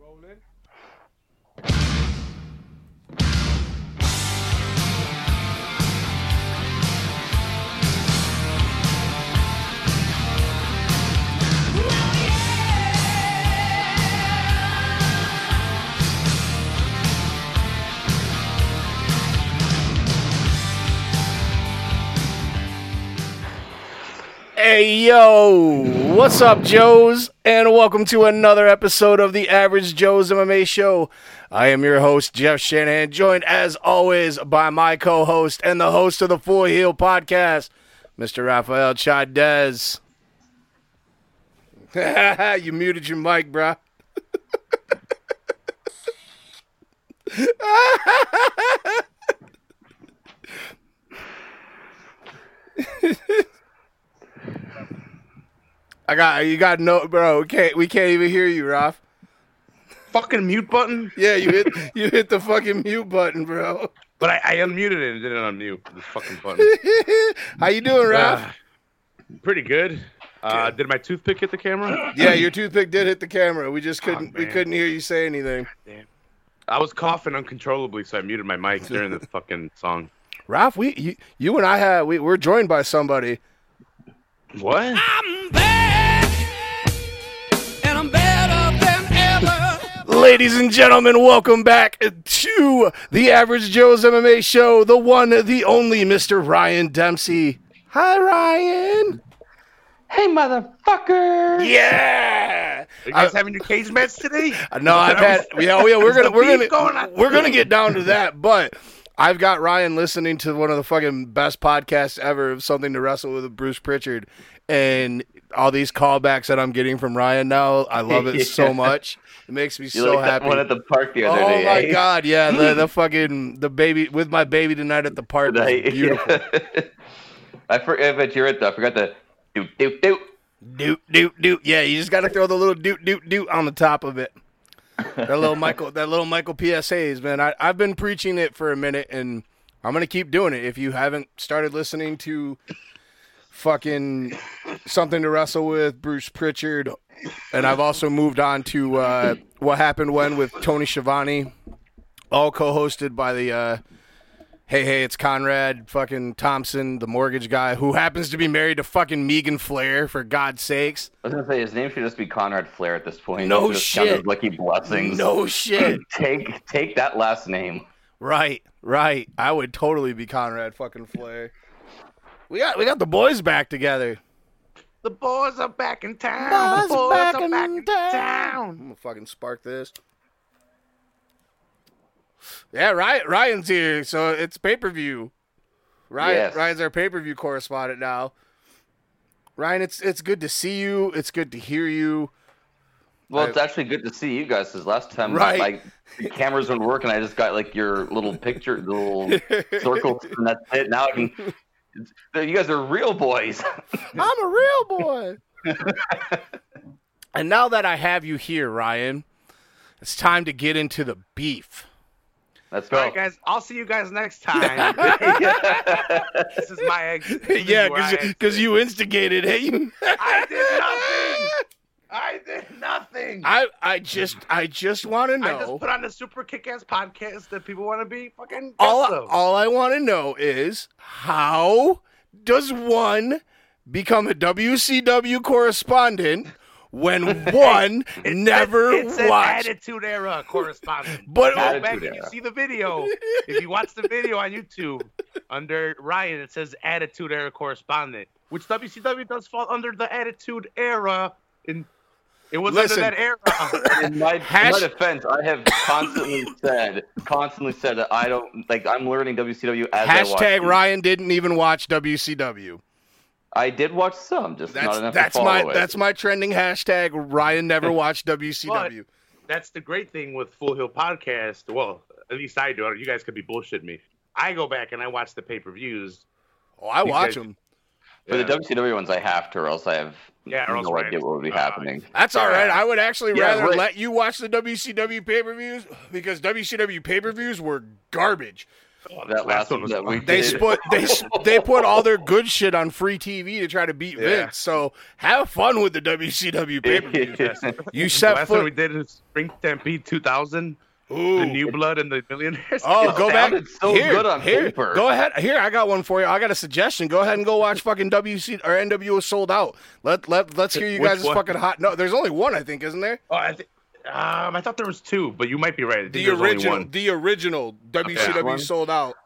Rolling. Hey yo, what's up, Joes? And welcome to another episode of the Average Joe's MMA Show. I am your host, Jeff Shanahan, joined as always by my co host and the host of the Full Heel podcast, Mr. Rafael Chadez. you muted your mic, bruh. I got you. Got no, bro. We can't we can't even hear you, Ralph. fucking mute button, Yeah, you hit you hit the fucking mute button, bro. but I, I unmuted it and didn't unmute this fucking button. How you doing, Ralph? Ah, pretty good. Uh, did my toothpick hit the camera? yeah, your toothpick did hit the camera. We just couldn't we couldn't hear you say anything. I was coughing uncontrollably, so I muted my mic during the fucking song. Ralph, we you, you and I had we we're joined by somebody. What? Ladies and gentlemen, welcome back to the Average Joe's MMA show. The one, the only Mr. Ryan Dempsey. Hi, Ryan. Hey, motherfucker! Yeah. Are you guys having your cage match today? No, I've had. Yeah, oh yeah, we're gonna we're gonna going we're gonna get down to that, but. I've got Ryan listening to one of the fucking best podcasts ever of something to wrestle with Bruce Pritchard, and all these callbacks that I'm getting from Ryan now. I love it so much. It makes me You so like happy. one at the park the other oh day? my eh? god, yeah, the the fucking the baby with my baby tonight at the park. beautiful. I forgot, but you're right though. I forgot the doot doot doot. Doot doot doot. Yeah, you just got to throw the little doot doot doot on the top of it. That little Michael, that little Michael PSAs, man. I I've been preaching it for a minute, and I'm gonna keep doing it. If you haven't started listening to fucking something to wrestle with Bruce Pritchard, and I've also moved on to uh, what happened when with Tony Schiavone, all co-hosted by the. Uh, Hey, hey, it's Conrad fucking Thompson, the mortgage guy, who happens to be married to fucking Megan Flair, for God's sakes. I was gonna say his name should just be Conrad Flair at this point. No shit. Lucky blessings. No shit. Take take that last name. right, right. I would totally be Conrad fucking Flair. We got we got the boys back together. The boys are back in town. the boys are back in town. I'm gonna fucking spark this. Yeah, Ryan, Ryan's here, so it's pay per view. Ryan, Yes. Ryan's our pay per view correspondent now. Ryan, it's it's good to see you. It's good to hear you. Well, I- it's actually good to see you guys. Because last time, Right. like the cameras weren't working, and I just got like your little picture, the little circle, and that's it. Now I can. You guys are real boys. I'm a real boy. and now that I have you here, Ryan, it's time to get into the beef. Let's go. right, guys. I'll see you guys next time. this is my exit. This yeah, because you instigated. Hey. I did nothing. I did nothing. I I just I just want to know. I know. just put on the super kick-ass podcast that people want to be fucking. all guests of. all I want to know is how does one become a WCW correspondent when one It never says, it says watched? Attitude Era correspondent. But Go Attitude back if you see the video. If you watch the video on YouTube under Ryan, it says Attitude Era correspondent, which WCW does fall under the Attitude Era. In it was Listen. under that era. In my, in Hash- my defense, I have constantly said, constantly said that I don't like. I'm learning WCW as I watch. hashtag it. Ryan didn't even watch WCW. I did watch some, just That's not enough that's to follow my it. that's my trending hashtag. Ryan never watched WCW. That's the great thing with Full Heel Podcast. Well, at least I do. You guys could be bullshitting me. I go back and I watch the pay per views. Oh, I You watch them. For the WCW ones, I have to, or else I have Yeah, or else no Ryan- idea what would be uh, happening. That's all right. I would actually Yeah, rather right. let you watch the WCW pay per views because WCW pay per views were garbage. Oh, That last one was that we. They did. put they they put all their good shit on free TV to try to beat Yeah. Vince. So have fun with the WCW pay per views. You The set last one we did is Spring Stampede 2000, Ooh. the New Blood and the Millionaires. Oh, It go back. sounded so here, good on here. paper. Go ahead. Here, I got one for you. I got a suggestion. Go ahead and go watch fucking WC or NWO sold out. Let let let's hear you Which guys' one? fucking hot. No, there's only one, I think, isn't there? Oh, I think. Um, I thought there was two, but you might be right. The there's only original, one. the original WCW one? sold out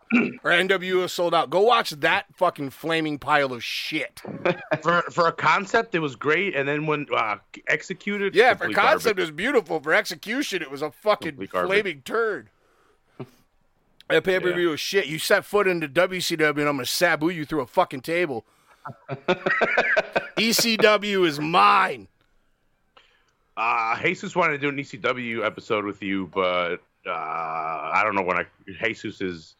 or NWO sold out. Go watch that fucking flaming pile of shit. for for a concept, it was great, and then when uh, executed, Yeah, for complete concept garbage. it was beautiful. For execution, it was a fucking flaming turd. That pay per view was shit. You set foot into WCW, and I'm gonna sabu you through a fucking table. ECW is mine. Uh, Jesus wanted to do an ECW episode with you, but uh, I don't know when I. Jesus is.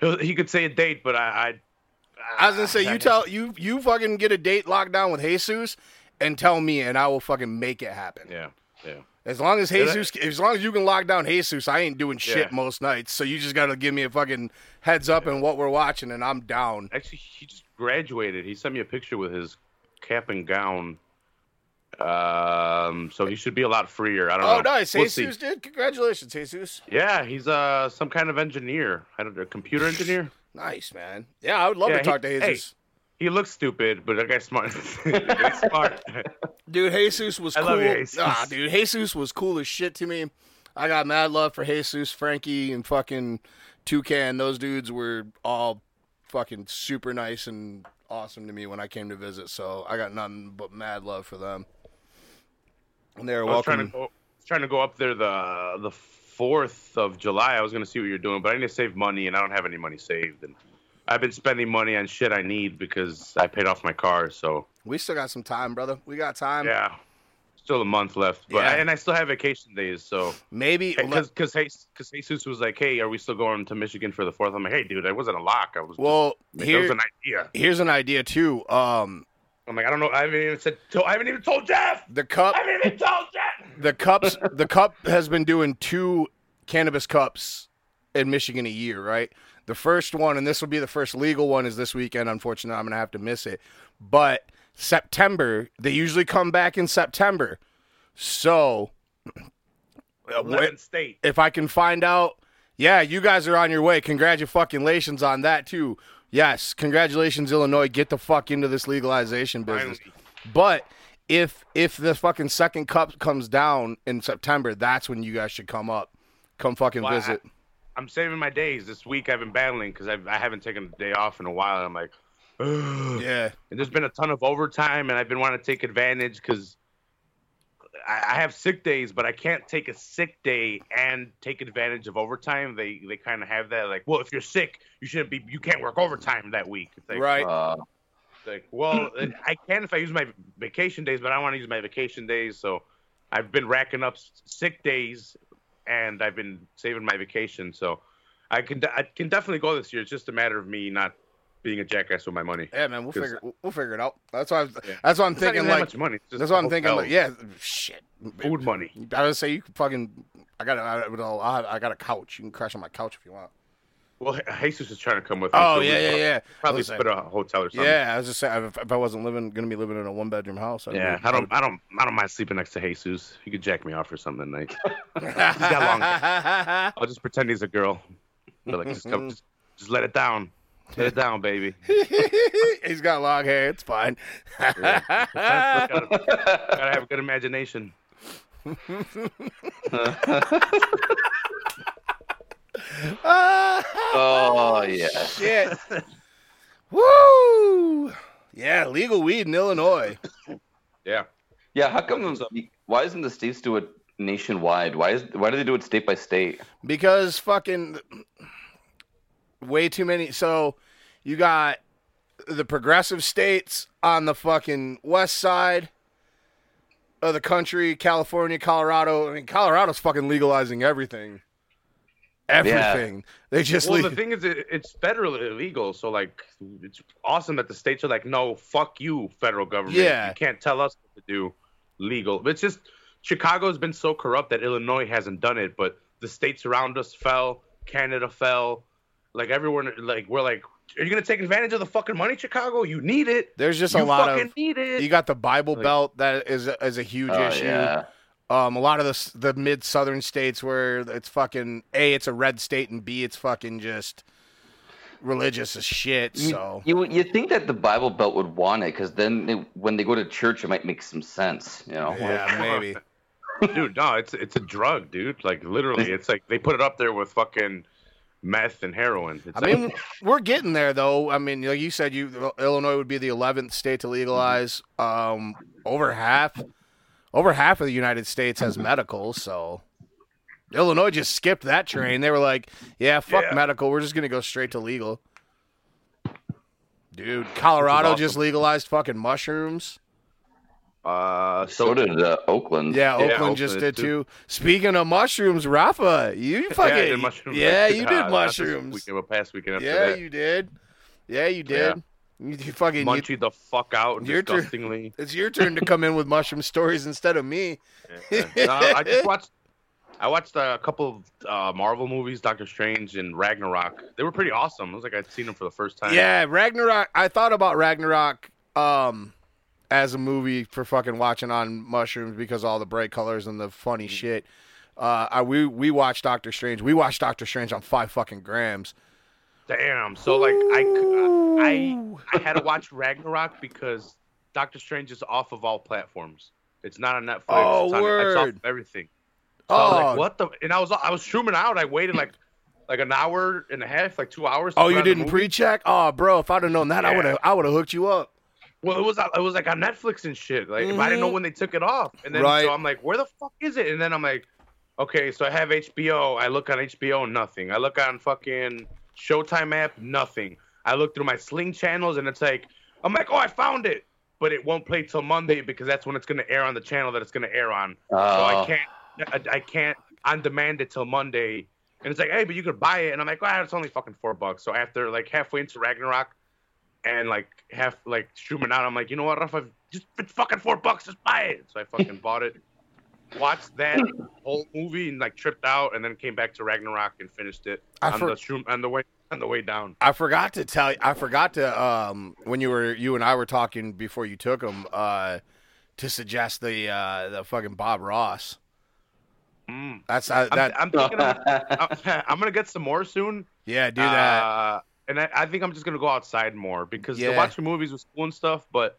he'll- He could say a date, but I. I, I was gonna say you tell you you fucking get a date locked down with Jesus, and tell me, and I will fucking make it happen. Yeah, yeah. As long as Yeah, that- Jesus, as long as you can lock down Jesus, I ain't doing shit Yeah. most nights. So you just gotta give me a fucking heads up and what we're watching, and I'm down. Actually, he just graduated. He sent me a picture with his cap and gown. Um, so he should be a lot freer. I don't Oh, know. nice, We'll see. Jesus did. Congratulations, Jesus. Yeah, he's uh some kind of engineer. I don't know, computer engineer. Nice, man. Yeah, I would love Yeah, to talk he- to hey. Jesus. He looks stupid, but that guy's smart. He's smart. Dude, Jesus was I cool. love you, Jesus. Ah, dude, Jesus was cool as shit to me. I got mad love for Jesus, Frankie, and fucking Toucan. Those dudes were all fucking super nice and awesome to me when I came to visit. So I got nothing but mad love for them. And they were I was trying to go, trying to go up there the the fourth of July. I was gonna see what you're doing, but I need to save money, and I don't have any money saved. And I've been spending money on shit I need because I paid off my car. So We still got some time, brother. We got time. yeah, still a month left. But Yeah. and I still have vacation days. So Maybe. because because because Jesus was like, hey, are we still going to Michigan for the fourth? I'm like, hey, dude, that wasn't a lock. I was well, just, like, was here, an idea. here's an idea too. Um, I'm like, I don't know. I haven't even said. I haven't even told Jeff. the cup. I haven't even told Jeff. the cups the cup has been doing two cannabis cups in Michigan a year, right? The first one, and this will be the first legal one, is this weekend. Unfortunately, I'm gonna have to miss it. But September, they usually come back in September. So uh, Eleven state. if I can find out, yeah, you guys are on your way. Congratulations on that too. Yes, congratulations, Illinois. Get the fuck into this legalization business. Finally. But if if the fucking second cup comes down in September, that's when you guys should come up. Come fucking Well, visit. I'm saving my days. This week I've been battling because I haven't taken a day off in a while. And I'm like, Ugh. yeah. and there's been a ton of overtime, and I've been wanting to take advantage because I, I have sick days, but I can't take a sick day and take advantage of overtime. They they kind of have that like, well, if you're sick, you shouldn't be, you can't work overtime that week. Like, Right. Uh, like, well, I can if I use my vacation days, but I don't want to use my vacation days, so I've been racking up sick days, and I've been saving my vacation. So I can I can definitely go this year. It's just a matter of me not being a jackass with my money. Yeah, man, we'll figure we'll figure it out. That's why Yeah. that's what I'm It's thinking like much money. That's what I'm thinking like yeah, shit. food money. I would say you could fucking I got a, I, I I got a couch. You can crash on my couch if you want. Well, Jesus is trying to come with me. Oh so yeah, yeah, yeah. Probably split a hotel or something. Yeah, I was just saying if, if I wasn't living gonna be living in a one bedroom house. I'd Yeah, be- I don't, I don't, I don't mind sleeping next to Jesus. He could jack me off or something tonight. got got long I'll just pretend he's a girl. But like, just, come, just, just let it down, let it down, baby. He's got long hair. It's fine. Yeah. gotta, gotta have a good imagination. oh yeah. Shit. Woo! Yeah, legal weed in Illinois. Yeah. Yeah. How come? Why isn't the states do it nationwide? Why is? Why do they do it state by state? Because fucking way too many. So you got the progressive states on the fucking west side of the country, California, Colorado. I mean, Colorado's fucking legalizing everything. Everything. They just Well, leave. the thing is, it, it's federally illegal. So like, it's awesome that the states are like, no, fuck you, federal government. Yeah. You can't tell us what to do. Legal. But it's just Chicago's been so corrupt that Illinois hasn't done it, but the states around us fell. Canada fell. Like everyone, like we're like, are you gonna take advantage of the fucking money, Chicago? You need it. There's just you a lot fucking of. need it. You got the Bible Like- Belt that is a, is a huge Oh, issue. yeah. Um, a lot of the the mid southern states where it's fucking a it's a red state and b it's fucking just religious as shit. You- So You you think that the Bible Belt would want it because then they, when they go to church, it might make some sense. You know. yeah, maybe. dude, no, it's it's a drug, dude. Like literally, it's like they put it up there with fucking meth and heroin. It's I mean, we're getting there though. I mean, like you said, you Illinois would be the 11th state to legalize. Um, over half, over half of the United States has medical. So Illinois just skipped that train. They were like, "Yeah, fuck Yeah. medical. We're just gonna go straight to legal." Dude, Colorado awesome. just legalized fucking mushrooms. Uh, So so did uh, Oakland. Yeah, Yeah, Oakland just did too. too. Speaking of mushrooms, Rafa, you fucking yeah, I did mushrooms. yeah, you did not this mushrooms. Weekend, but past weekend after Yeah, that. you did. Yeah, you did. You, you fucking you, the fuck out Your turn. disgustingly. It's your turn to come in with mushroom stories instead of me. Yeah. No, I just watched. I watched a couple of uh, Marvel movies, Doctor Strange and Ragnarok. They were pretty awesome. It was like I'd seen them for the first time. Yeah, Ragnarok. I thought about Ragnarok um as a movie for fucking watching on mushrooms because all the bright colors and the funny shit. Uh, I, we we watched Doctor Strange. We watched Doctor Strange on five fucking grams. Damn. So like I I I had to watch Ragnarok because Doctor Strange is off of all platforms. It's not on Netflix. Oh, it's on, It's off word. of everything. So Oh, like, what the? And I was I was shrooming out. I waited like like an hour and a half, like two hours. to oh, you didn't pre-check? Oh, bro, if I'd have known that, I would have I would have hooked you up. Well, it was it was like on Netflix and shit. Like if I didn't know Mhm. when they took it off, and then Right. so I'm like, where the fuck is it? And then I'm like, okay, so I have HBO. I look on HBO, nothing. I look on fucking Showtime app, nothing. I look through my Sling channels, and it's like, I'm like, oh, I found it, but it won't play till Monday because that's when it's gonna air on the channel that it's gonna air on. So I Oh. can't, I, I can't on demand it till Monday. And it's like, hey, but you could buy it, and I'm like, ah, it's only fucking four bucks. So after like halfway into Ragnarok, and like half like streaming out, I'm like, you know what, Rafa, just it's fucking four bucks, just buy it. So I fucking bought it, watched that whole movie, and like tripped out, and then came back to Ragnarok and finished it I on for- the shroom on the way on the way down. I forgot to tell you. I forgot to um when you were you and I were talking before you took them uh to suggest the uh the fucking Bob Ross. Mm. That's uh, I'm, that. I'm thinking I'm, I'm gonna get some more soon. yeah, do that. Uh, and I, I think I'm just gonna go outside more because Yeah. the watching movies was cool and stuff, but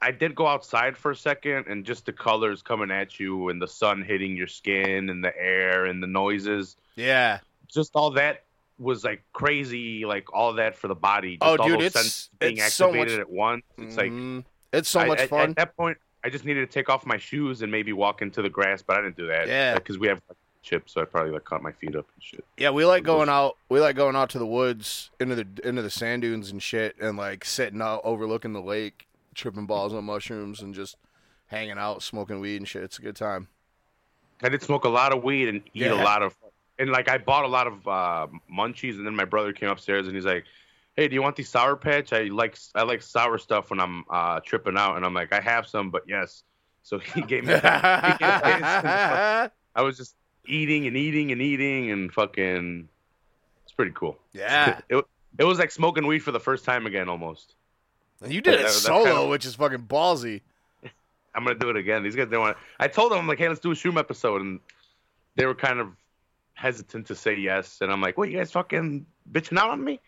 I did go outside for a second and just the colors coming at you and the sun hitting your skin and the air and the noises, yeah. just all that was like crazy, like all that for the body. Just Oh, all dude, it's- being it's so activated much- at once. It's like Mhm. it's so I- much at- fun. At that point, I just needed to take off my shoes and maybe walk into the grass, but I didn't do that. Yeah. because we have like, chips, so I probably like caught my feet up and shit. yeah, we like going out. We like going out to the woods into the into the sand dunes and shit, and like sitting out overlooking the lake, tripping balls on mushrooms, and just hanging out, smoking weed and shit. It's a good time. I did smoke a lot of weed and eat Yeah. a lot of, and like I bought a lot of uh, munchies, and then my brother came upstairs and he's like, "Hey, do you want these sour patch? I like I like sour stuff when I'm uh, tripping out." And I'm like, "I have some, but yes." So he gave me. I was just eating and eating and eating and fucking. It's pretty cool. yeah, It it was like smoking weed for the first time again, almost. and you did it That- solo, kinda- which is fucking ballsy. I'm gonna do it again. These guys don't want. It. I told them I'm like, hey, let's do a Shroom episode, and they were kind of hesitant to say yes. And I'm like, what, you guys fucking bitching out on me?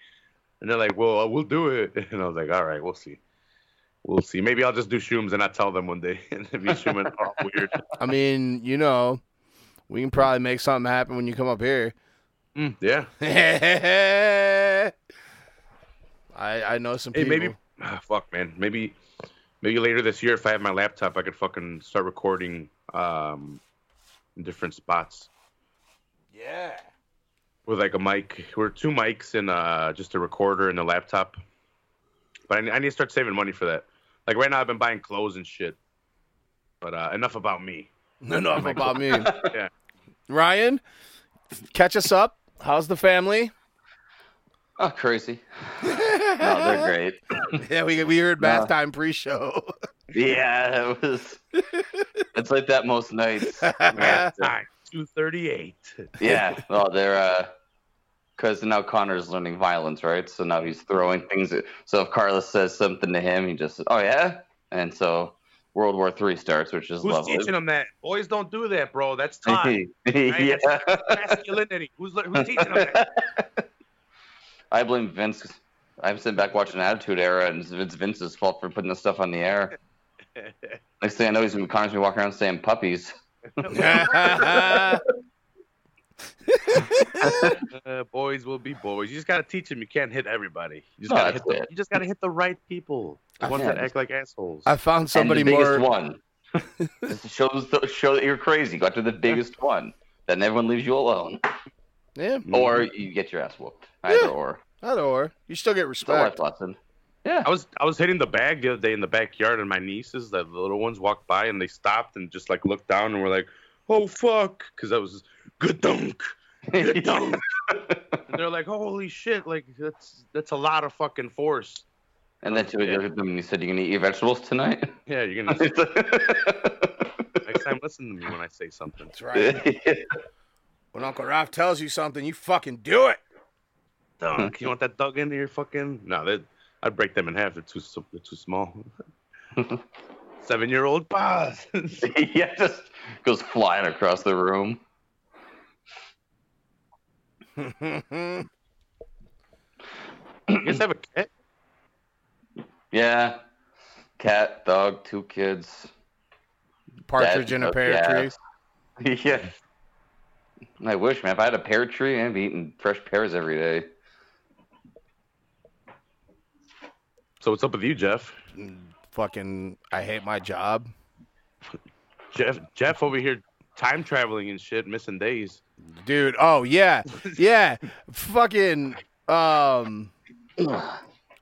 And they're like, well, we'll do it. And I was like, all right, we'll see. We'll see. Maybe I'll just do shrooms and I tell them one day and be shrooming all weird. I mean, you know, we can probably make something happen when you come up here. Mm, yeah. I I know some Hey, people. maybe. ah, fuck, man. Maybe. Maybe later this year, if I have my laptop, I could fucking start recording um, in different spots Yeah. with like a mic. We're two mics and uh, just a recorder and a laptop. But I, I need to start saving money for that. Like right now, I've been buying clothes and shit. But uh, enough about me. Enough about me. Yeah. Ryan, catch us up. How's the family? Oh, crazy. no, they're great. Yeah, we we heard bath No. time pre-show. Yeah, it was. It's like that most nights. Yeah, Time two thirty eight. yeah. Well, they're uh, because now Connor's learning violence, right? So now he's throwing things. At, so if Carlos says something to him, he just says, "Oh yeah," and so World War III starts, which is lovely. Who's lovely. teaching them that? Boys don't do that, bro. That's time. yeah. Masculinity. Who's who's teaching them that? I blame Vince. I'm sitting back watching Attitude Era, and it's Vince's fault for putting this stuff on the air. Next thing I know, he's gonna Connor's gonna walk around saying puppies. Uh, boys will be boys. You just gotta teach them. You can't hit everybody. You just No, gotta hit the. You just gotta hit the right people. The ones that act like assholes. I found somebody and the biggest more. one. Shows the, show that you're crazy. Got to the biggest one. Then everyone leaves you alone, Yeah, Mhm. or you get your ass whooped. Either Yeah. or. either or. You still get It's a life respect. lesson. Yeah. I was I was hitting the bag the other day in the backyard, and my nieces, the little ones, walked by and they stopped and just like looked down and were like, "Oh fuck," because I was good dunk, good dunk. and they're like, "Holy shit!" Like that's that's a lot of fucking force. and then you would look at them and you said, You're gonna eat your vegetables tonight?" Yeah, you're gonna next time listen to me when I say something. That's right. When Uncle Ralph tells you something, you fucking do it. Dunk. You want that dog in your Fucking no. That I'd break them in half. They're too they're too small. Seven year old boss. yeah, just goes flying across the room. You guys have a cat? Yeah. Cat, dog, two kids. Partridge dad, in a pear tree. yeah. yeah. I wish, man. If I had a pear tree, I'd be eating fresh pears every day. So what's up with you, Jeff? Fucking, I hate my job. Jeff Jeff over here time traveling and shit, missing days. Dude, oh yeah. Yeah. Fucking um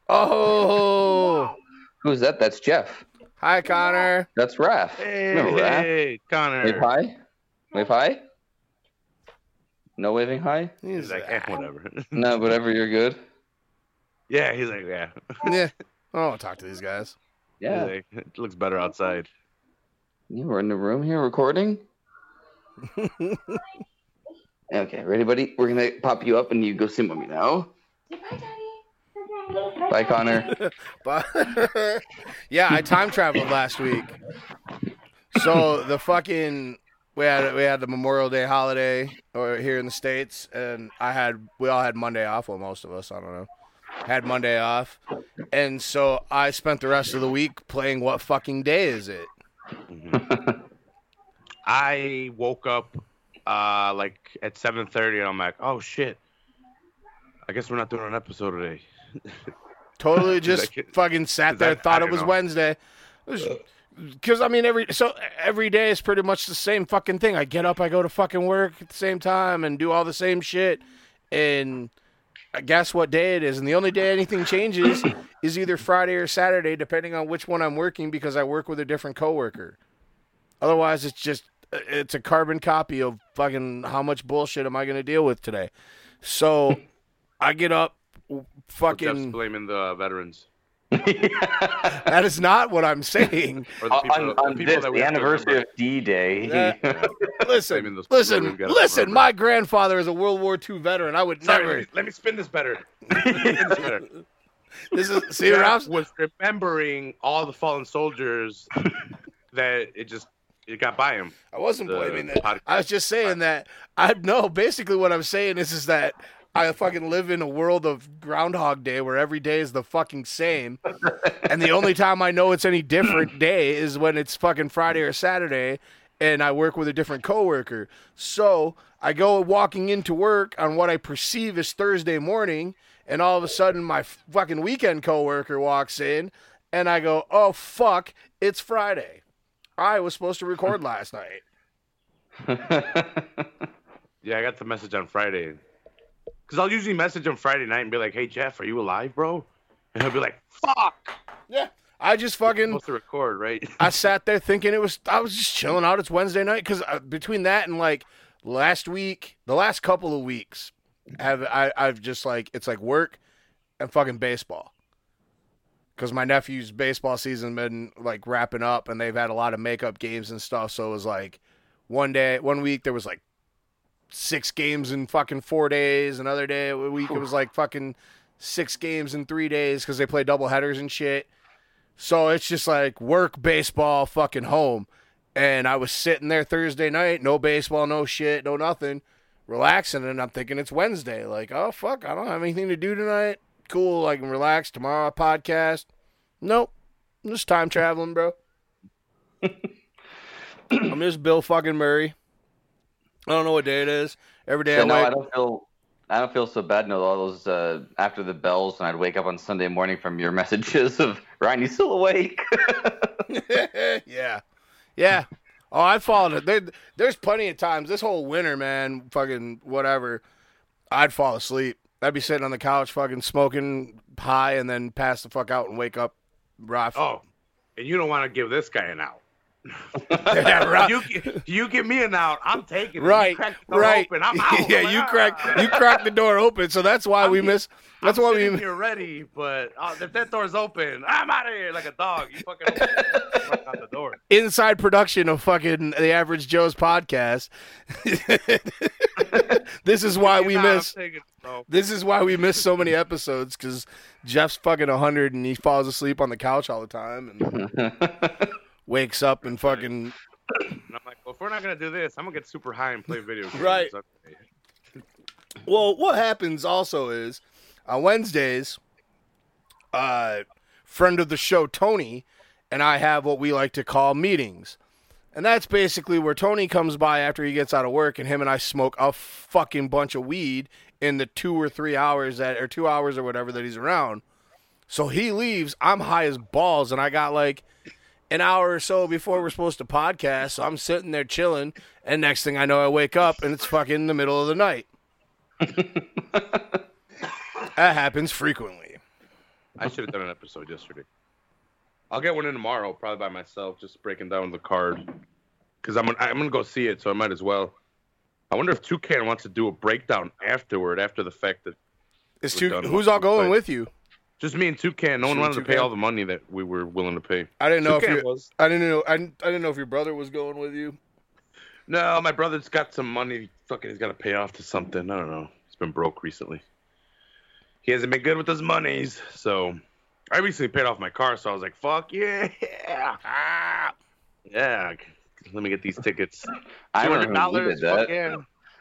Oh Who's that? That's Jeff. Hi Connor. That's Raph. Hey, Remember Raph? hey Connor. Wave hi. Wave hi. No waving hi. He's like, eh, whatever. No, whatever. You're good. yeah, he's like, yeah. Yeah. I don't want to talk to these guys. Yeah. Like, it looks better outside. You were in the room here recording. okay, ready, buddy? We're gonna pop you up and you go sit with me now. Bye, Connor. But yeah, I time traveled last week. So the fucking we had we had the Memorial Day holiday or here in the states, and I had we all had Monday off. Well, most of us, I don't know, had Monday off, and so I spent the rest of the week playing what fucking day is it? Mm-hmm. I woke up uh like at seven thirty and I'm like, oh shit. I guess we're not doing an episode today. Totally just Like, fucking sat there, I- thought I it was know. Wednesday. Because I mean, every so every day is pretty much the same fucking thing. I get up, I go to fucking work at the same time, and do all the same shit. And I guess what day it is, and the only day anything changes is either Friday or Saturday, depending on which one I'm working, because I work with a different coworker. Otherwise, it's just it's a carbon copy of fucking how much bullshit am I going to deal with today. So I get up, Jeff's fucking. blaming the veterans. That is not what I'm saying. Or the people, on the on people this, that the anniversary of D-Day. Yeah. Listen, listen, listen. remember. My grandfather is a World War II veteran. I would Sorry, never. let me, spin this better. Spin this better. This is see, Jeff Ralph's, was remembering all the fallen soldiers that it just it got by him. I wasn't the blaming that. podcast. I was just saying that. I know Basically, what I'm saying is, is that I fucking live in a world of Groundhog Day where every day is the fucking same, and the only time I know it's any different day is when it's fucking Friday or Saturday, and I work with a different coworker. So I go walking into work on what I perceive as Thursday morning, and all of a sudden my fucking weekend coworker walks in, and I go, "Oh fuck, it's Friday." I was supposed to record last night. Yeah, I got the message on Friday. Cause I'll usually message him Friday night and be like, "Hey Jeff, are you alive, bro?" And he'll be like, "Fuck." Yeah. I just fucking supposed to record, right? I sat there thinking it was I was just chilling out. It's Wednesday night because uh, between that and like last week, the last couple of weeks, have I I've just like it's like work and fucking baseball. Because my nephew's baseball season been like wrapping up and they've had a lot of makeup games and stuff. So it was like one day, one week there was like six games in fucking four days. Another day a week it was like fucking six games in three days because they play double headers and shit. So it's just like work, baseball, fucking home. And I was sitting there Thursday night, no baseball, no shit, no nothing, relaxing, and I'm thinking it's Wednesday. Like, oh fuck, I don't have anything to do tonight. Cool, I can relax tomorrow. Podcast. Nope, I'm just time traveling, bro. I'm just Bill fucking Murray. I don't know what day it is. Every day So I no, wake I don't feel. I don't feel so bad. No, all those uh, after the bells, and I'd wake up on Sunday morning from your messages of Ryan, you still awake? yeah, yeah. Oh, I followed it. There, there's plenty of times this whole winter, man. Fucking whatever. I'd fall asleep. I'd be sitting on the couch, fucking smoking high, and then pass the fuck out and wake up. Rough. Oh, and you don't want to give this guy an out. yeah, right. You, you give me an out, I'm taking it. Right, You crack the door right. Open, I'm out. yeah, you "Ah." crack, you crack the door open, so that's why I'm we get- miss. That's I'm why sitting we. here ready, but uh, if that door's open, I'm out of here like a dog. You fucking open fuck out the door. inside production of fucking the average Joe's podcast. this is why we miss. taking it, bro. This is why we miss so many episodes because Jeff's fucking hundred and he falls asleep on the couch all the time and wakes up and fucking And I'm like, well, if we're not gonna do this, I'm gonna get super high and play video games. Right. Well, what happens also is on Wednesdays, uh, friend of the show Tony and I have what we like to call meetings. And that's basically where Tony comes by after he gets out of work and him and I smoke a fucking bunch of weed in the two or three hours that or two hours or whatever that he's around. So he leaves, I'm high as balls, and I got like an hour or so before we're supposed to podcast. So I'm sitting there chilling, and next thing I know I wake up and it's fucking the middle of the night. That happens frequently. I should have done an episode yesterday. I'll get one in tomorrow, probably by myself, just breaking down the card. Because I'm gonna, I'm gonna go see it, so I might as well. I wonder if Toucan wants to do a breakdown afterward, after the fact that It's too, who's all going it. with you? Just me and Toucan. No one Just wanted to pay all the money that we were willing to pay. I didn't know if Toucan you, was. I didn't know I didn't, I didn't know if your brother was going with you. No, my brother's got some money. Fucking, he's got to pay off to something. I don't know. He's been broke recently. He hasn't been good with his monies, so I recently paid off my car. So I was like, "Fuck yeah, ah, yeah." Let me get these tickets. I Two remember hundred when we dollars. did Fuck that. yeah.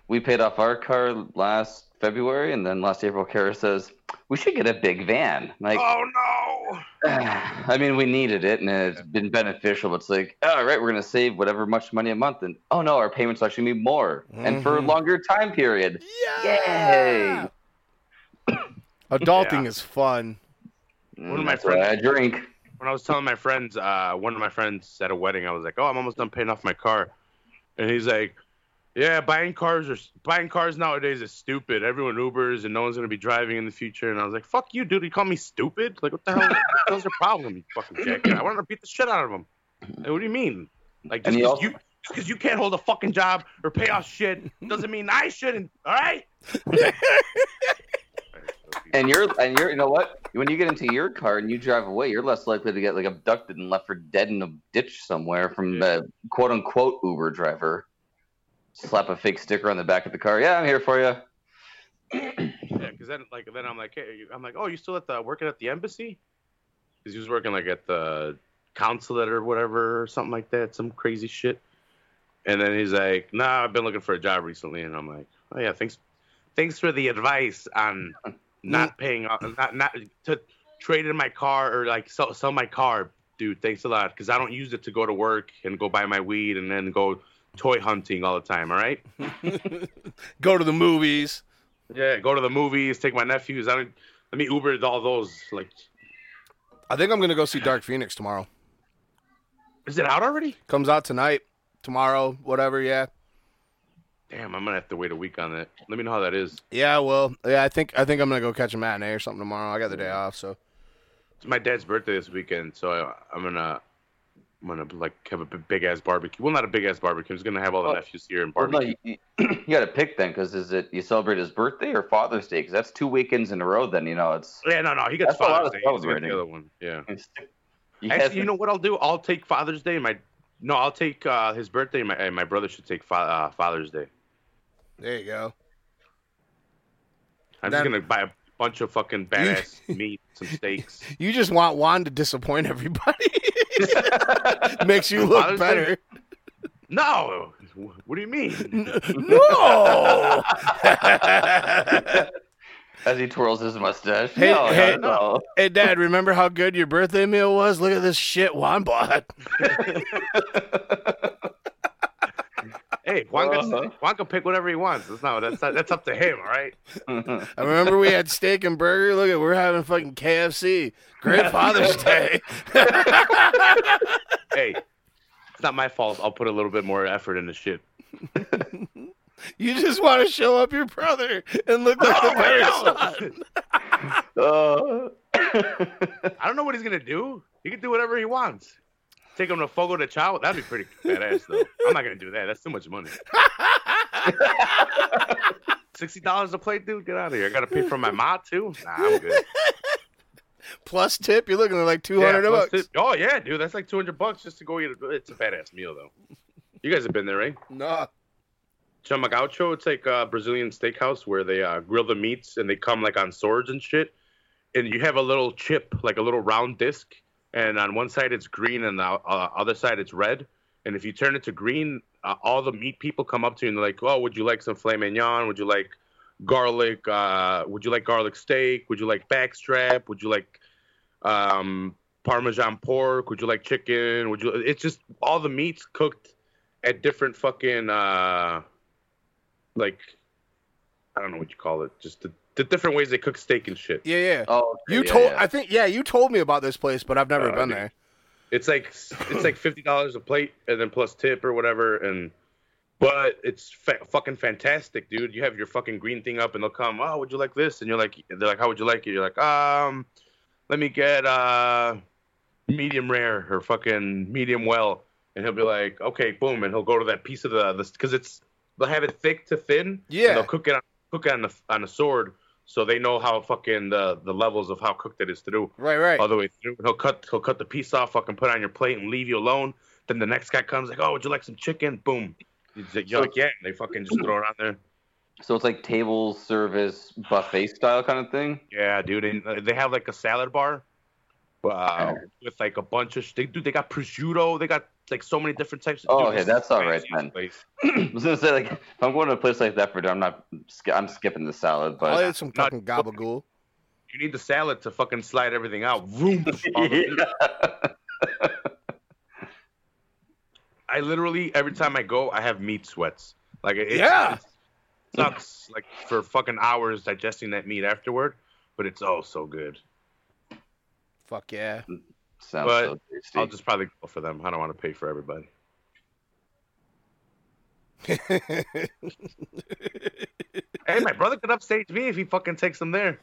We paid off our car last February, and then last April, Kara says we should get a big van. Like, Oh no. I mean, we needed it, and it's been beneficial. But it's like, all right, we're gonna save whatever much money a month, and oh no, our payments actually be more, and for a Mhm. longer time period. Yay! Adulting Yeah. is fun. One of my That's why I drink. When I was telling my friends, uh, one of my friends at a wedding, I was like, "Oh, I'm almost done paying off my car," and he's like, "Yeah, buying cars are buying cars nowadays is stupid. Everyone Ubers, and no one's gonna be driving in the future." And I was like, "Fuck you, dude! You call me stupid? Like, what the hell? what the your problem, you fucking jackass? I want to beat the shit out of him. Like, what do you mean? Like, just he 'cause also- you." Just because you can't hold a fucking job or pay off shit doesn't mean I shouldn't. All right. And you're and you're you know what? When you get into your car and you drive away, you're less likely to get like abducted and left for dead in a ditch somewhere from the quote unquote Uber driver. Slap a fake sticker on the back of the car. Yeah, I'm here for you. Yeah, because then like then I'm like, hey, I'm like, oh, you still at the working at the embassy? Because he was working like at the consulate or whatever or something like that, some crazy shit. And then he's like, nah, I've been looking for a job recently, and I'm like, oh yeah, thanks, thanks for the advice on not paying, off- not not to trade in my car or like sell sell my car, dude. Thanks a lot, because I don't use it to go to work and go buy my weed and then go toy hunting all the time. All right. Go to the movies. Yeah, go to the movies, take my nephews. I don't let me Uber all those. Like, I think I'm gonna go see Dark Phoenix tomorrow. is it out already? Comes out tonight, tomorrow, whatever. Yeah, Damn, I'm gonna have to wait a week on that. Let me know how that is. yeah. Well, yeah. I think I think I'm gonna go catch a matinee or something tomorrow. I got the day off, so It's my dad's birthday this weekend, so I, I'm gonna, I'm gonna like have a big ass barbecue. Well, not a big ass barbecue. I'm just gonna have all the Oh. nephews here and Well, no, barbecue. you, you got to pick then, because is it you celebrate his birthday or Father's Day? Because that's two weekends in a row. Then you know it's. Yeah, no, no, he gets That's Father's Day. He doesn't the other one. Yeah. You Actually, have- you know what I'll do? I'll take Father's Day. My no, I'll take uh, his birthday. My my brother should take fa- uh, Father's Day. There you go. I'm That- just gonna buy a bunch of fucking badass meat, some steaks. You just want Juan to disappoint everybody. Makes you look Father's better. No, what do you mean? No. As he twirls his mustache. Hey, no, hey, no. hey, Dad, remember how good your birthday meal was? Look at this shit Juan bought. Hey, Juan can, Uh-huh. Juan can pick whatever he wants. That's not that's not, that's up to him, all right? I remember we had steak and burger. Look at we're having fucking KFC. Great Father's Day. Hey, it's not my fault. I'll put a little bit more effort into shit. You just want to show up your brother and look like the better son. Uh, I don't know what he's gonna do. He can do whatever he wants. Take him to Fogo de Chao. That'd be pretty badass, though. I'm not gonna do that. That's too much money. Sixty dollars a plate, dude. Get out of here. I gotta pay for my ma too. Nah, I'm good. Plus tip, you're looking at like two hundred Yeah, bucks. tip- Oh yeah, dude. That's like two hundred bucks just to go eat. A, it's a badass meal, though. You guys have been there, right? Nah. Chama Gaucho, it's like a Brazilian steakhouse where they uh, grill the meats and they come like on swords and shit. And you have a little chip, like a little round disc, and on one side it's green and the uh, other side it's red. And if you turn it to green, uh, all the meat people come up to you and they're like, "Oh, would you like some filet mignon? Would you like garlic? Uh, would you like garlic steak? Would you like backstrap? Would you like um, parmesan pork? Would you like chicken? Would you?" It's just all the meats cooked at different fucking uh, like I don't know what you call it, just the, the different ways they cook steak and shit. Yeah, yeah. oh, okay, You yeah, told yeah. I think yeah, you told me about this place, but I've never Uh, been dude. there. It's like it's like fifty dollars a plate and then plus tip or whatever, and but it's fa- fucking fantastic, dude. You have your fucking green thing up, and they'll come. Oh, would you like this? And you're like, they're like, how would you like it? You're like, um, let me get uh medium rare or fucking medium well, and he'll be like, okay, boom, and he'll go to that piece of the because it's they'll have it thick to thin. and Yeah. they'll cook it on, cook it on the on a sword, so they know how fucking the the levels of how cooked it is through. Right, right. all the way through. He'll cut he'll cut the piece off, fucking put it on your plate and leave you alone. Then the next guy comes like, oh, would you like some chicken? Boom. You're like, So- yeah. And they fucking just throw it on there. So it's like table service buffet style kind of thing. Yeah, dude. And uh, they have like a salad bar. Uh, with like a bunch of sh- they dude they got prosciutto they got like so many different types of Oh, dude, okay, that's all right, fancy, man. I was gonna say like if I'm going to a place like that for dinner, I'm not. I'm skipping the salad, I'll but eat some not- fucking gabagool. you need the salad to fucking slide everything out Vroom. All the- I literally every time I go, I have meat sweats. Like it, Yeah. it sucks like for fucking hours digesting that meat afterward, but it's oh so good. Fuck yeah. sounds But so tasty. I'll just probably go for them. I don't want to pay for everybody. Hey, my brother could upstage me if he fucking takes them there.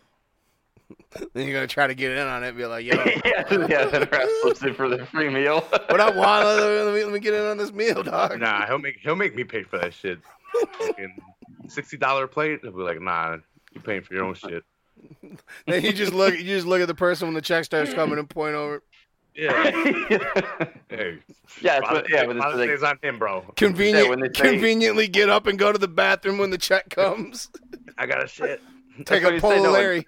then you're gonna try to get in on it and be like, yo, yeah, yeah, then Raph slips in for the free meal. what up, Juan? Let me, let me get in on this meal, dog. Nah, he'll make he'll make me pay for that shit. Sixty dollar plate. He'll be like, nah, you're paying for your own shit. Then you just look, you just look at the person when the check starts coming and point over. Yeah. yeah, Hey. it's Father- yeah, when it's Father's like- Day's on him, bro. Convenient, when they say- conveniently get up and go to the bathroom when the check comes. I got a shit. Take a he pull said, of no, Larry.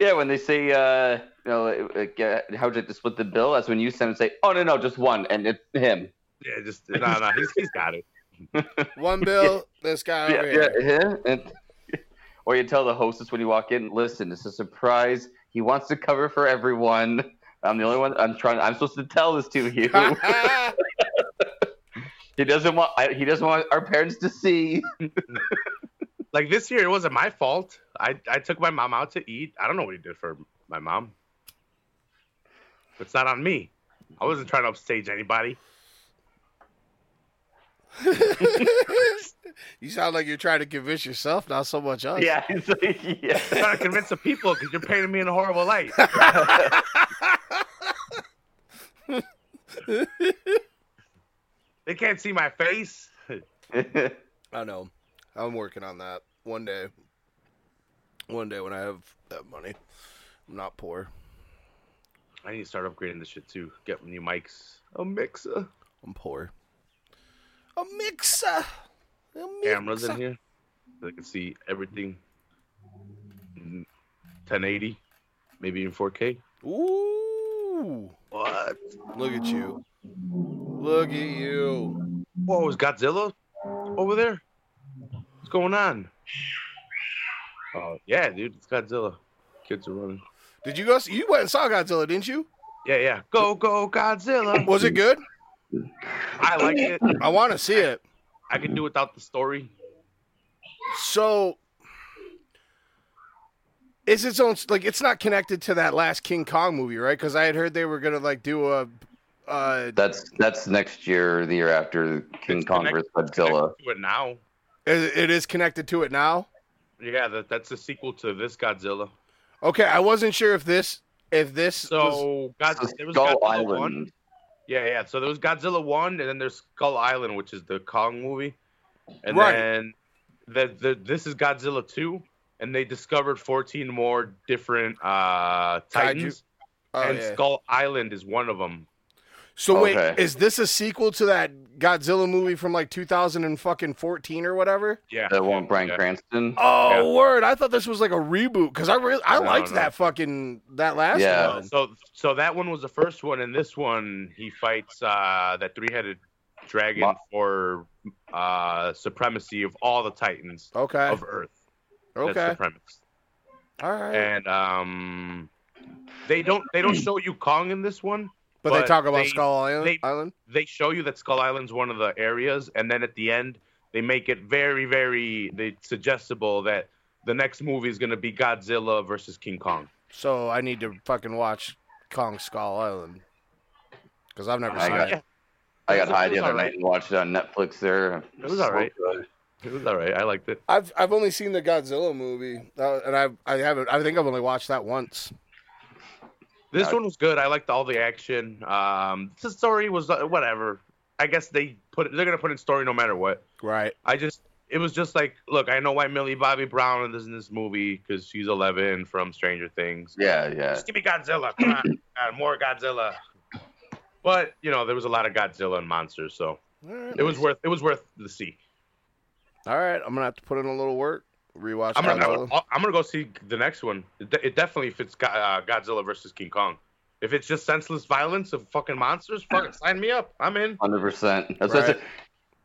yeah, when they say, uh, you know, like, uh, how'd you like to split the bill? That's when you send and say, oh no, no, just one, and it's him. Yeah, just no, no. He's he's got it. One bill, this guy Yeah, over yeah, here. yeah. And, or you tell the hostess when you walk in, listen, it's a surprise. He wants to cover for everyone. I'm the only one. I'm trying. I'm supposed to tell this to you. he doesn't want. I, he doesn't want our parents to see. Like this year, it wasn't my fault. I I took my mom out to eat. I don't know what he did for my mom. It's not on me. I wasn't trying to upstage anybody. You sound like you're trying to convince yourself, not so much us. Yeah, like, yeah. I'm trying to convince the people because you're painting me in a horrible light. they can't see my face. I know. I'm working on that. One day. One day when I have that money. I'm not poor. I need to start upgrading this shit too. Get new mics. A mixer. I'm poor. A mixer. A mixer. Cameras in here. so they can see everything. 1080, maybe even 4K. Ooh. What? Look at you. Look at you. Whoa, is Godzilla over there? What's going on? Oh yeah, dude, it's Godzilla. Kids are running. Did you go? See, you went and saw Godzilla, didn't you? Yeah, yeah. Go, go, Godzilla. Was it good? I like it. I want to see it. I can do without the story. So, is its own like it's not connected to that last King Kong movie, right? Because I had heard they were gonna like do a. Uh, That's that's next year, the year after King Kong connected- vs Godzilla. To it now. it it is connected to it now. Yeah, that, that's a sequel to this Godzilla. Okay, I wasn't sure if this if this was, So, God, there was Skull Godzilla one. Yeah, yeah. So there was Godzilla one, and then there's Skull Island, which is the Kong movie, and Right. then the, the this is Godzilla two, and they discovered 14 more different uh, Titans, Oh, and yeah. Skull Island is one of them. So wait, is this a sequel to that Godzilla movie from like 2014 or whatever? Yeah, That one, Brian yeah. Cranston. Oh Yeah. word! I thought this was like a reboot because I really I No, liked no. that fucking that last Yeah. one. So so that one was the first one, and this one he fights uh, that three-headed dragon Ma- for uh, supremacy of all the Titans Okay. of Earth. Okay. That's Okay. the premise. All right. And um, they don't they don't show you Kong in this one. But, they talk about they- Skull Island. they- Island. They show you that Skull Island's one of the areas, and then at the end they make it very very they suggestible that the next movie is going to be Godzilla versus King Kong. So I need to fucking watch Kong Skull Island because I've never I seen got- it. I got It was- high the other alright. night and watched it on Netflix. There, It was alright. good. It was all right. I liked it. I've I've only seen the Godzilla movie, uh, and I I haven't. I think I've only watched that once. This Uh, one was good. I liked all the action. Um, the story was uh, whatever. I guess they put they're gonna put in story no matter what. Right. I just it was just like, look, I know why Millie Bobby Brown is in this movie because she's 11 from Stranger Things. Yeah, yeah. Just give me Godzilla, come on, God, more Godzilla. But you know, there was a lot of Godzilla and monsters, so All right. it was worth it was worth the see. All right. I'm gonna have to put in a little work. Rewatch I'm gonna Godzilla. I'm gonna go see the next one. It, de- it definitely fits Go- uh, Godzilla versus King Kong. If it's just senseless violence of fucking monsters, fucking sign me up. I'm in. Hundred percent. That's Right.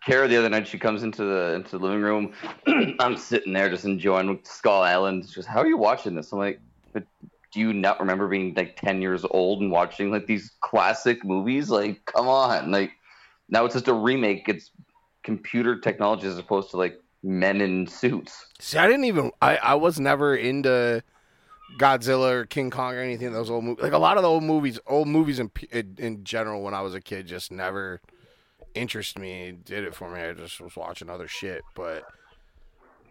Kara the other night she comes into the into the living room. I'm sitting there just enjoying Skull Island. She's just, how are you watching this? I'm like, but do you not remember being like ten years old and watching like these classic movies? Like, come on. Like now it's just a remake. It's computer technology as opposed to like men in suits. See, I didn't even. I I was never into Godzilla or King Kong or anything those old movies. Like a lot of the old movies, old movies in in, general, when I was a kid, just never interested me. Did it for me. I just was watching other shit. But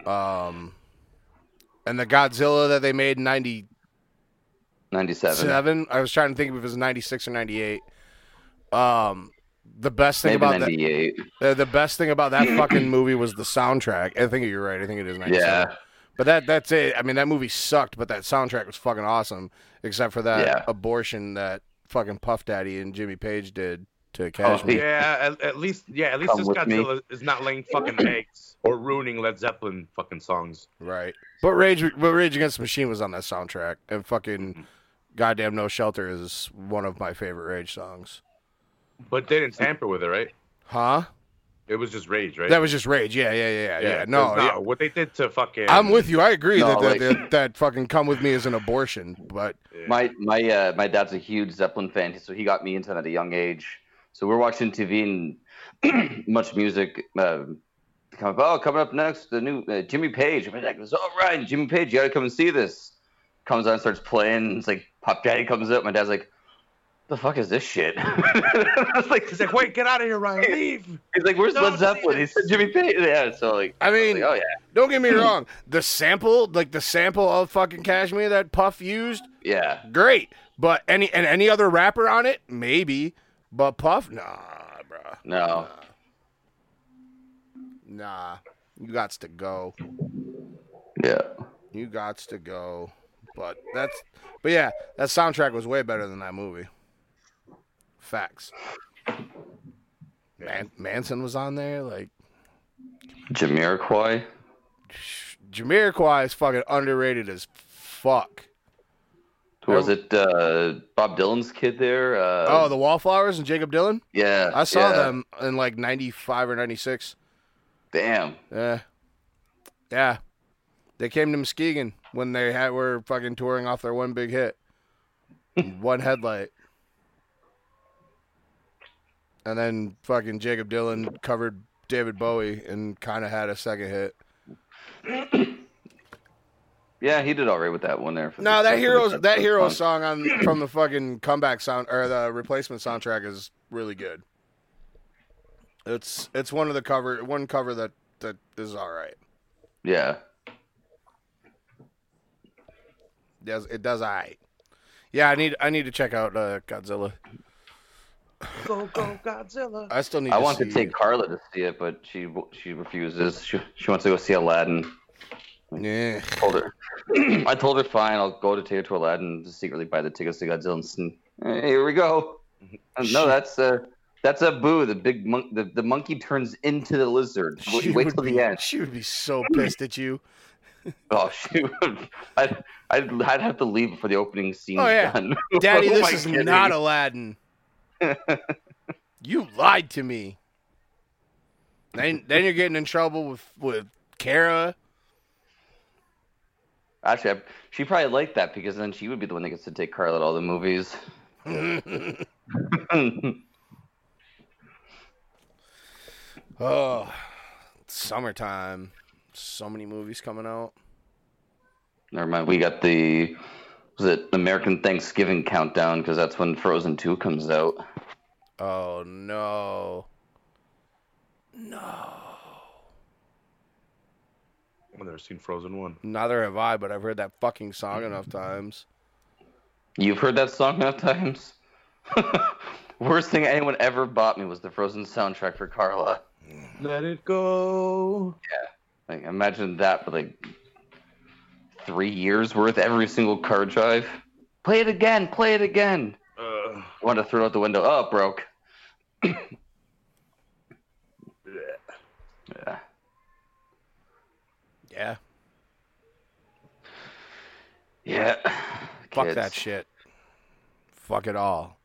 um, and the Godzilla that they made in '97. Ninety seven. I was trying to think if it was '96 or '98. Um, the best thing Maybe about that. ninety eight. The, the best thing about that fucking movie was the soundtrack. I think you're right. I think it is 97. Yeah. But that that's it. I mean, that movie sucked, but that soundtrack was fucking awesome, except for that Yeah. abortion that fucking Puff Daddy and Jimmy Page did to Oh, Kashmir. Yeah, at, at least yeah, at least Come this with me. Is not laying fucking eggs or ruining Led Zeppelin fucking songs. Right. But Rage, but Rage Against the Machine was on that soundtrack, and fucking mm-hmm. goddamn No Shelter is one of my favorite Rage songs. But they didn't tamper with it, right? Huh? It was just rage, right? That was just Rage. Yeah, yeah, yeah, yeah. No, 'cause yeah. what they did to fucking. I'm with you. I agree No, that, that, like- that that fucking come with me is an abortion, but Yeah. My my uh, my dad's a huge Zeppelin fan, so he got me into it at a young age. So we're watching TV and much music. Uh, come up, oh, coming up next, the new uh, Jimmy Page. My dad goes, "All right, Jimmy Page, you gotta come and see this." Comes on, and starts playing. It's like Puff Daddy comes up. My dad's like, "The fuck is this shit?" I was like, He's like, wait, get out of here, Ryan. Leave. he's like, "Where's No, Led Zeppelin?" He said, "Jimmy Page." Yeah, so like, I I mean, like, "Oh yeah, Don't get me wrong. The sample, like the sample of fucking Kashmir that Puff used, yeah." great. But any and any other rapper on it, maybe. But Puff, nah, bruh. No, Nah. You gots to go. yeah. You gots to go. But that's but yeah, that soundtrack was way better than that movie. Facts. Man, Manson was on there, like Jamiroquai. Jamiroquai is fucking underrated as fuck. Was it? Uh, Bob Dylan's kid there. Uh, oh, the Wallflowers and Jakob Dylan. yeah. I saw yeah. them in like '95 or '96. Damn. Yeah, yeah. They came to Muskegon when they had were fucking touring off their one big hit, one headlight, and then fucking Jakob Dylan covered David Bowie and kind of had a second hit. Yeah, he did all right with that one there. No, that heroes that hero song. on from the fucking comeback sound or the replacement soundtrack is really good. It's it's one of the cover one cover that that is all right. Yeah. Does it does all right. Yeah, I need I need to check out uh, Godzilla. Go go Godzilla. I still need. I to want see, to take Carla to see it, but she she refuses. She she wants to go see Aladdin. Yeah, Told her, I told her fine. I'll go to take her to Aladdin and just secretly buy the tickets to Godzilla. And sn- eh, here we go. Uh, no, that's uh that's a boo. The big monk. The, the monkey turns into the lizard. Wait, She wait till be, the end. She would be so pissed at you. Oh shoot! I'd, I'd I'd have to leave before the opening scene. Oh, yeah. done. Daddy, Who this I is kidding? not Aladdin. You lied to me. Then then you're getting in trouble with with Kara. Actually, I, she probably liked that because then she would be the one that gets to take Carla to all the movies. Oh, summertime. So many movies coming out. Never mind. We got the was it American Thanksgiving countdown because that's when Frozen Two comes out. Oh no. No. I've never seen Frozen one. Neither have I, but I've heard that fucking song enough times. You've heard that song enough times. Worst thing anyone ever bought me was the Frozen soundtrack for Carla. Let it go. Like imagine that for like three years worth every single card drive. Play it again. Play it again. Uh, Want to throw it out the window? Oh, it broke. Yeah. Yeah. Yeah. Fuck Kids. that shit. Fuck it all.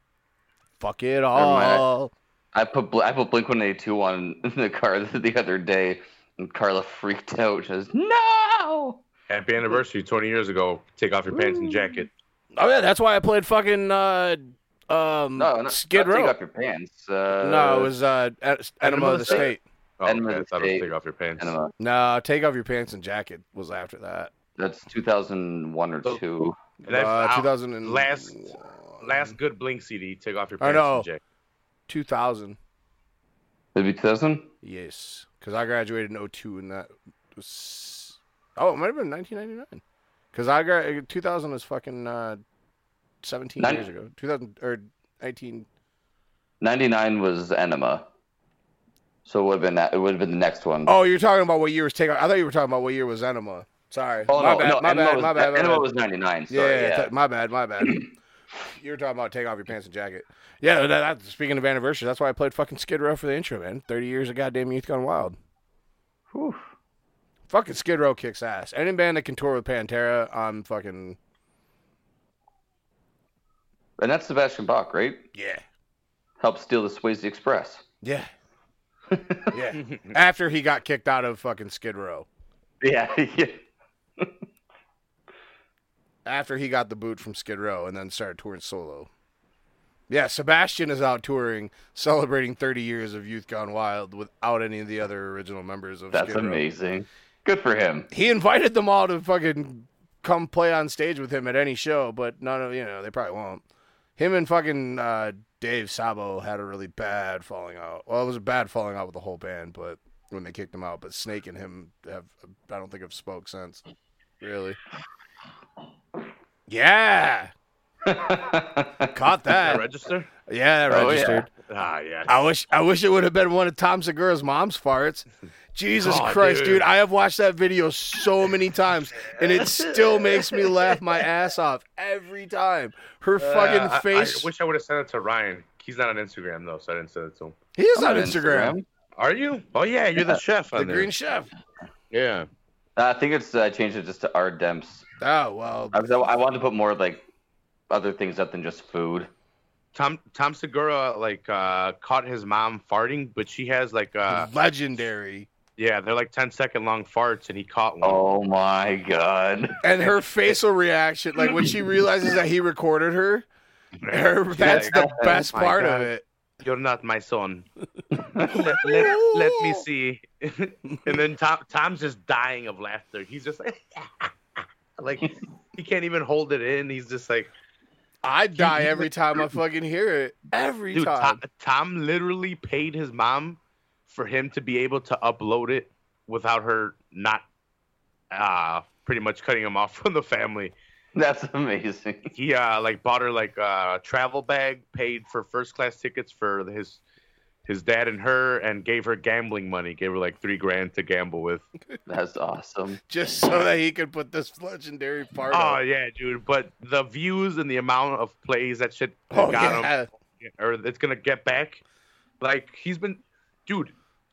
Fuck it mind, I- all. I put Bl- I put Blink One Eighty Two on in the car the other day, and Carla freaked out. She says, "No!" Happy anniversary, 20 years ago. Take off your pants and jacket. Oh yeah, that's why I played fucking uh um No, not, Skid Row. Take off your pants. Uh, no, it was uh En- Enema of the State. Oh, Enema okay, of the thought it was State. take off your pants. Enema. No, Take Off Your Pants and Jacket was after that. That's 2001 or So- two. Uh, 2000 and last last good Blink CD. Take off your pants. I pants know. and jacket. 2000. Maybe 2000. Yes, because I graduated in 02 and that was oh, it might have been 1999. Because I got 2000 was fucking uh, 17 Nin- years ago. 2000 or 19. 99 was Enema. So it would have been that. It would have been the next one. Oh, you're talking about what year was Take Off? I thought you were talking about what year was Enema. Sorry, Oh, my no, bad, no, my bad, was, my bad, my Enema bad. was 99. Yeah, Sorry, yeah, yeah. t- my bad, my bad. you were talking about take off your pants and jacket. Yeah, that, that, speaking of anniversary, that's why I played fucking Skid Row for the intro, man. 30 years of goddamn Youth Gone Wild. Whew. Fucking Skid Row kicks ass. Any band that can tour with Pantera, I'm fucking And that's Sebastian Bach, right? yeah, Helped steal the Swayze Express. yeah, yeah. After he got kicked out of fucking Skid Row, Yeah, yeah. after he got the boot from Skid Row, and then started touring solo. Yeah, Sebastian is out touring, celebrating 30 years of Youth Gone Wild without any of the other original members of That's Skid Row. amazing. Good for him. He invited them all to fucking come play on stage with him at any show, but none of you know they probably won't. Him and fucking uh, Dave Sabo had a really bad falling out. Well, it was a bad falling out with the whole band, but when they kicked him out, but Snake and him have I don't think have spoke since. Really? Yeah, caught That that. register? Yeah, Oh, yeah. registered. Ah, yeah. I wish I wish it would have been one of Tom Segura's mom's farts. Jesus God, Christ, dude. dude. I have watched that video so many times and it still makes me laugh my ass off every time. Her Uh, fucking I- face. I, wish I would have sent it to Ryan. He's not on Instagram though, so I didn't send it to him. he is I'm on Instagram. Are you? Oh yeah, you're Yeah, the chef The there. Green Chef. Yeah. I think it's uh, changed it just to our demps. Oh well, I, was, I wanted to put more like other things up than just food. Tom Tom Segura like uh, caught his mom farting, but she has like uh legendary. Yeah, they're like 10 second long farts, and he caught one. Oh my god. And her facial reaction, like when she realizes that he recorded her, her that's the oh Yeah. best Oh part God. of it. You're not my son. let, let, let me see. and then Tom Tom's just dying of laughter. He's just like, like he can't even hold it in. He's just like, I die every time I fucking hear it. Every dude. time. Tom, Tom literally paid his mom for him to be able to upload it without her not, uh, pretty much cutting him off from the family. That's amazing. He uh like bought her like a travel bag, paid for first class tickets for his his dad and her, and gave her gambling money. Gave her like three grand to gamble with. That's awesome. Just so that he could put this legendary part Oh on. yeah, dude. But the views and the amount of plays that shit Oh, got yeah. him, or it's gonna get back. Like he's been, dude.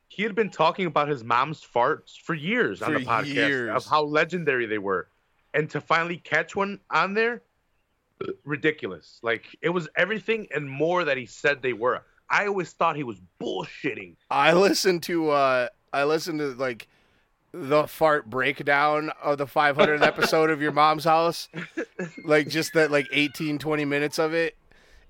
He had been talking about his mom's farts for years on the podcast years. of how legendary they were, and to finally catch one on there, ridiculous. Like it was everything and more that he said they were. I always thought he was bullshitting. I listened to uh I listened to like the fart breakdown of the 500th episode of your mom's house like just that like 18 20 minutes of it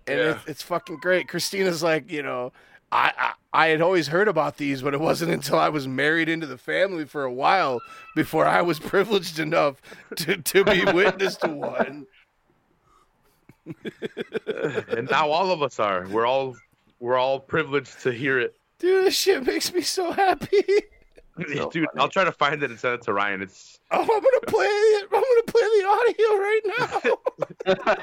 and Yeah. it's, it's fucking great christina's like you know I, I i had always heard about these but it wasn't until i was married into the family for a while before i was privileged enough to, to be witness to one and now all of us are. We're all we're all privileged to hear it. dude this shit makes me so happy So Dude, funny. I'll try to find it and send it to Ryan. It's oh i'm gonna play it i'm gonna play the audio right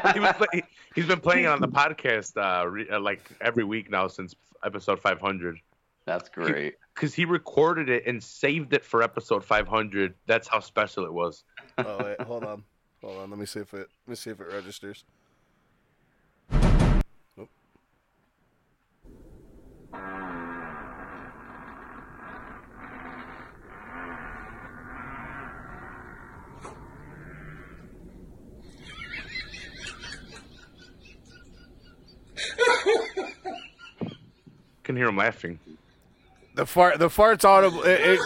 now he was play, he's been playing it on the podcast uh, re, uh like every week now since episode 500 That's great. because he recorded it and saved it for episode 500 that's how special it was Oh wait, hold on, hold on. Let me see if it. Let me see if it registers. Nope. Can hear him laughing The fart, the fart's audible. It, it,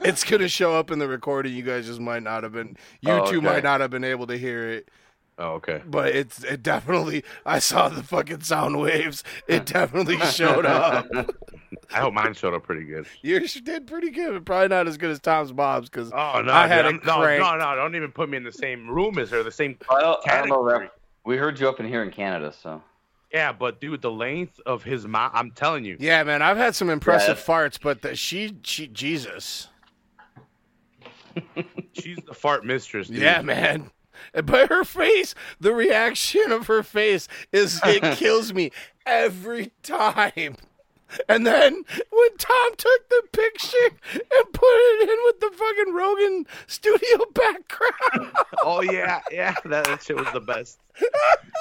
it's gonna show up in the recording. You guys just might not have been. You Oh, two okay. might not have been able to hear it, oh okay but it's it definitely. I saw the fucking sound waves. It definitely showed up. i hope mine showed up pretty good Yours did pretty good, but probably not as good as Tom's Bob's because oh no I had dude, it I'm- no no no don't even put me in the same room as her the same I don't, I don't know category. that. We heard you up in here in Canada, so yeah but dude the length of his mouth i'm telling you yeah, man, I've had some impressive Yeah. farts, but the, she, she, Jesus, she's the fart mistress dude. Yeah, man. But her face, the reaction of her face is it kills me every time. And then when Tom took the picture and put it in with the fucking Rogan studio background. Oh yeah, yeah, that, that shit was the best.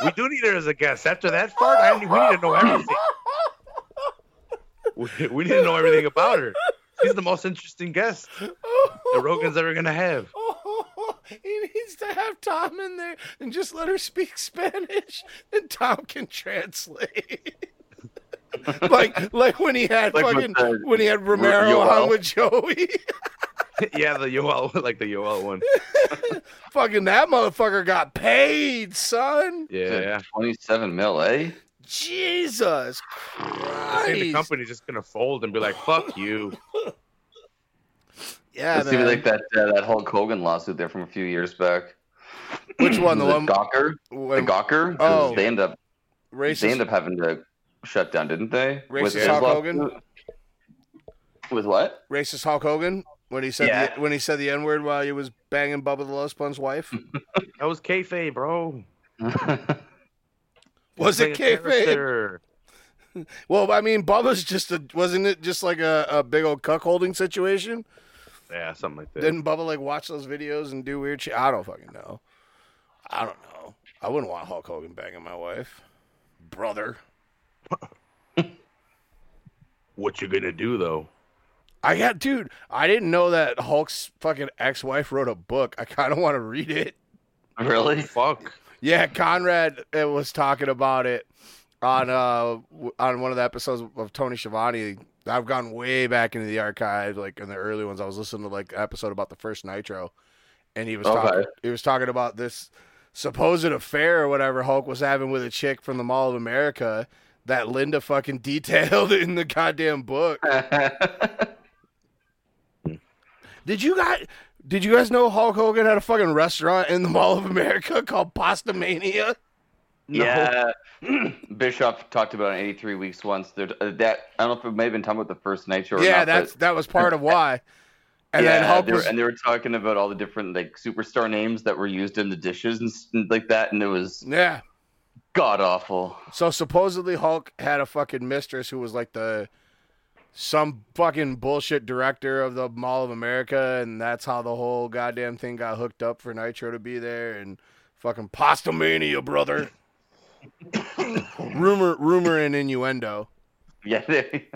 We do need her as a guest. After that fart, I we need to know everything. We, we need to know everything about her. She's the most interesting guest that Rogan's ever gonna have. he needs to have Tom in there and just let her speak Spanish, and Tom can translate. like, like when he had Like fucking the- when he had Romero Yoel. on with Joey. yeah, the Yoel, like the Yoel one. fucking that motherfucker got paid, son. Yeah, twenty-seven mil, eh? Jesus Christ! think the company's just gonna fold and be like, "Fuck you." Yeah, Let's see man. like that uh, that Hulk Hogan lawsuit there from a few years back. Which one? The the one Gawker, the Gawker. Oh. they end up they end up having to shut down, didn't they? Racist his Hulk lawsuit? Hogan? With what? racist Hulk Hogan when he said Yeah. the, when he said the N word while he was banging Bubba the Love Sponge wife. That was kayfabe, bro. Was it Playing a kayfabe? Well, I mean, Bubba's just a wasn't it just like a, a big old cuck holding situation? Yeah, something like that. Didn't Bubba like watch those videos and do weird shit? I don't fucking know. I don't know. I wouldn't want Hulk Hogan banging my wife, brother. What you gonna do though? I got, dude. I didn't know that Hulk's fucking ex-wife wrote a book. I kind of want to read it. Really? Fuck. Yeah, Conrad uh, was talking about it on uh on one of the episodes of Tony Schiavone. I've gone way back into the archive, like in the early ones. I was listening to like episode about the first Nitro, and he was Okay. talking. He was talking about this supposed affair or whatever Hulk was having with a chick from the Mall of America that Linda fucking detailed in the goddamn book. Did you guys? Did you guys know Hulk Hogan had a fucking restaurant in the Mall of America called Pasta Mania? Yeah, Bischoff talked about in 83 weeks once. There, uh, that I don't know if it may have been talking about the first night show. Or yeah, not, that's but, that was part of why. And yeah, then Hulk they were, was and they were talking about all the different like superstar names that were used in the dishes and like that, and it was yeah. God awful. So supposedly Hulk had a fucking mistress who was like the some fucking bullshit director of the Mall of America, and that's how the whole goddamn thing got hooked up for Nitro to be there and fucking Pasta Mania, brother. rumor, rumor, and innuendo. Yeah, they,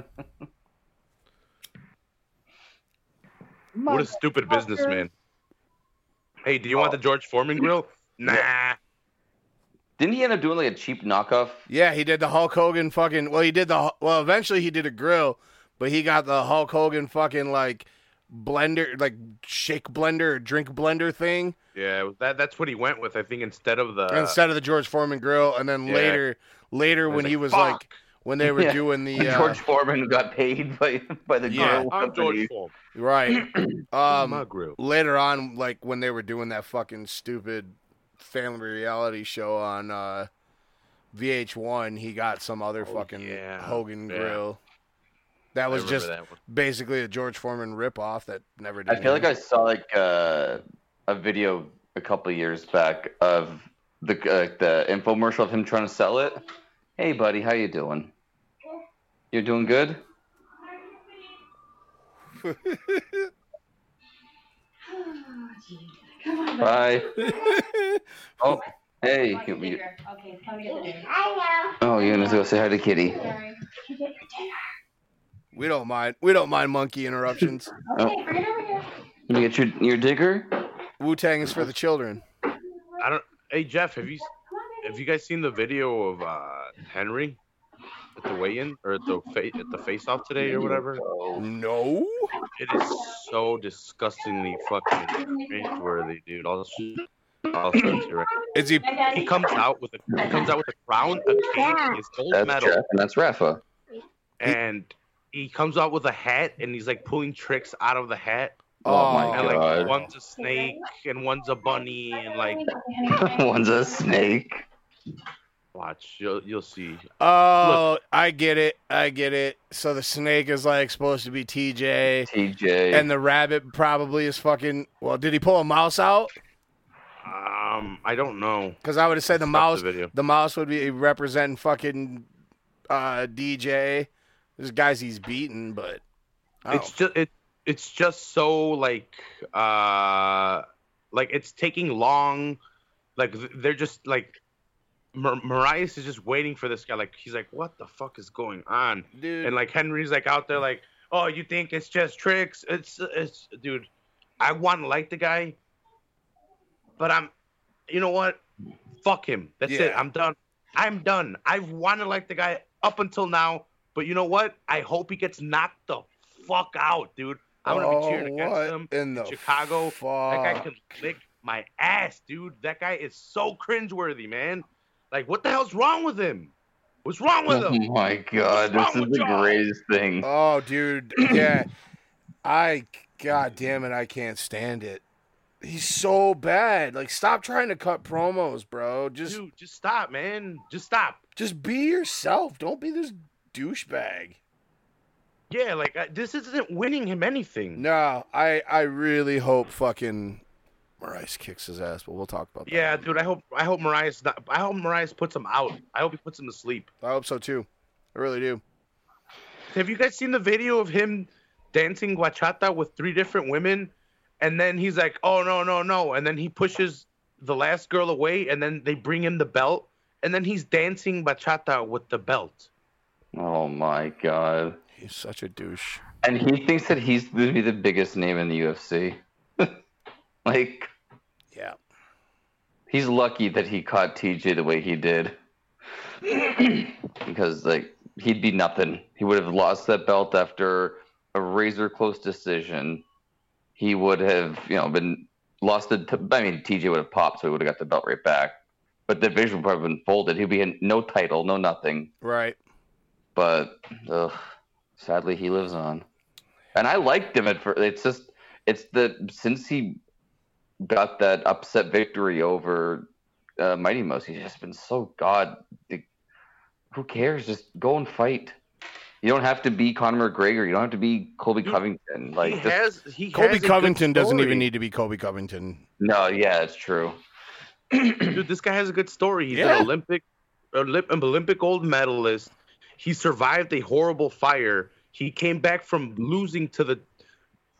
What a stupid businessman. Hey, do you want the oh. George Foreman grill? Nah. Didn't he end up doing like a cheap knockoff? Yeah, he did the Hulk Hogan fucking. Well, he did the. Well, eventually he did a grill, but he got the Hulk Hogan fucking like blender, like shake blender or drink blender thing Yeah, that that's what he went with. I think instead of the instead of the George Foreman grill. And then yeah. later, later when like, he was "Fuck." like when they were Yeah. doing the uh, George Foreman got paid by by the Yeah. grill I'm George. Foreman. right. my Um, grill. later on, like when they were doing that fucking stupid family reality show on uh, VH1, he got some other fucking Oh, yeah. Hogan Yeah. grill. That was just that basically a George Foreman ripoff that never did. I feel like I saw like uh, a video a couple of years back of the uh, the infomercial of him trying to sell it. Hey, buddy, how you doing? You're doing good. Bye. Oh, hey. you- you- Okay, come get the dinner. Oh, you're gonna go say hi to Kitty. Sorry. we don't mind. We don't mind monkey interruptions. Okay, bring it over here. Let me get your your digger. Wu Tang is for the children. I don't. Hey Jeff, have you have you guys seen the video of uh, Henry at the weigh-in or at the fa- at the face-off today or whatever? No. It is so disgustingly fucking cringeworthy, dude. I'll show I'll show you right. Is he? He comes out with a he comes out with a crown, a cane, his gold That's medal, Jeff, and that's Rafa. and he comes out with a hat, and he's like pulling tricks out of the hat, Oh, oh my and like god. one's a snake and one's a bunny, and like One's a snake. Watch, you'll you'll see. Oh, I get it. I get it. So the snake is like supposed to be TJ, TJ. and the rabbit probably is fucking. Well, did he pull a mouse out? Um, I don't know. Because I would have said the mouse. the video. The mouse would be representing fucking uh, DJ. There's guys he's beaten, but. It's just it. It's just so like uh like it's taking long. Like they're just like Mar- Moraes is just waiting for this guy. Like he's like, what the fuck is going on? dude. And like Henry's like out there like, oh, you think it's just tricks? It's it's dude. I want to like the guy, but I'm, you know what? Fuck him. That's it. I'm done. I'm done. I want to like the guy up until now, but you know what? I hope he gets knocked the fuck out, dude. I'm gonna be oh, cheering against Oh, him in in Chicago. That guy fuck? can lick my ass, dude. That guy is so cringeworthy, man. Like, what the hell's wrong with him? What's wrong with him? Oh my god, What's this is the y'all? greatest thing. Oh, dude. Yeah. I. God damn it! I can't stand it. He's so bad. Like, stop trying to cut promos, bro. Just, Dude, just stop, man. Just stop. just be yourself. Don't be this douchebag. Yeah, like uh, this isn't winning him anything. No, I, I really hope fucking Rice kicks his ass, but we'll talk about that. Yeah, dude. I hope I hope Moraes not, I hope Moraes puts him out. I hope he puts him to sleep. I hope so too. I really do. Have you guys seen the video of him dancing bachata with three different women? And then he's like, "Oh no, no, no!" And then he pushes the last girl away, and then they bring him the belt, and then he's dancing bachata with the belt. Oh my god. He's such a douche. and he thinks that he's going to be the biggest name in the UFC. Like, Yeah. he's lucky that he caught TJ the way he did. because, like, he'd be nothing. He would have lost that belt after a razor close decision. He would have, you know, been lost. To, I mean, TJ would have popped, so he would have got the belt right back. But the division would probably have been folded. He'd be in no title, no nothing. Right. But ugh, sadly, he lives on. And I liked him at first. It's just, it's the since he got that upset victory over uh, Mighty Mouse, he's just been so god. Who cares? Just go and fight. You don't have to be Conor McGregor. You don't have to be Colby Dude, Covington. Like, he just, has he Colby has Covington doesn't even need to be Colby Covington. no, yeah, it's true. Dude, this guy has a good story. He's Yeah. an Olympic, Olymp- an Olympic gold medalist. He survived a horrible fire. He came back from losing to the,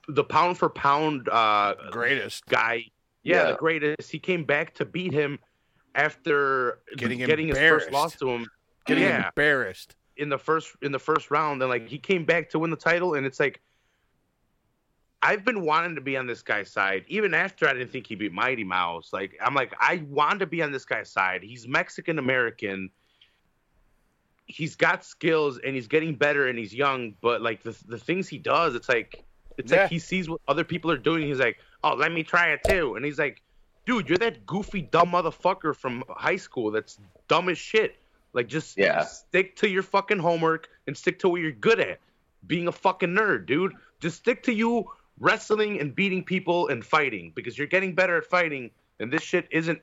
the pound for pound uh, Greatest. guy. Yeah, Yeah. the greatest. He came back to beat him after Getting his first loss to him. Getting yeah, embarrassed. in the first in the first round, and like he came back to win the title, and it's like. I've been wanting to be on this guy's side, even after I didn't think he beat Mighty Mouse. Like I'm like, I want to be on this guy's side. He's Mexican American. He's got skills and he's getting better and he's young, but like the the things he does, it's like it's Yeah. like he sees what other people are doing. He's like, oh, let me try it too. And he's like, dude, you're that goofy dumb motherfucker from high school that's dumb as shit. Like just Yeah. stick to your fucking homework and stick to what you're good at. Being a fucking nerd, dude. Just stick to you wrestling and beating people and fighting because you're getting better at fighting and this shit isn't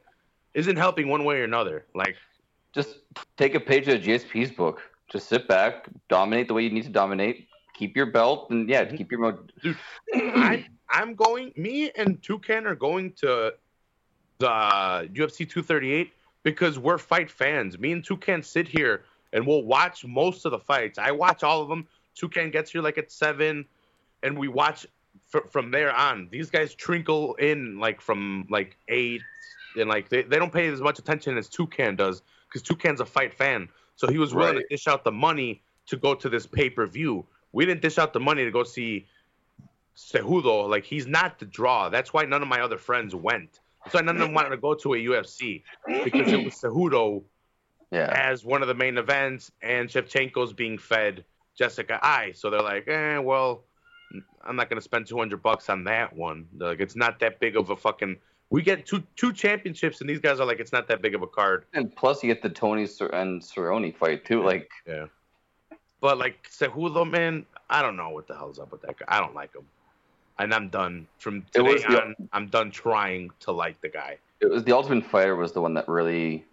isn't helping one way or another. Like Just take a page of GSP's book. Just sit back, dominate the way you need to dominate. Keep your belt, and yeah, mm-hmm. keep your mo- Dude, I I'm going. Me and Toucan are going to the UFC 238 because we're fight fans. Me and Toucan sit here and we'll watch most of the fights. I watch all of them. Toucan gets here like at seven, and we watch fr- from there on. These guys trinkle in like from like eight, and like they, they don't pay as much attention as Toucan does because Toucan's a fight fan. So he was willing Right. to dish out the money to go to this pay per view. We didn't dish out the money to go see Cejudo. Like he's not the draw. That's why none of my other friends went. That's why none of them wanted to go to a UFC because it was Cejudo yeah. as one of the main events, and Shevchenko's being fed Jessica Eye. So they're like, eh, well, I'm not gonna spend 200 bucks on that one. They're like, it's not that big of a fucking. We get two two championships, and these guys are like, it's not that big of a card. And plus, you get the Tony and Cerrone fight too. Like, Yeah. But like Cejudo, man, I don't know what the hell's up with that guy. I don't like him, and I'm done from today the- on. I'm done trying to like the guy. it was the Ultimate Fighter was the one that really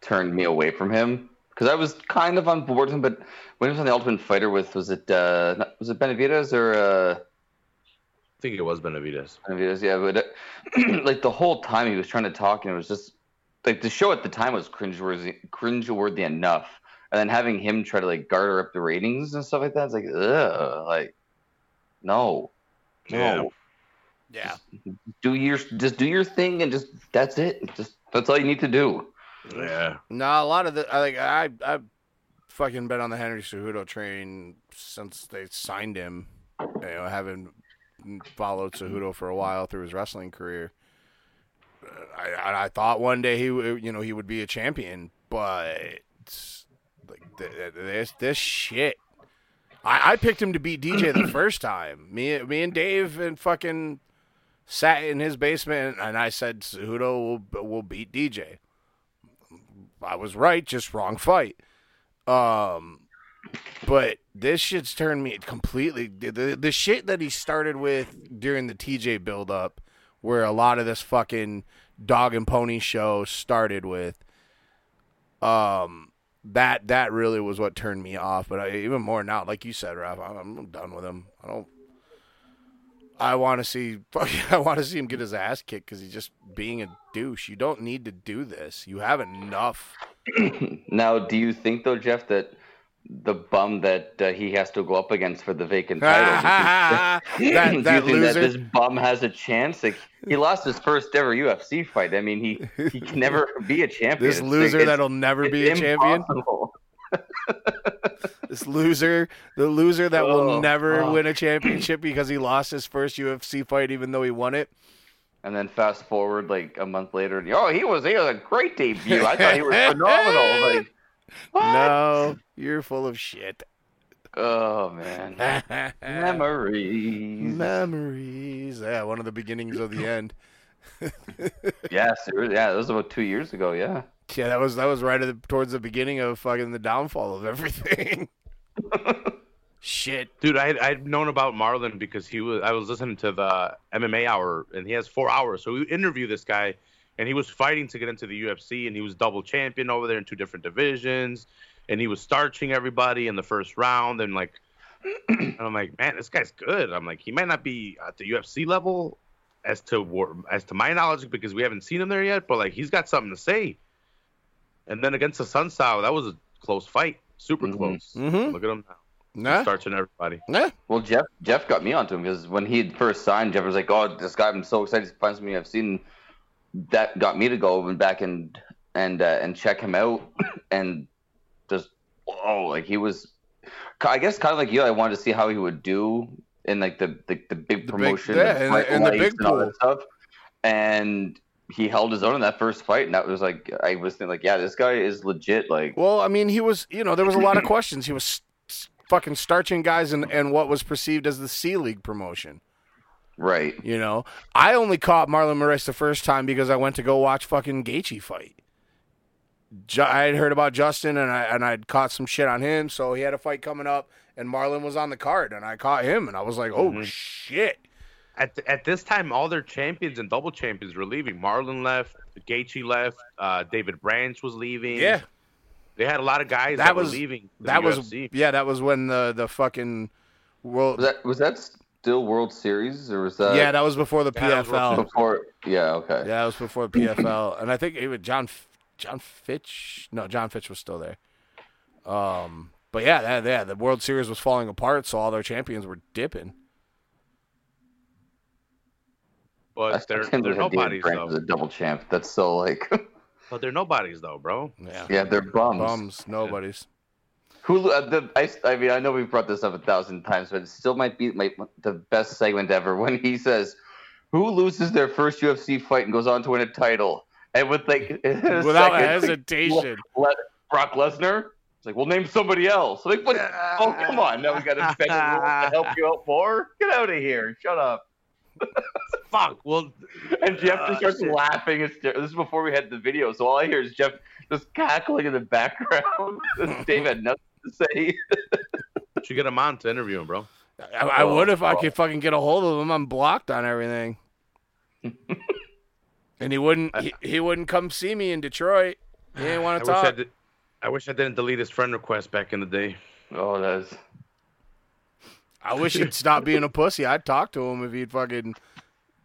turned me away from him because I was kind of on board with him, but when he was on the Ultimate Fighter with was it uh, not- was it Benavidez or uh, I think it was Benavidez. Benavidez? Yeah, but uh, like the whole time he was trying to talk, and it was just like the show at the time was cringeworthy, cringeworthy enough, and then having him try to like garter up the ratings and stuff like that, it's like ugh, like no, no. Yeah. Yeah. do your just do your thing and just that's it. Just that's all you need to do. Yeah. No, a lot of the I like I I've fucking been on the Henry Cejudo train since they signed him. You know, having followed Cejudo for a while through his wrestling career. Uh, I I, I thought one day he w- you know he would be a champion, but like th- th- this this shit. I, I picked him to beat DJ the first time. Me me and Dave and fucking sat in his basement and I said Cejudo will will beat DJ. I was right, just wrong fight. Um, but this shit's turned me completely. The, the, the shit that he started with during the TJ build up, where a lot of this fucking dog and pony show started with, um, that that really was what turned me off. But I, even more now, like you said, Ralph, I'm, I'm done with him. I don't. I want to see. I want to see him get his ass kicked because he's just being a douche. You don't need to do this. You have enough. Now, do you think though, Jeff, that the bum that uh, he has to go up against for the vacant title, that that think that this bum has a chance? Like he lost his first ever UFC fight. I mean, he he can never be a champion. This loser it's- that'll never be a champion. This loser, the loser that will Oh, never oh. win a championship because he lost his first UFC fight, even though he won it. And then fast forward like a month later, and oh, he was he was a great debut. I thought he was phenomenal. Like? No, you're full of shit. Oh man, memories. Memories. Yeah, one of the beginnings of the end. yeah, seriously, yeah, that was about two years ago. Yeah. Yeah, that was that was right at the, towards the beginning of fucking the downfall of everything. Shit. Dude, I I'd known about Marlon because he was I was listening to the MMA hour and he has four hours. So we interview this guy and he was fighting to get into the UFC and he was double champion over there in two different divisions and he was starching everybody in the first round and like and I'm like, man, this guy's good. I'm like, he might not be at the UFC level as to war- as to my knowledge because we haven't seen him there yet, but like he's got something to say. And then against the Sun Style, that was a close fight, super Mhm. close. Mhm. Look at him now, Nah. starching everybody. Nah. Well, Jeff Jeff got me onto him because when he first signed, Jeff was like, "Oh, this guy! I'm so excited to find somebody I've seen." That got me to go and back and and uh, and check him out, and just oh, like he was. I guess kind of like you. I wanted to see how he would do in like the the, the big big- promotion, yeah, the in the- bright the big and all that stuff. And he held his own in that first fight, and that was like I was thinking, like, yeah, this guy is legit. Like, Well, I mean, he was, you know, there was a lot of questions. He was fucking starching guys in, in what was perceived as the C League promotion. Right? You know, I only caught Marlon Moraes the first time because I went to go watch fucking Gaethje fight. I had heard about Justin and I and I'd caught some shit on him, so he had a fight coming up, and Marlon was on the card, and I caught him, and I was like, oh Mhm. shit. at at this time, all their champions and double champions were leaving. Marlon left, Gaethje left, uh, David Branch was leaving. Yeah, they had a lot of guys That that, was- were leaving. the that was UFC. yeah, that was when the the fucking world. Was that was that still World Series or was that? yeah, that was before the Yeah, PFL. before. Yeah, okay. Yeah, it was before the PFL, and I think even John John Fitch. No, John Fitch was still there. Um, but yeah, that, yeah, the World Series was falling apart, so all their champions were dipping. but I they're they're nobodies Branch though. was a double champ. That's so like, But they're nobodies though, bro. Yeah, yeah, they're bums. bums, nobodies. Who? Uh, the, I, I mean, I know we've brought this up a thousand times, but it still might be my, the best segment ever when he says, "Who loses their first UFC fight and goes on to win a title?" And with like Without second, hesitation. let Brock Lesnar. It's like, we'll name somebody else. Like, what? Oh, come on! Now we got to bend the to help you out more. Get out of here! Shut up. Fuck. Well, And Jeff just starts shit. laughing. hyster- This is before we had the video, so all I hear is Jeff just cackling in the background. Dave had nothing to say. you should get him on to interview him, bro. I, I would if I could fucking get a hold of him. I'm blocked on everything. and he wouldn't. He, he wouldn't come see me in Detroit. He didn't I want wish to I, talk. did, I wish I didn't delete his friend request back in the day. Oh, that's I wish he'd stop being a pussy. I'd talk to him if he'd fucking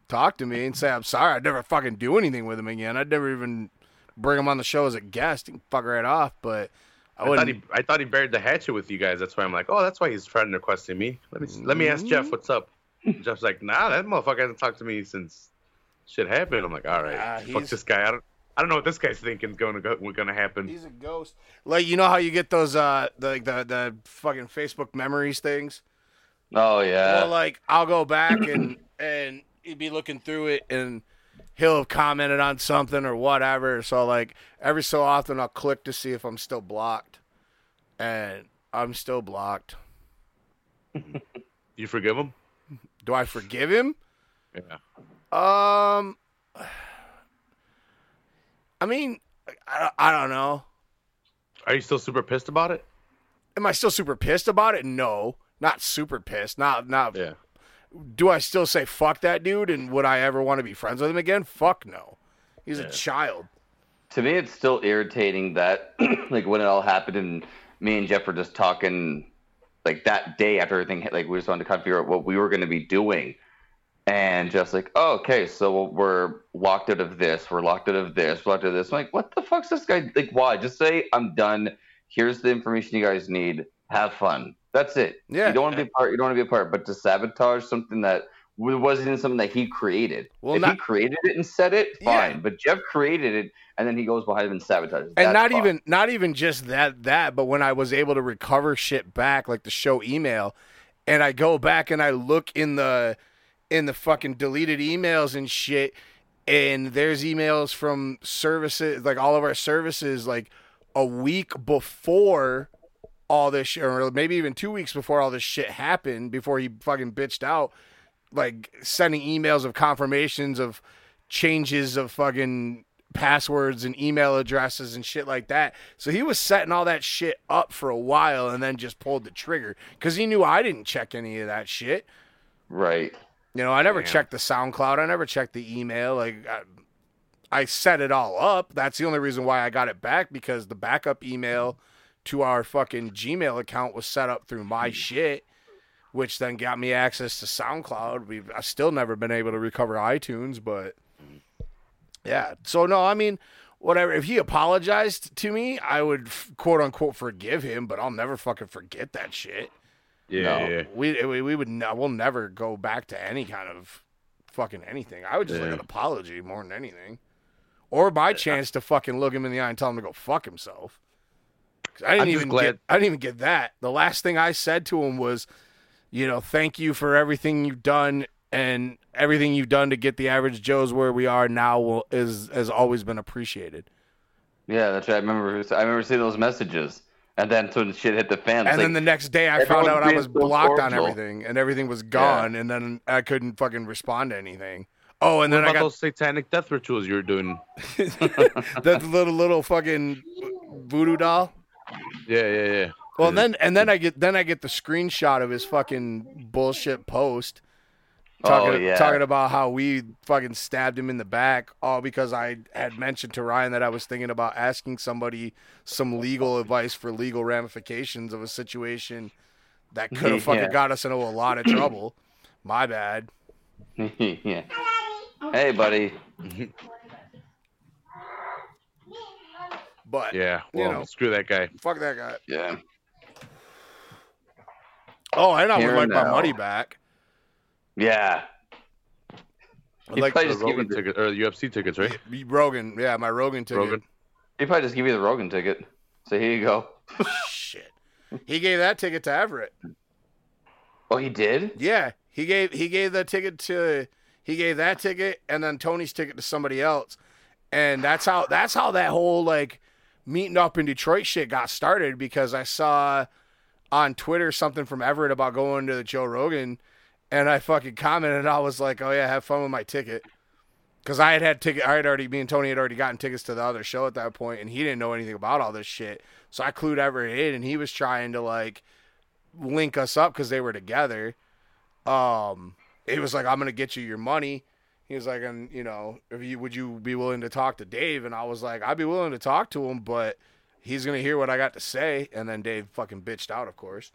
talk to me and say I'm sorry. I'd never fucking do anything with him again. I'd never even bring him on the show as a guest. He can fuck right off. But I I thought he I thought he buried the hatchet with you guys. That's why I'm like, oh, that's why he's friend requesting me. Let me let me ask Jeff what's up. Jeff's like, nah, that motherfucker hasn't talked to me since shit happened. I'm like, all right, Ah, fuck this guy. I don't I don't know what this guy's thinking is going to go going to happen. He's a ghost. Like you know how you get those uh the like the the fucking Facebook memories things. oh yeah. Well, like I'll go back and and he'd be looking through it and he'll have commented on something or whatever. So like every so often I'll click to see if I'm still blocked, and I'm still blocked. You forgive him? Do I forgive him? Yeah. Um, I mean, I, I don't know. Are you still super pissed about it? Am I still super pissed about it? No, not super pissed. Not not. Yeah. Do I still say fuck that dude? And would I ever want to be friends with him again? Fuck no. He's Yeah. a child. to me, it's still irritating that like when it all happened and me and Jeff were just talking like that day after everything hit, like we just wanted to kind of figure out what we were going to be doing. And Jeff's like, oh, okay, so we're locked out of this, we're locked out of this, we're locked out of this. I'm like, what the fuck's this guy? Like, why? Just say, I'm done. Here's the information you guys need. Have fun. That's it. Yeah. You don't want to be a part. You don't want to be a part. But to sabotage something that wasn't even something that he created. Well, if not- he created it and said it, Yeah. fine. But Jeff created it, and then he goes behind him and sabotages. It. And That's not fine. even not even just that that but when i was able to recover shit back like the show email and i go back and i look in the in the fucking deleted emails and shit and there's emails from services like all of our services like a week before all this shit or maybe even two weeks before all this shit happened before he fucking bitched out like sending emails of confirmations of changes of fucking passwords and email addresses and shit like that. So he was setting all that shit up for a while and then just pulled the trigger because he knew I didn't check any of that shit. right. You know, I never Damn. checked the SoundCloud. I never checked the email. Like, I, I set it all up. That's the only reason why I got it back because the backup email to our fucking Gmail account was set up through my shit, which then got me access to SoundCloud. We've I've still never been able to recover iTunes, but yeah. So no, I mean, whatever. If he apologized to me, I would quote unquote forgive him, but I'll never fucking forget that shit. Yeah, No. yeah. We we, we would we'll never go back to any kind of fucking anything. I would just like an apology more than anything, or my chance to fucking look him in the eye and tell him to go fuck himself. 'Cause I didn't I'm even glad- get I didn't even get that. The last thing I said to him was, you know, thank you for everything you've done and everything you've done to get the average Joes where we are now will, is has always been appreciated. Yeah, that's right. I remember. I remember seeing those messages, and then when shit hit the fan, it's And then the next day, I found out I was so blocked on everything, and everything was gone, and then I couldn't fucking respond to anything. Oh, and What then I about got those satanic death rituals you were doing? that little little fucking voodoo doll. Yeah, yeah, yeah. Well, and then and then I get then I get the screenshot of his fucking bullshit post oh, talking oh yeah, talking about how we fucking stabbed him in the back, all because I had mentioned to Ryan that I was thinking about asking somebody some legal advice for legal ramifications of a situation that could have fucking Yeah. got us into a lot of trouble. My bad. yeah. Hey, buddy. But Yeah. You Well, know. screw that guy. fuck that guy. Yeah. Oh, and I would Here like my money back. Yeah. I'd He like probably The just give you Rogan the, ticket or the UFC tickets, right? Rogan, yeah, my Rogan ticket. Rogan. he probably just give you the Rogan ticket. So here you go. Shit. He gave that ticket to Everett. Oh, he did. Yeah, he gave he gave the ticket to he gave that ticket and then Tony's ticket to somebody else, and that's how that's how that whole like meeting up in Detroit shit got started because I saw on Twitter something from Everett about going to the Joe Rogan, and I fucking commented and I was like, oh yeah, have fun with my ticket. Cause I had had ticket, I had already, me and Tony had already gotten tickets to the other show at that point, and he didn't know anything about all this shit. So I clued Everett in, and he was trying to like link us up because they were together. Um, he was like, "I'm gonna get you your money." He was like, "And you know, if you would you be willing to talk to Dave?" And I was like, "I'd be willing to talk to him, but he's gonna hear what I got to say." And then Dave fucking bitched out, of course.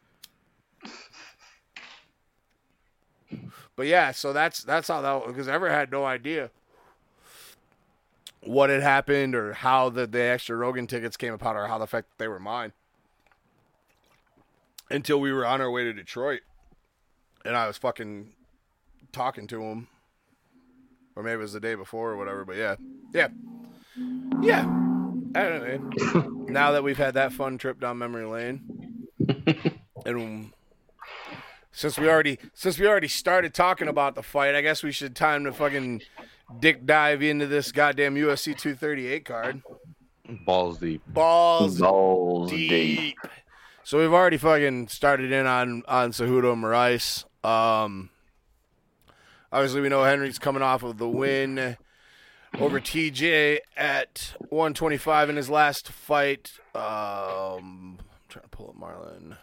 But yeah, so that's that's how that because Everett had no idea what had happened or how the, the extra Rogan tickets came about or how the fact that they were mine until we were on our way to Detroit and I was fucking talking to him or maybe it was the day before or whatever but yeah yeah yeah anyway now that we've had that fun trip down memory lane and since we already since we already started talking about the fight I guess we should time to fucking dick dive into this goddamn UFC 238 card Balls deep. balls Balls deep. deep. So we've already fucking started in on on Cejudo Moraes. Um, obviously we know Henry's coming off of the win over TJ at 125 in his last fight. Um, I'm trying to pull up Marlon.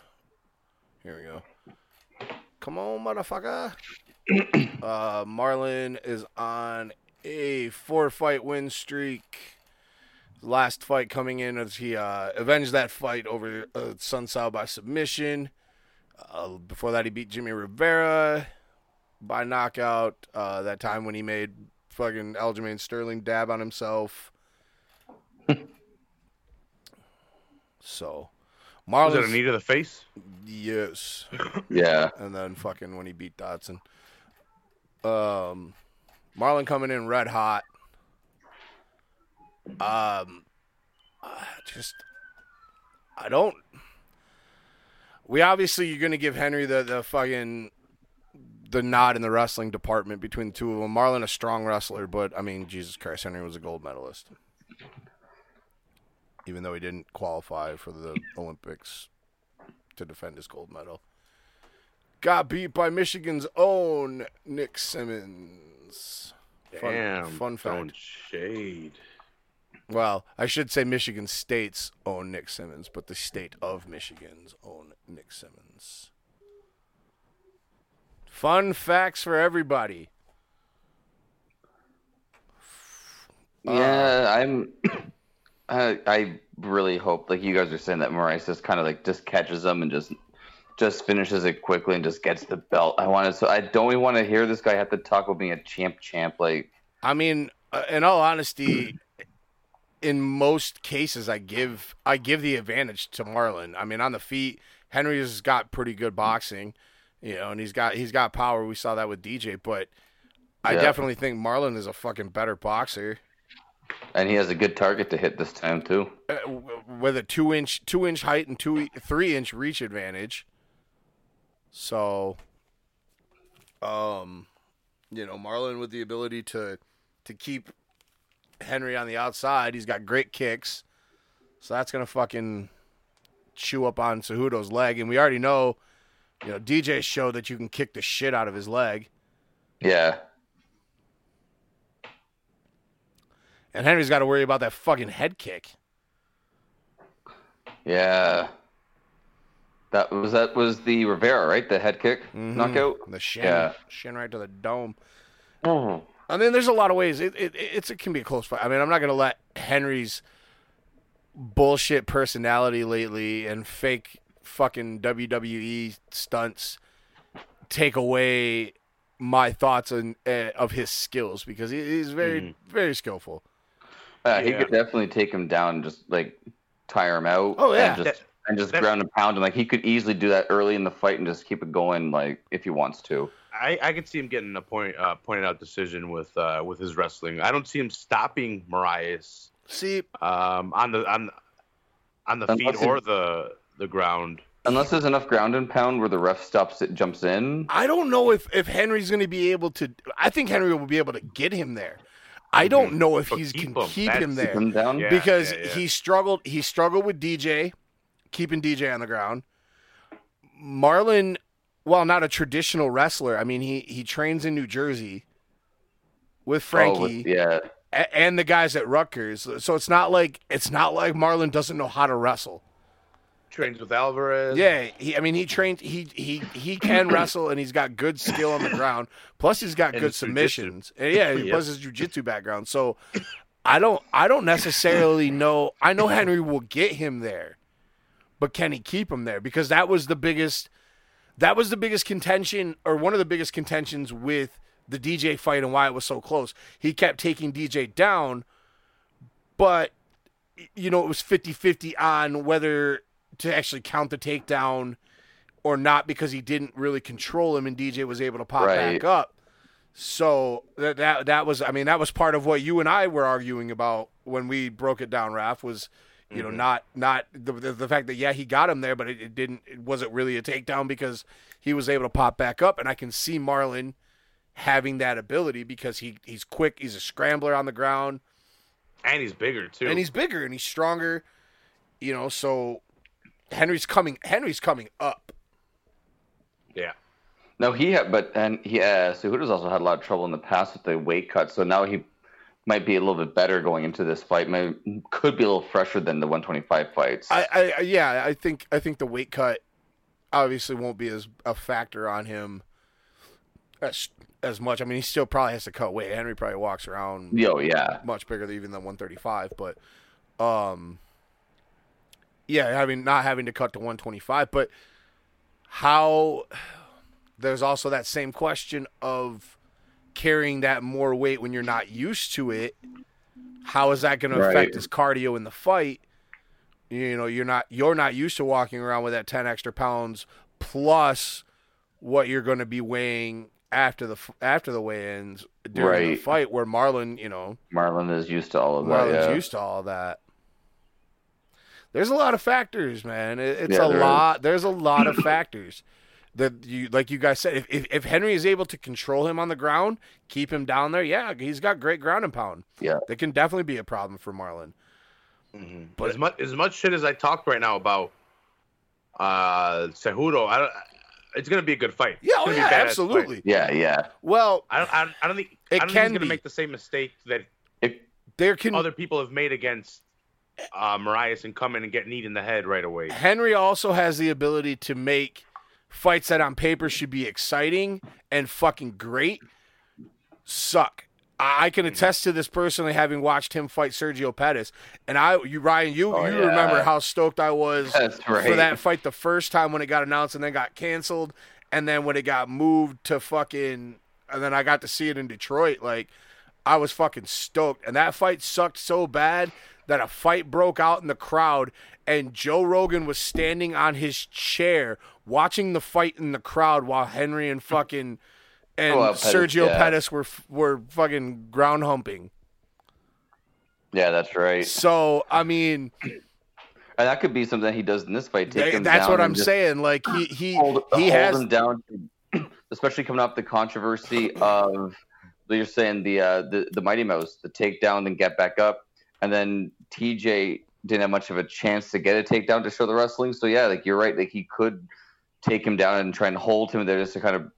Here we go. Come on, motherfucker. uh, Marlon is on a four fight win streak last fight coming in as he uh, avenged that fight over uh, Assunção by submission. Uh, before that, he beat Jimmy Rivera by knockout. Uh, that time when he made fucking Aljamain Sterling dab on himself. so, Was it a Marlon's knee to the face? yes, Yeah. and then fucking when he beat Dodson. Um, Marlon coming in red hot. Um, just I don't. We obviously you're gonna give Henry the the fucking the nod in the wrestling department between the two of them. Marlon a strong wrestler, but I mean Jesus Christ, Henry was a gold medalist, even though he didn't qualify for the Olympics to defend his gold medal. Got beat by Michigan's own Nick Simmons. Fun, Damn. fun throwing fact. shade. Well, I should say Michigan State's own Nick Simmons, but the state of Michigan's own Nick Simmons. Fun facts for everybody. Yeah, I'm. I, I really hope, like you guys are saying, that Moraes just kind of like just catches them and just just finishes it quickly and just gets the belt. I want to. So I don't even want to hear this guy have to talk about being a champ. Champ, like I mean, uh, in all honesty, in most cases, I give I give the advantage to Marlon. I mean, on the feet, Henry's got pretty good boxing, you know, and he's got he's got power. We saw that with DJ, but I Yeah. definitely think Marlon is a fucking better boxer. and he has a good target to hit this time too. uh, with a two inch two inch height and two three inch reach advantage. So, um, you know, Marlon with the ability to to keep Henry on the outside, he's got great kicks. So that's gonna fucking chew up on Cejudo's leg, and we already know, you know, DJ showed that you can kick the shit out of his leg, Yeah, and Henry's got to worry about that fucking head kick. yeah. That was that was the Rivera, right? The head kick Mhm. knockout. The shin, Yeah. shin right to the dome. Oh. I mean, there's a lot of ways. It, it it's it can be a close fight. I mean, I'm not gonna let Henry's bullshit personality lately and fake fucking WWE stunts take away my thoughts on, uh, of his skills because he, he's very Mhm. very skillful. Uh, He Yeah. could definitely take him down, and just like tire him out. Oh, yeah. and just, That- and just that- ground and pound him. Like he could easily do that early in the fight and just keep it going, like if he wants to. I, I could see him getting a point uh, pointed out decision with uh, with his wrestling. I don't see him stopping Moraes See, um, on the on on the Unless feet it- or the the ground. Unless there's enough ground and pound where the ref stops it, jumps in. I don't know if if Henry's going to be able to. I think Henry will be able to get him there. I mm-hmm. don't know if But he's keep can him. keep him there. Keep him down. Yeah. because yeah. he struggled he struggled with DJ keeping DJ on the ground. Marlon well, not a traditional wrestler, I mean he he trains in New Jersey with Oh, Frankie with- yeah. a- and the guys at Rutgers. So it's not like it's not like Marlon doesn't know how to wrestle. Trains with Alvarez. Yeah, he I mean he trained he he he can wrestle and he's got good skill on the ground. Plus he's got And good submissions. And yeah, Yep. plus his jujitsu background. So I don't I don't necessarily know I know Henry will get him there. But can he keep him there? Because that was the biggest that was the biggest contention or one of the biggest contentions with the DJ fight and why it was so close. He kept taking DJ down, but you know, it was 50-50 on whether to actually count the takedown or not because he didn't really control him and DJ was able to pop Right. back up. So that, that that was I mean that was part of what you and I were arguing about when we broke it down. Raph was you know mm-hmm. not not the, the the fact that yeah he got him there, but it, it didn't it wasn't really a takedown because he was able to pop back up, and I can see Marlon having that ability because he he's quick, he's a scrambler on the ground, and he's bigger too. and he's bigger and he's stronger. You know, so Henry's coming. Henry's coming up. yeah. No, he had, but and he, uh, Cejudo's also had a lot of trouble in the past with the weight cut. So now he might be a little bit better going into this fight. Might, could be a little fresher than the 125 fights. I, I I- yeah, I think I think the weight cut obviously won't be as a factor on him as as much. I mean, he still probably has to cut weight. Henry probably walks around Yo, yeah. much bigger than even than 135, but um yeah, having not having to cut to 125, but how there's also that same question of carrying that more weight when you're not used to it. How is that going to affect his cardio in the fight? You know, you're not you're not used to walking around with that 10 extra pounds plus what you're going to be weighing after the after the weigh-ins during the fight, where Marlon, you know, Marlon is used to all of that. Marlon's yeah. used to all that. There's a lot of factors, man. It's Yeah, a there is. lot. There's a lot of factors that you, like you guys said, if, if if Henry is able to control him on the ground, keep him down there, yeah, he's got great ground and pound. Yeah. that can definitely be a problem for Marlon. But as much as much shit as I talked right now about uh Cejudo, I don't. It's gonna be a good fight. Yeah, oh yeah, a badass fight. absolutely. Yeah, yeah. Well, I don't. I don't, I don't think. It I don't think can he's gonna be. make the same mistake that It, there can other people have made against uh, Moraes and come in and get kneed in the head right away. Henry also has the ability to make fights that on paper should be exciting and fucking great suck. I I can attest to this personally, having watched him fight Sergio Pettis, and I, you Ryan, you Oh, you yeah. remember how stoked I was That's for that fight the first time when it got announced and then got canceled, and then when it got moved to fucking, and then I got to see it in Detroit. Like, I was fucking stoked, and that fight sucked so bad that a fight broke out in the crowd, and Joe Rogan was standing on his chair watching the fight in the crowd while Henry and fucking and Oh, Pettis, Sergio yeah. Pettis were were fucking ground humping. yeah, that's right. So I mean, And that could be something he does in this fight. Take they- that's what I'm saying. Like he he Hold, he hold has him down, especially coming off the controversy of you're saying the uh, the the Mighty Mouse, the takedown, then get back up, and then TJ didn't have much of a chance to get a takedown to show the wrestling. So yeah, like you're right, like he could take him down and try and hold him there just to kind of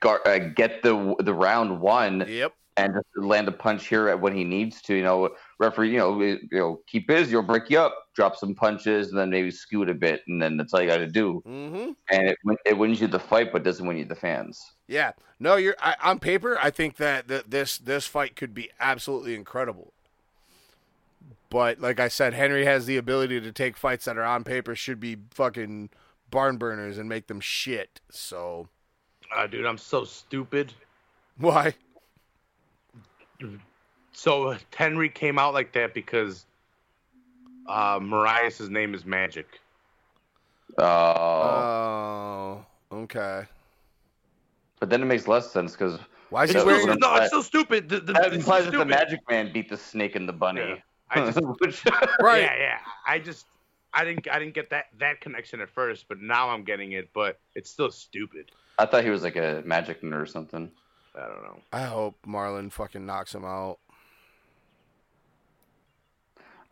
gar- uh, get the the round one Yep. and just land a punch here at when he needs to. You know, referee, you know, you know, keep busy, you'll break you up, drop some punches, and then maybe scoot a bit, and then that's all you got to do. Mm-hmm. And it it wins you the fight, but doesn't win you the fans. Yeah. No, you're I, on paper. I think that th- this this fight could be absolutely incredible. But like I said, Henry has the ability to take fights that are on paper should be fucking barn burners and make them shit. So Uh, dude, I'm so stupid. why? So Henry came out like that because uh, Moraes' name is Magic. Oh, Oh, okay. but then it makes less sense because Why is It's he So- so, wearing? wearing- no, it's so stupid. The, the, that it's implies that the. Magic Man beat the snake and the bunny. Yeah. I just, Which- Right. Yeah, yeah. I just, I didn't, I didn't get that that connection at first, but now I'm getting it. But it's still stupid. I thought he was like a magic nerd or something. I don't know. I hope Marlon fucking knocks him out.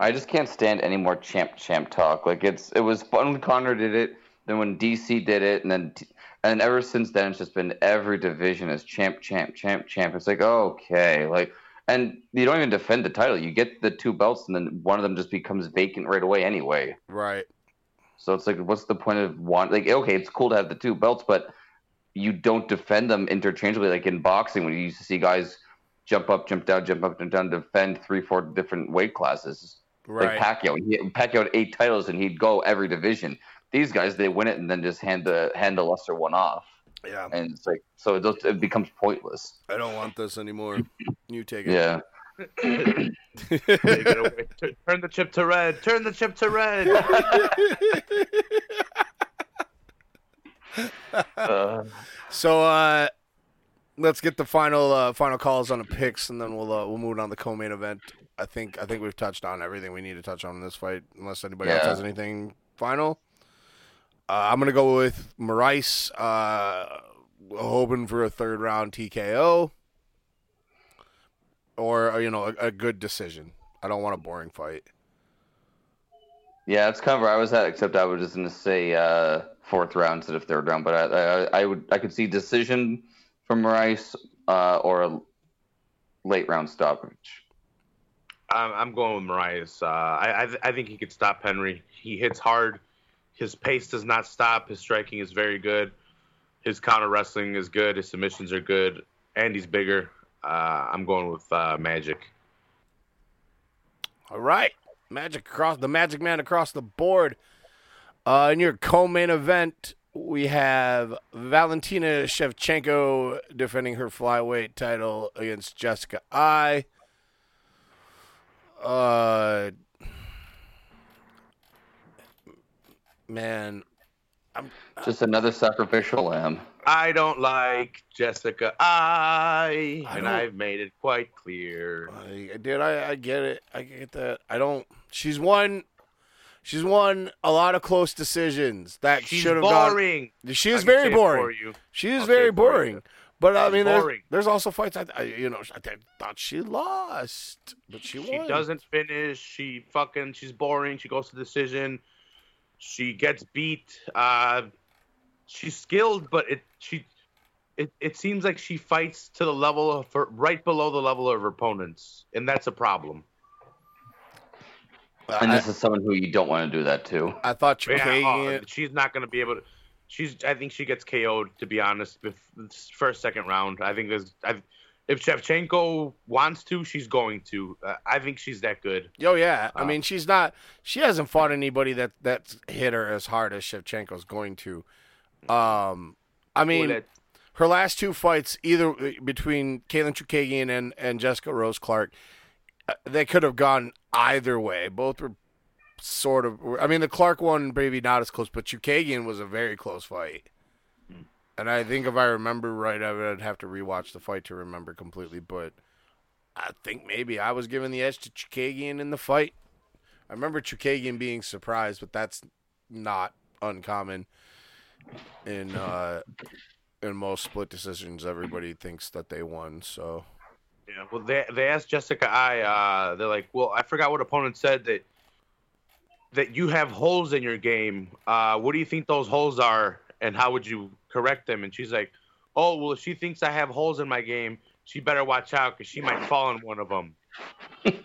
I just can't stand any more champ champ talk. Like it's it was fun when Conor did it, then when DC did it, and then and ever since then it's just been every division is champ champ champ champ. It's like okay, like and you don't even defend the title. You get the two belts, and then one of them just becomes vacant right away anyway. Right. So it's like, what's the point of want? Like, okay, it's cool to have the two belts, but you don't defend them interchangeably. Like in boxing, when you used to see guys jump up, jump down, jump up, jump down, defend three, four different weight classes. Right. Like Pacquiao, he, Pacquiao had eight titles and he'd go every division. These guys, they win it and then just hand the hand the lesser one off, yeah. and it's like so it, just, it becomes pointless. I don't want this anymore. You take it. Yeah, Take it away. Tur- Turn the chip to red. Turn the chip to red. uh, So uh let's get the final uh final calls on the picks and then we'll uh, we'll move on to the co-main event. I think I think we've touched on everything we need to touch on in this fight unless anybody else has anything final. Uh, I'm going to go with Moraes uh hoping for a third round TKO or uh, you know a, a good decision. I don't want a boring fight. yeah, that's kind of where I was at. Except I was just gonna say uh, fourth round instead of third round, but I, I, I would I could see decision from Rice uh, or a late round stoppage. I'm, I'm going with Moraes. Uh, I, I, th- I think he could stop Henry. He hits hard. His pace does not stop. His striking is very good. His counter wrestling is good. His submissions are good, and he's bigger. Uh, I'm going with uh, Magic. All right. Magic across the Magic Man across the board. Uh, in your co-main event, we have Valentina Shevchenko defending her flyweight title against Jessica Eye. Uh, man, I'm uh, Just another sacrificial lamb. I don't like Jessica Eye, I and I've made it quite clear. I, I did. I, I get it. I get that. I don't. She's won. She's won a lot of close decisions that should have gone. boring. She I is very say for boring. you. She is I'll very it for you. boring. But I mean, there's, there's also fights. I, I you know I, th- thought she lost, but she, She won. doesn't finish. She fucking. She's boring. She goes to decision. She gets beat. Uh, she's skilled, but it she. It, it seems like she fights to the level of her, right below the level of her opponents, and that's a problem. And I, this is someone who you don't want to do that to. I thought Yeah, oh, she's not going to be able to. She's. I think she gets KO'd. To be honest, bef- first second round. I think there's. I, if Shevchenko wants to, she's going to. Uh, I think she's that good. Oh yeah, I Uh, mean she's not. She hasn't fought anybody that that's hit her as hard as Shevchenko's going to. Um, I mean, Well, her last two fights, either uh, between Katlyn Chookagian and and Jessica Rose Clark, uh, they could have gone either way. Both were sort of. I mean, the Clark one maybe not as close, but Chookagian was a very close fight. And I think if I remember right, I would have to rewatch the fight to remember completely. But I think maybe I was giving the edge to Chookagian in the fight. I remember Chookagian being surprised, but that's not uncommon in uh, in most split decisions. Everybody thinks that they won, so Yeah, well, they they asked Jessica Eye. Uh, they're like, well, I forgot what opponent said that that you have holes in your game. Uh, what do you think those holes are, and how would you correct them? And she's like, oh, well, if she thinks I have holes in my game, she better watch out because she might fall in one of them.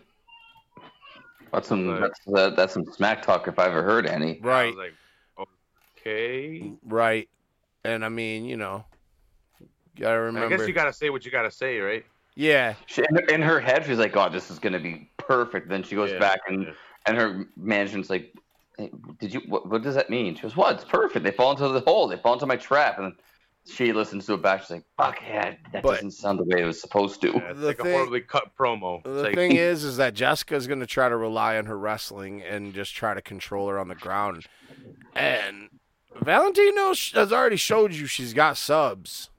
That's some that's, uh, that's some smack talk if I ever heard any. I right, was like, okay. right. And I mean, you know, gotta I guess you gotta say what you gotta say, right? yeah, She, in, her- in her head, she's like, "Oh, this is gonna be perfect." Then she goes Yeah, back and yeah. and her management's like, hey, "Did you? What, what does that mean?" She goes, "What? It's perfect. They fall into the hole. They fall into my trap." And she listens to it back. She's like, "Fuck yeah, that But- doesn't sound the way it was supposed to." Yeah, The like thing- a horribly cut promo. The like, thing is, is that Jessica's gonna try to rely on her wrestling and just try to control her on the ground, and Valentina has already showed you she's got subs.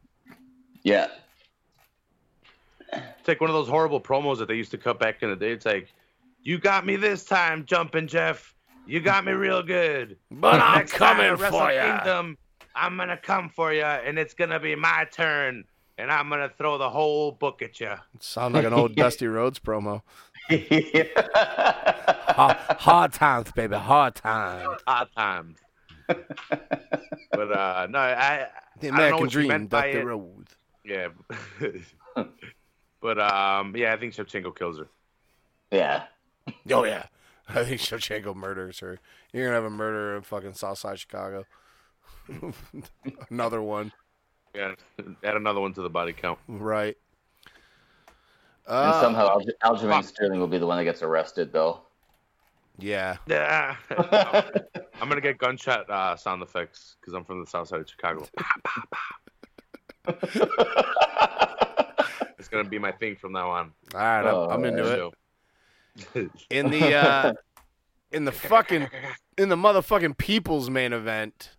Yeah, It's like one of those horrible promos that they used to cut back in the day. It's like, you got me this time, jumping Jeff. You got me real good. But I'm Next time coming Wrestle for you. Kingdom, I'm gonna come for you, and it's gonna be my turn, and I'm gonna throw the whole book at you. Sound like an old Dusty Rhodes promo. Hard, hard times, baby, hard times. Hard times. but uh, no, I The I don't know American what dream, Dusty. Rhodes. yeah. but um, yeah, I think Shevchenko kills her. yeah. Oh yeah, I think Shevchenko murders her. You're gonna have a murder in fucking Southside Chicago. Another one, Yeah, add another one to the body count. right? And Uh, somehow Alge- Aljamain Sterling will be the one that gets arrested, though. yeah. Yeah. I'm gonna get gunshot uh, sound effects because I'm from the south side of Chicago. it's gonna be my thing from now on. All right, I'm, Oh, I'm into it. So- In the uh, in the fucking in the motherfucking people's main event.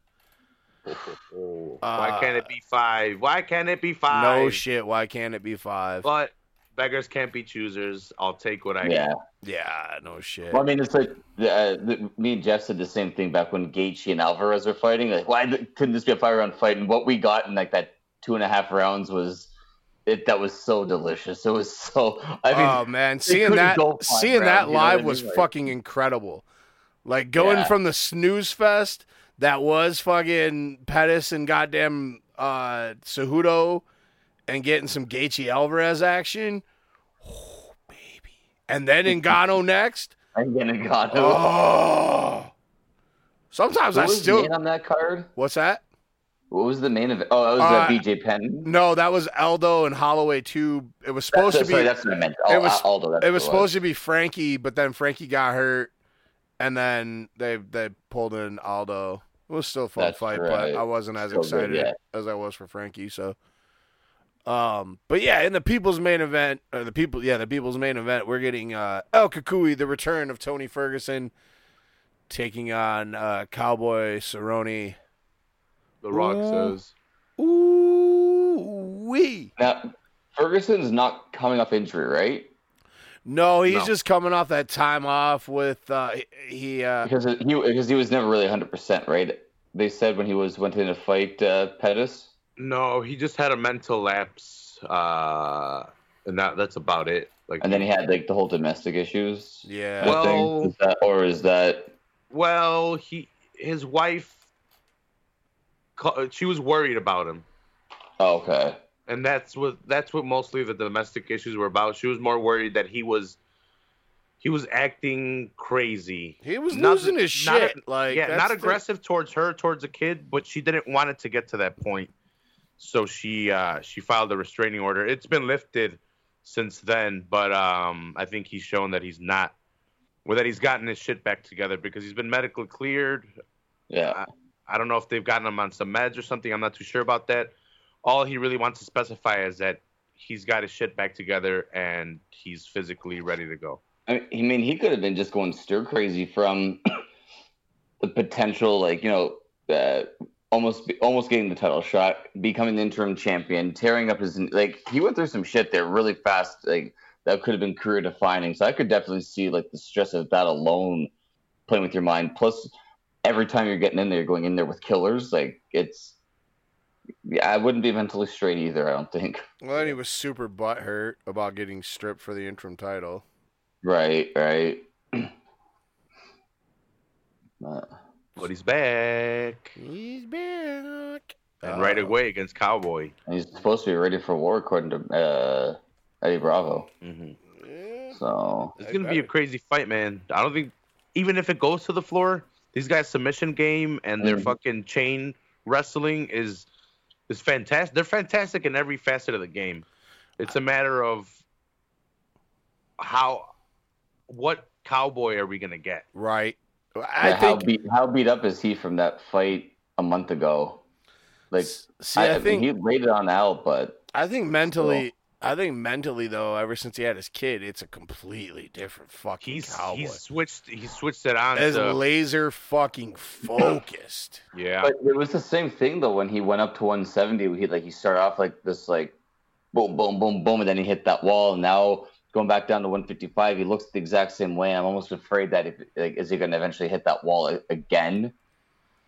Why can't it be five? Why can't it be five? No shit. Why can't it be five? But beggars can't be choosers. I'll take what I yeah. Yeah, no shit. Well, I mean, it's like uh, the, me and Jeff said the same thing back when Gaethje and Alvarez were fighting. Like, why couldn't this be a five round fight? And what we got in like that two and a half rounds was it. That was so delicious. It was so. I mean, oh man, seeing that seeing that rounds, you know what live I was mean? Fucking incredible. Like going Yeah. from the snooze fest that was fucking Pettis and goddamn uh Cejudo and getting some Gaethje Alvarez action. Oh, baby. And then Ngannou next. I'm gonna God. Oh. Sometimes Who I still on that card? What's that? What was the main event? Oh, that was Uh, uh, BJ Penn. No, that was Aldo and Holloway too. It was supposed That's, to sorry, be that's what I meant. it was- Aldo. It was supposed to be Frankie, but then Frankie got hurt, and then they they pulled in Aldo. It was still a fun That's fight, right. but I wasn't as good, excited yeah. as I was for Frankie. So, um, but yeah, in the people's main event, or the people, yeah, the people's main event, we're getting uh, El Cucuy, the return of Tony Ferguson, taking on uh, Cowboy Cerrone. The Rock Ooh. says. Ooh wee. Now, Ferguson's not coming off injury, right? No, he's No. just coming off that time off with uh he- he uh Because he because he was never really 100 percent, right? They said when he was went in to fight uh, Pettis. No, he just had a mental lapse, uh, and that that's about it. Like, And then he had like the whole domestic issues. yeah. Well- Is that, or is that well, he his wife, ca- she was worried about him, oh, okay? and that's what that's what mostly the domestic issues were about. She was more worried that he was he was acting crazy. he was Not- losing his not- shit. like yeah, that's not the- aggressive towards her, towards a kid, but she didn't want it to get to that point. So she uh, she filed a restraining order. It's been lifted since then, but um, I think he's shown that he's not, well, that he's gotten his shit back together because he's been medically cleared. Yeah. I don't know if they've gotten him on some meds or something. I'm not too sure about that. All he really wants to specify is that he's got his shit back together and he's physically ready to go. I mean, he could have been just going stir crazy from the potential, like you know, uh, almost almost getting the title shot, becoming the interim champion, tearing up his like he went through some shit there really fast, like that could have been career defining. So I could definitely see like the stress of that alone playing with your mind. Plus, every time you're getting in there, you're going in there with killers. Like it's, yeah, I wouldn't be mentally straight either. I don't think. Well, and he was super butthurt about getting stripped for the interim title. Right, right. But he's back. He's back. And right Uh, away against Cowboy. And he's supposed to be ready for war, according to uh, Eddie Bravo. hmm yeah. So It's gonna be a crazy fight, man. I don't think even if it goes to the floor, these guys' submission game and their Mhm. fucking chain wrestling is is fantastic. They're fantastic in every facet of the game. It's a matter of how what cowboy are we gonna get? Right. I yeah, how think. beat how beat up is he from that fight a month ago? Like see, I, I, think. mean, he laid it on out, but I think mentally. I think mentally though, ever since he had his kid, it's a completely different fucking He's cowboy. he's switched he switched it on As to laser fucking focused. yeah. but it was the same thing though when he went up to 170. He like he started off like this like boom boom boom boom, and then he hit that wall. And now going back down to 155, he looks the exact same way. I'm almost afraid that if like is he going to eventually hit that wall again,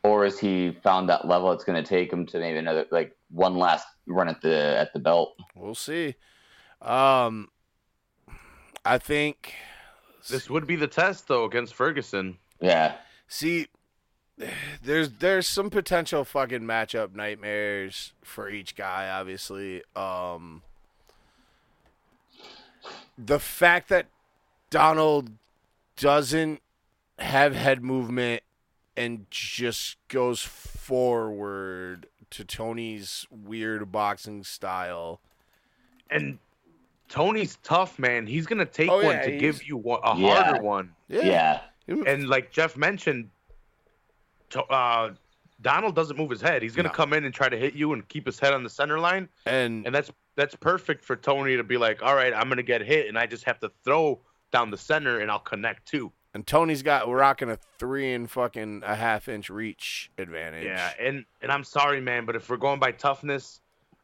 or is he found that level it's going to take him to maybe another like one last run at the at the belt? We'll see. Um, I think. this would be the test though against Ferguson. Yeah. See, there's there's some potential fucking matchup nightmares for each guy. Obviously, um, the fact that Donald doesn't have head movement and just goes forward to Tony's weird boxing style. And Tony's tough, man. He's gonna take Oh, one yeah, to he's- give you one, a Yeah. harder one. Yeah. And like Jeff mentioned, to, uh, Donald doesn't move his head. He's gonna No. come in and try to hit you and keep his head on the center line, and and that's that's perfect for Tony to be like, all right, I'm gonna get hit, and I just have to throw down the center, and I'll connect too. And Tony's got we're rocking a three and fucking a half inch reach advantage. Yeah, and and I'm sorry, man, but if we're going by toughness,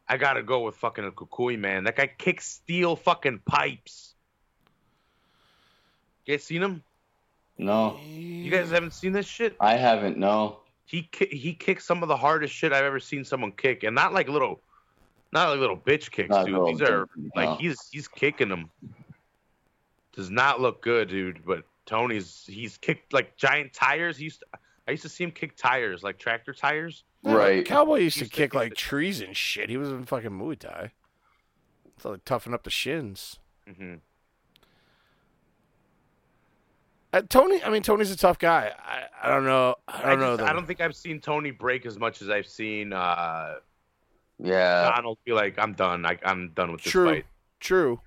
I gotta go with fucking a Cucuy, man. That guy kicks steel fucking pipes. You guys seen him? No, You guys haven't seen this shit? I haven't. No. he ki- he kicks some of the hardest shit I've ever seen someone kick, and not like little, not like little bitch kicks, Not dude. These are bitch, like no. he's he's kicking them. Does not look good, dude. But Tony's he's kicked like giant tires. He used to, I used to see him kick tires like tractor tires. Yeah, Right. Cowboy used to Used to kick kick like the- trees and shit. He was in fucking Muay Thai. So like toughen up the shins. Mm-hmm. Uh, Tony, I mean Tony's a tough guy. I, I don't know. I don't I, know. just- I don't think I've seen Tony break as much as I've seen uh, Yeah. Donald be like, I'm done. I, I'm done with this True. fight. True.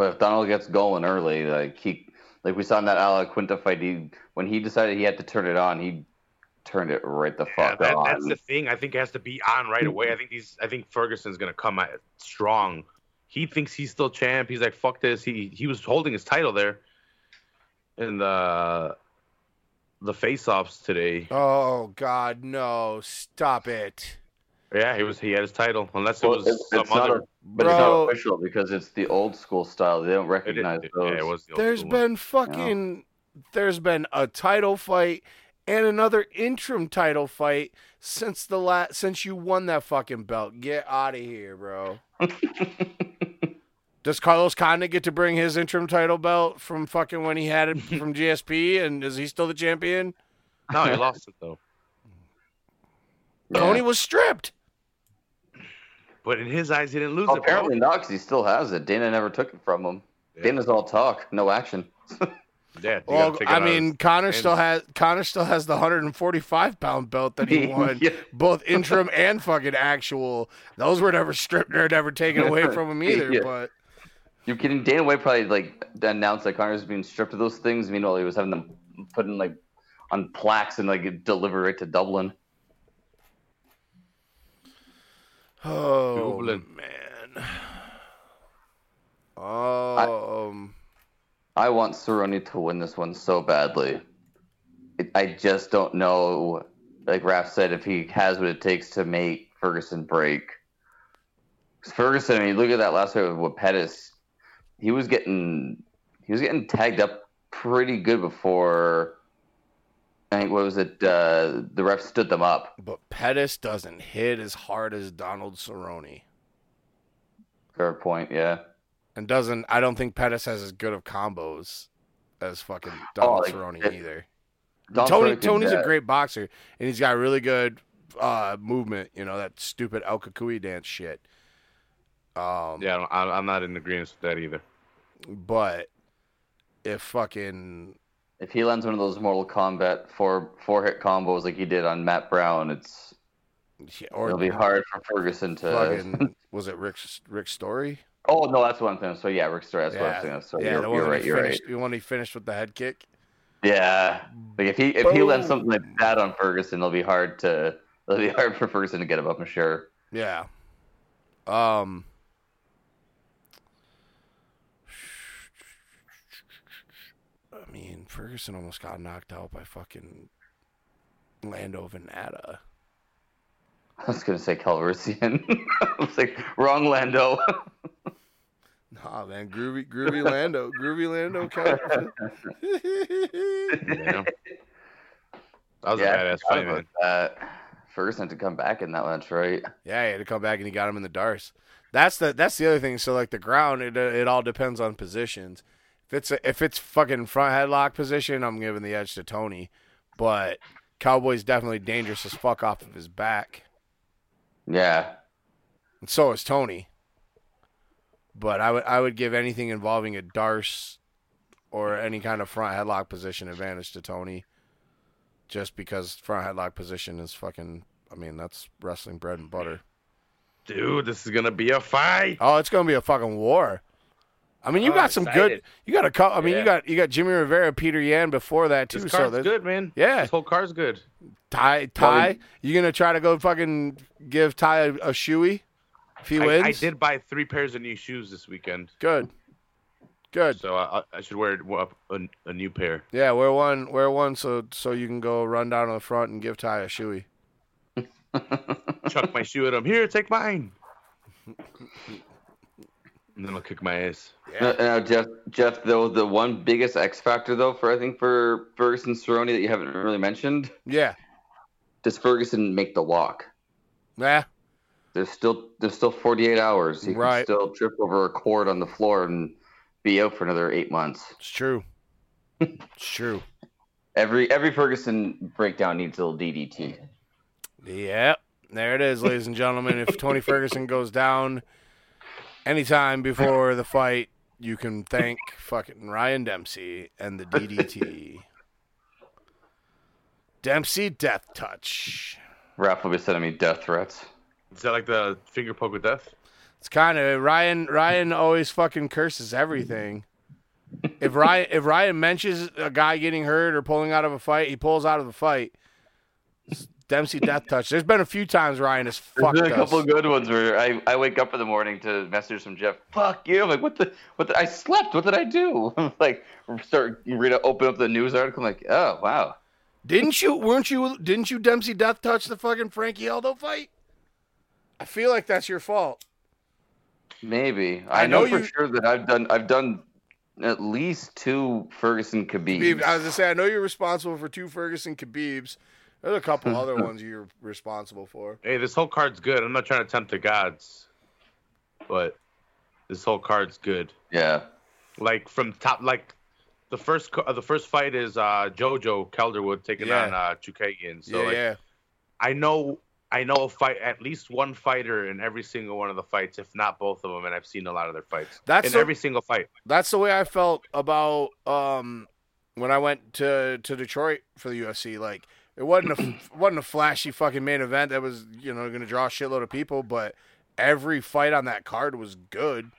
But if Donald gets going early, like he, like we saw in that Al Iaquinta fight, he when he decided he had to turn it on, he turned it right the Yeah, fuck that, on. that's the thing. I think it has to be on right away. I think these. I think Ferguson's gonna come out strong. He thinks he's still champ. He's like, fuck this. He he was holding his title there, and uh, the face-offs today. Oh God, no! Stop it, Yeah, he was he had his title, unless Well, it was it's, some it's not other. a, but it's Bro. not official because it's the old school style. They don't recognize it, those. yeah, it was the old There's school one. been fucking. There's been a title fight and another interim title fight since the last since you won that fucking belt. Get out of here, bro. Does Carlos Condit get to bring his interim title belt from fucking when he had it from GSP? And is he still the champion? No, he lost it though. Yeah. Tony was stripped. But in his eyes, he didn't lose Oh, it. apparently bro. not, 'cause he still has it. Dana never took it from him. Yeah. Dana's all talk, no action. Yeah, Well, gotta take it I mean, Conor hands. still has Conor still has the 145 pound belt that he won, Yeah. both interim and fucking actual. Those were never stripped or never taken away from him either. Yeah. But You're kidding? Dana White probably like announced that Conor's being stripped of those things. Meanwhile, he was having them put in like on plaques and like deliver it to Dublin. Oh man, um, I want Cerrone to win this one so badly. It, I just don't know. Like Raph said, if he has what it takes to make Ferguson break. Ferguson, I mean, look at that last fight with Pettis. He was getting he was getting tagged up pretty good before. I think what was it? Uh, the ref stood them up. but Pettis doesn't hit as hard as Donald Cerrone, Fair point. Yeah. and doesn't. I don't think Pettis has as good of combos as fucking Donald like, Cerrone it- either. Don Tony Cerrone Tony's a great boxer, and he's got really good uh, movement. You know that stupid El Cucuy dance shit. Um, Yeah, I'm not in agreement with that either. but if fucking If he lands one of those Mortal Kombat four four hit combos like he did on Matt Brown, it's or it'll be hard for Ferguson to. fucking was it Rick Rick Story? oh no, that's one thing. So yeah, Rick Story. That's what I'm yeah, saying. So yeah, you're, you're right. You're right. finished, the one he finished with the head kick. Yeah, like if he if he lands something like that on Ferguson, it'll be hard to it'll be hard for Ferguson to get him up. I'm sure. Yeah. Um. I mean, Ferguson almost got knocked out by fucking Lando Vannata. I was gonna say Calrissian. I was like wrong, Lando. Nah, man, groovy, groovy Lando, groovy Lando. Cal- Yeah. That was yeah, a I badass fight, about man. that. Ferguson had to come back in that match, right? yeah, he had to come back and he got him in the Darce. That's the that's the other thing. So like the ground, it it all depends on positions. If it's a, if it's fucking front headlock position, I'm giving the edge to Tony. But Cowboy's definitely dangerous as fuck off of his back. Yeah. And so is Tony. But I would I would give anything involving a Darce or any kind of front headlock position advantage to Tony. Just because front headlock position is fucking I mean, that's wrestling bread and butter. Dude, this is gonna be a fight. Oh, it's gonna be a fucking war. I mean you Oh, got some excited. good you got a couple I mean you got you got Jimmy Rivera, Petr Yan before that too. This So card's there's good, man. Yeah. This whole card's good. Ty Ty, you gonna try to go fucking give Ty a, a shoey if he I, wins? I did buy three pairs of new shoes this weekend, Good. Good. so I, I should wear a, a, a new pair. Yeah, wear one, wear one, so so you can go run down to the front and give Ty a shoey. Chuck my shoe at him. Here, take mine. And then I'll kick my ass. Now, now, Jeff, Jeff, though the one biggest X factor though for I think for Ferguson Cerrone that you haven't really mentioned, Yeah, does Ferguson make the walk? yeah, There's still there's still 48 hours. He Right. can still trip over a cord on the floor and be out for another eight months. it's true. it's true. Every every Ferguson breakdown needs a little DDT. Yep, there it is, ladies and gentlemen. If Tony Ferguson goes down anytime before the fight, you can thank fucking Ryan Dempsey and the DDT. Dempsey Death Touch. Raph will be sending me death threats. Is that like the finger poke with death? It's kind of Ryan. Ryan always fucking curses everything. If Ryan if Ryan mentions a guy getting hurt or pulling out of a fight, he pulls out of the fight. Dempsey death touch. There's been a few times Ryan has There's fucked been a couple us. of good ones where I, I wake up in the morning to message from Jeff. Fuck you! I'm like, what the what? The, I slept. What did I do? I'm like, start read open up the news article. I'm like, oh wow, Didn't you? Weren't you? Didn't you Dempsey death touch the fucking Frankie Aldo fight? I feel like that's your fault. Maybe I I, know, know for you- sure that I've done I've done at least two Ferguson Khabib, I was gonna say I know you're responsible for two Ferguson Khabibs. There's a couple other ones you're responsible for. Hey, this whole card's good. I'm not trying to tempt the gods, but this whole card's good. Yeah, Like from top, like the first uh, the first fight is uh Jojo Calderwood taking Yeah. on uh Chookagian. So yeah, like, yeah. I know I know a fight at least one fighter in every single one of the fights, if not both of them, and I've seen a lot of their fights. That's in the- every single fight. That's the way I felt about um when I went to to Detroit for the UFC. Like it wasn't a wasn't a flashy fucking main event that was you know going to draw a shitload of people, but every fight on that card was good.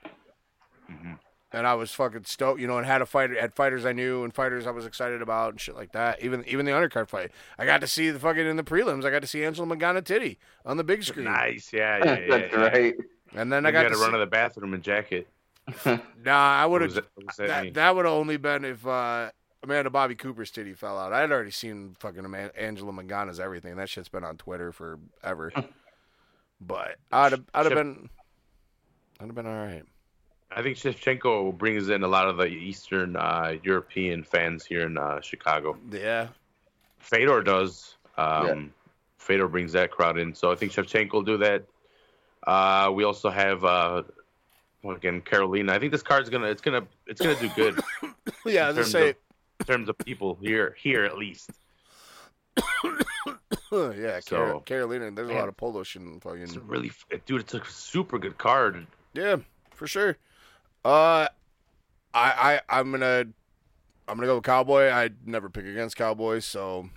Mhm. And I was fucking stoked, you know, and had a fighter, had fighters I knew and fighters I was excited about and shit like that. Even even the undercard fight, I got to see the fucking in the prelims. I got to see Angela Magana Titty on the big screen, Nice, yeah, yeah, yeah. that's yeah. right. and then I I got got to to see, run to the bathroom and jacket. Nah, I would have was that- that that, that would have only been if uh, Amanda Bobby Cooper's titty fell out. I had already seen fucking Ama- Angela Magana's everything. That shit's been on Twitter forever. but I'd have, I'd have been, I'd have been all right. I think Shevchenko brings in a lot of the Eastern uh, European fans here in uh, Chicago. Yeah, Fedor does. Um, Yeah. Fedor brings that crowd in, so I think Shevchenko will do that. Uh, we also have uh, well, again Karolina. I think this card's gonna it's gonna it's gonna do good yeah. in As I terms say, of in terms of people here here at least. yeah. So- Karolina. There's a lot of Polish and It's fucking a really dude. It's a super good card. yeah, for sure. Uh, I I I'm gonna I'm gonna go with Cowboy. I never pick against Cowboys, so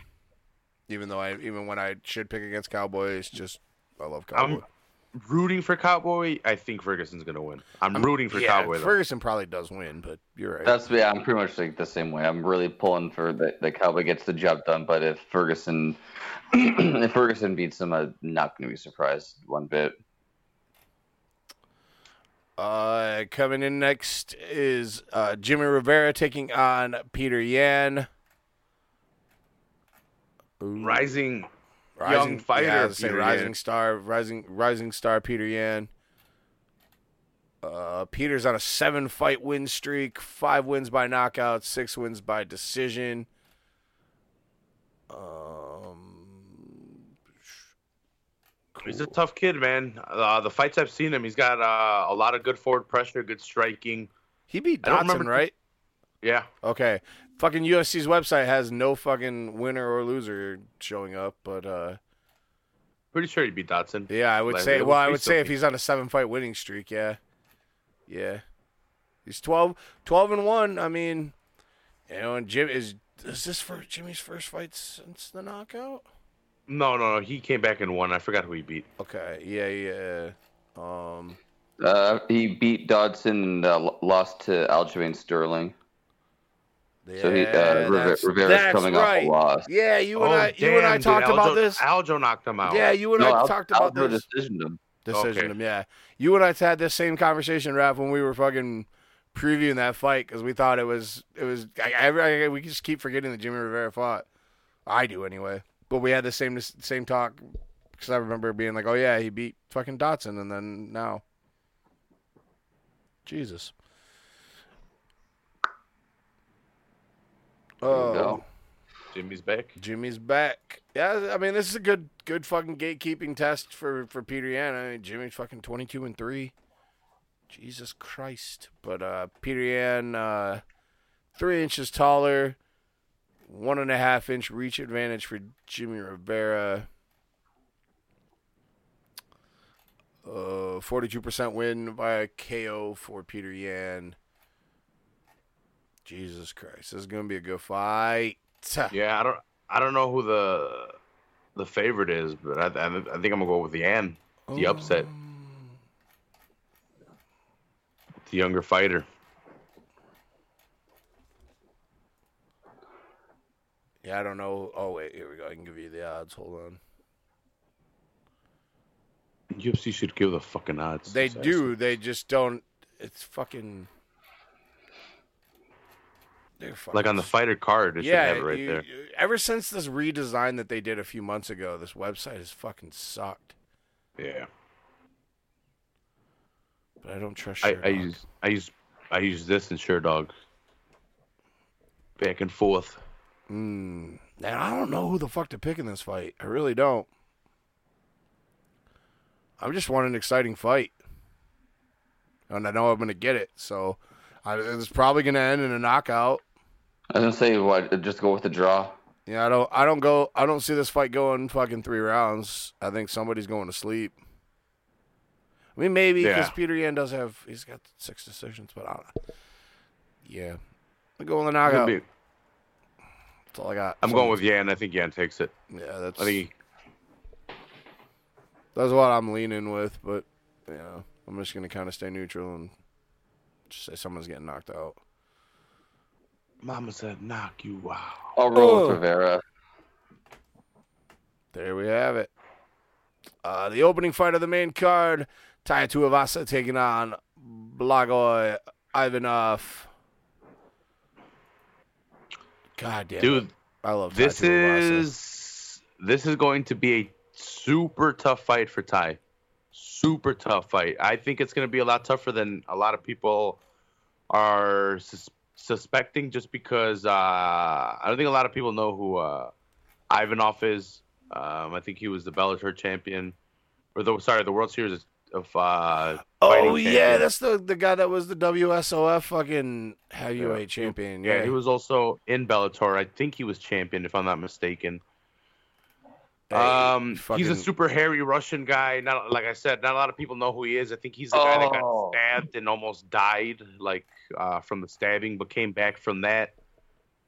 even though I even when I should pick against Cowboys, just I love Cowboy. I'm rooting for Cowboy. I think Ferguson's gonna win. I'm, rooting for yeah, Cowboy. Though. Ferguson probably does win, but you're right. That's yeah. I'm pretty much like the same way. I'm really pulling for the the Cowboy gets the job done. But if Ferguson, if Ferguson beats him, I'm not going to be surprised one bit. Uh, coming in next is uh, Jimmy Rivera taking on Petr Yan. Ooh, Rising rising young fighter, yeah, I was gonna say Peter rising Yan. star, rising rising star Petr Yan. Uh, Peter's on a seven fight win streak, five wins by knockout, six wins by decision. Um, He's a tough kid, man. Uh, the fights I've seen him, he's got uh, a lot of good forward pressure, good striking. he beat I don't Dodson, remember- right? Yeah, Okay. Fucking UFC's website has no fucking winner or loser showing up, but uh pretty sure he'd beat Dodson. yeah, I would Like, say well, I would say if he's on a 7 fight winning streak, yeah. Yeah. He's 12 12 and 1. I mean, you know, and Jim is is this for Jimmy's first fight since the knockout? No, no, no. He came back and won. I forgot who he beat. Okay. Yeah, yeah. Um Uh, he beat Dodson and uh, lost to Aljamain Sterling. So he, uh, yeah, River- Rivera's that's coming off a loss. Yeah, you and oh, I you and I damn, talked dude. about this. Aljo knocked him out. Yeah, you and No, I Al- talked about Aljo this. decisioned him. decision Okay. him. Yeah, you and I had this same conversation, Raph, when we were fucking previewing that fight because we thought it was it was. I, I, I, we just keep forgetting that Jimmy Rivera fought. I do anyway, but we had the same same talk because I remember being like, "Oh yeah, he beat fucking Dodson," and then now, Jesus. There you Oh, go. Jimmy's back. Jimmy's back. Yeah, I mean this is a good good fucking gatekeeping test for for Petr Yan. I mean Jimmy's fucking twenty two and three. Jesus Christ. But uh Petr Yan uh three inches taller, one and a half inch reach advantage for Jimmy Rivera. Uh, 42% win by KO for Petr Yan. Jesus Christ, this is gonna be a good fight. Yeah, I don't, I don't know who the the favorite is, but I, I, I think I'm gonna go with the Yan, the oh. upset, the younger fighter. Yeah, I don't know. Oh wait, here we go. I can give you the odds. Hold on. UFC should give the fucking odds. They do. They just don't. It's fucking. They're fucking Like on the fighter card, it yeah, should have it right you- there. ever since this redesign that they did a few months ago, this website has fucking sucked. Yeah. But I don't trust. I, I use I use I use this in Dog. Back and forth. Mm, man, I don't know who the fuck to pick in this fight. I really don't. I just want an exciting fight, and I know I'm gonna get it. So, I, it's probably gonna end in a knockout. I was gonna say what? Just go with the draw. Yeah, I don't. I don't go. I don't see this fight going fucking three rounds. I think somebody's going to sleep. I mean, maybe because Yeah. Petr Yan does have. He's got six decisions, but I don't. Yeah, I'm going with the knockout. Be- That's all I got. I'm So- going with Yan. I think Yan takes it. Yeah, that's. I think That's what I'm leaning with, but yeah, I'm just gonna kind of stay neutral and just say someone's getting knocked out. He, Mama said knock you out. I'll roll Oh. with Rivera. There we have it. Uh, the opening fight of the main card: Tai Tuivasa taking on Blagoy Ivanov. God damn, Dude, it. I love this Tai is this is going to be a super tough fight for Ty. Super tough fight. I think it's going to be a lot tougher than a lot of people are sus- suspecting, just because uh, I don't think a lot of people know who uh, Ivanov is. Um, I think he was the Bellator champion, or the sorry, the World Series of uh, Oh yeah, champion. that's the the guy that was the WSOF fucking heavyweight Yeah. champion. yeah. Yeah, He was also in Bellator. I think he was champion, if I'm not mistaken. Hey, Um, he's a super hairy Russian guy. Not like I said, not a lot of people know who he is. I think he's the guy that got Oh. stabbed and almost died, like uh, from the stabbing, but came back from that.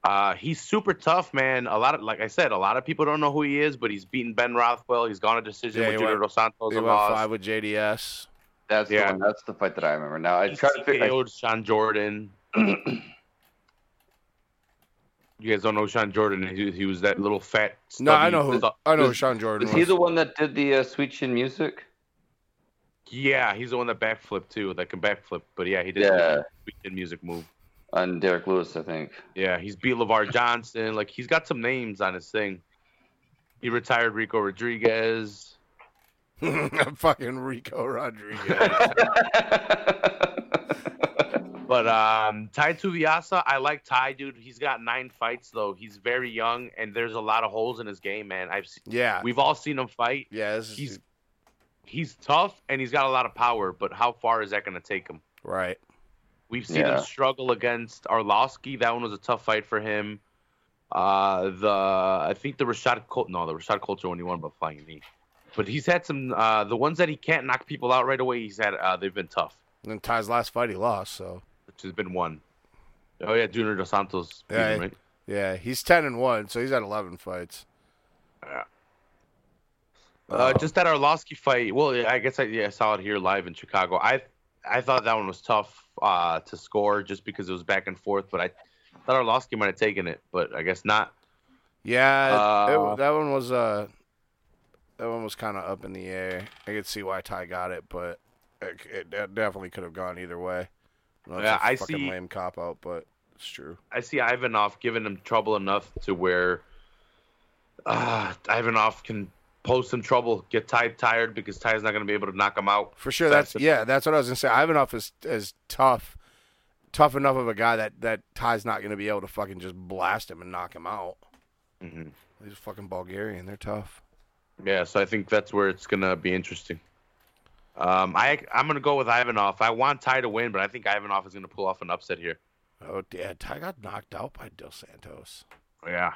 Uh, he's super tough, man. A lot of, like I said, a lot of people don't know who he is, but he's beaten Ben Rothwell. He's gone a decision Yeah, with Junior Dos Santos He went lost. five with JDS. That's Yeah. the one. That's the fight that I remember. Now I He tried to figure. TKO'd Shawn Jordan. you guys don't know Shawn Jordan? He, he was that little fat. No, I know who. stu- I know who Shawn Jordan Was was. he the one that did the uh, Sweet Chin music? Yeah, he's the one that backflipped too. That can backflip. But yeah, he did Yeah. Sweet Chin music move. On Derrick Lewis, I think. Yeah, he's beat Lavar Johnson. Like he's got some names on his thing. He retired Ricco Rodriguez. fucking Ricco Rodriguez. But um Tai Tuivasa, I like Ty, dude. He's got nine fights though. He's very young, and there's a lot of holes in his game, man. I've seen, yeah, we've all seen him fight. yeah. This is, He's he's tough and he's got a lot of power, but how far is that going to take him? right. We've seen Yeah. him struggle against Arlovsky. That one was a tough fight for him. Uh, the I think the Rashad Col- no, the Rashad Coulter one he won by flying knee. But he's had some uh, the ones that he can't knock people out right away. He's had uh, they've been tough, And then Ty's last fight, he lost. So which has been one. Oh yeah, Junior Dos Santos. Yeah, him, right? yeah, he's ten and one. So he's had eleven fights. Uh, just that Arlovsky fight. Well, I guess I, yeah, I saw it here live in Chicago. I I thought that one was tough uh, to score just because it was back and forth. But I thought Arlovsky might have taken it, but I guess not. Yeah, it- Uh, that one was uh, that one was kind of up in the air. I could see why Ty got it, but it, it definitely could have gone either way. Know Yeah, I fucking see- lame cop out, but it's true. I see Ivanov giving him trouble enough to where uh, Ivanov can pose some trouble, get Ty tired because Ty's not going to be able to knock him out. For sure, That's that's yeah, that's what I was gonna say. Ivanov is is tough, tough enough of a guy that that Ty's not gonna be able to fucking just blast him and knock him out. hmm He's fucking Bulgarian. They're tough. Yeah, so I think that's where it's going to be interesting. Um, I I'm going to go with Ivanov. I want Ty to win, but I think Ivanov is going to pull off an upset here. Oh, yeah, Ty got knocked out by Dos Santos. Yeah.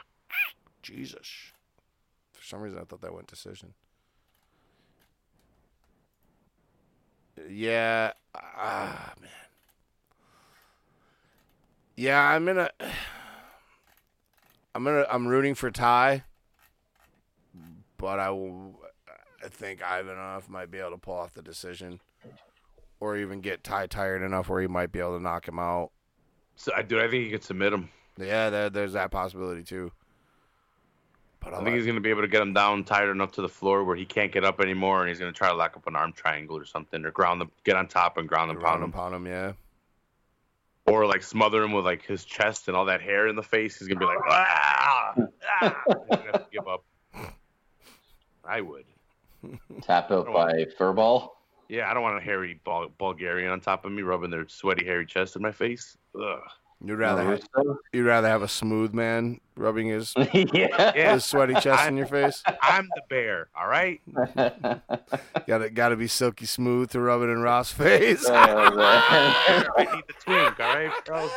Jesus. For some reason, I thought that went decision. Yeah. Ah, man. Yeah, I'm gonna. I'm gonna. I'm rooting for Ty, but I will. I think Ivanov might be able to pull off the decision, or even get Ty tired enough where he might be able to knock him out. So, I- dude, I think he could submit him. Yeah, there, there's that possibility too. But I, I think like- he's going to be able to get him down tired enough to the floor where he can't get up anymore, and he's going to try to lock up an arm triangle or something, or ground them, get on top and ground and pound him, pound him. Yeah. or like smother him with like his chest and all that hair in the face. He's gonna be like, ah, ah. He's gonna have to give up. I would. Tap out by Furball. Yeah, I don't want a hairy Bul- Bulgarian on top of me rubbing their sweaty, hairy chest in my face. Ugh. You'd rather have, you'd rather have a smooth man rubbing his yeah. Yeah, his sweaty chest in your face. I'm the bear. All right. Got to got to be silky smooth to rub it in Ross' face. Oh. I need the twink. All right, bro.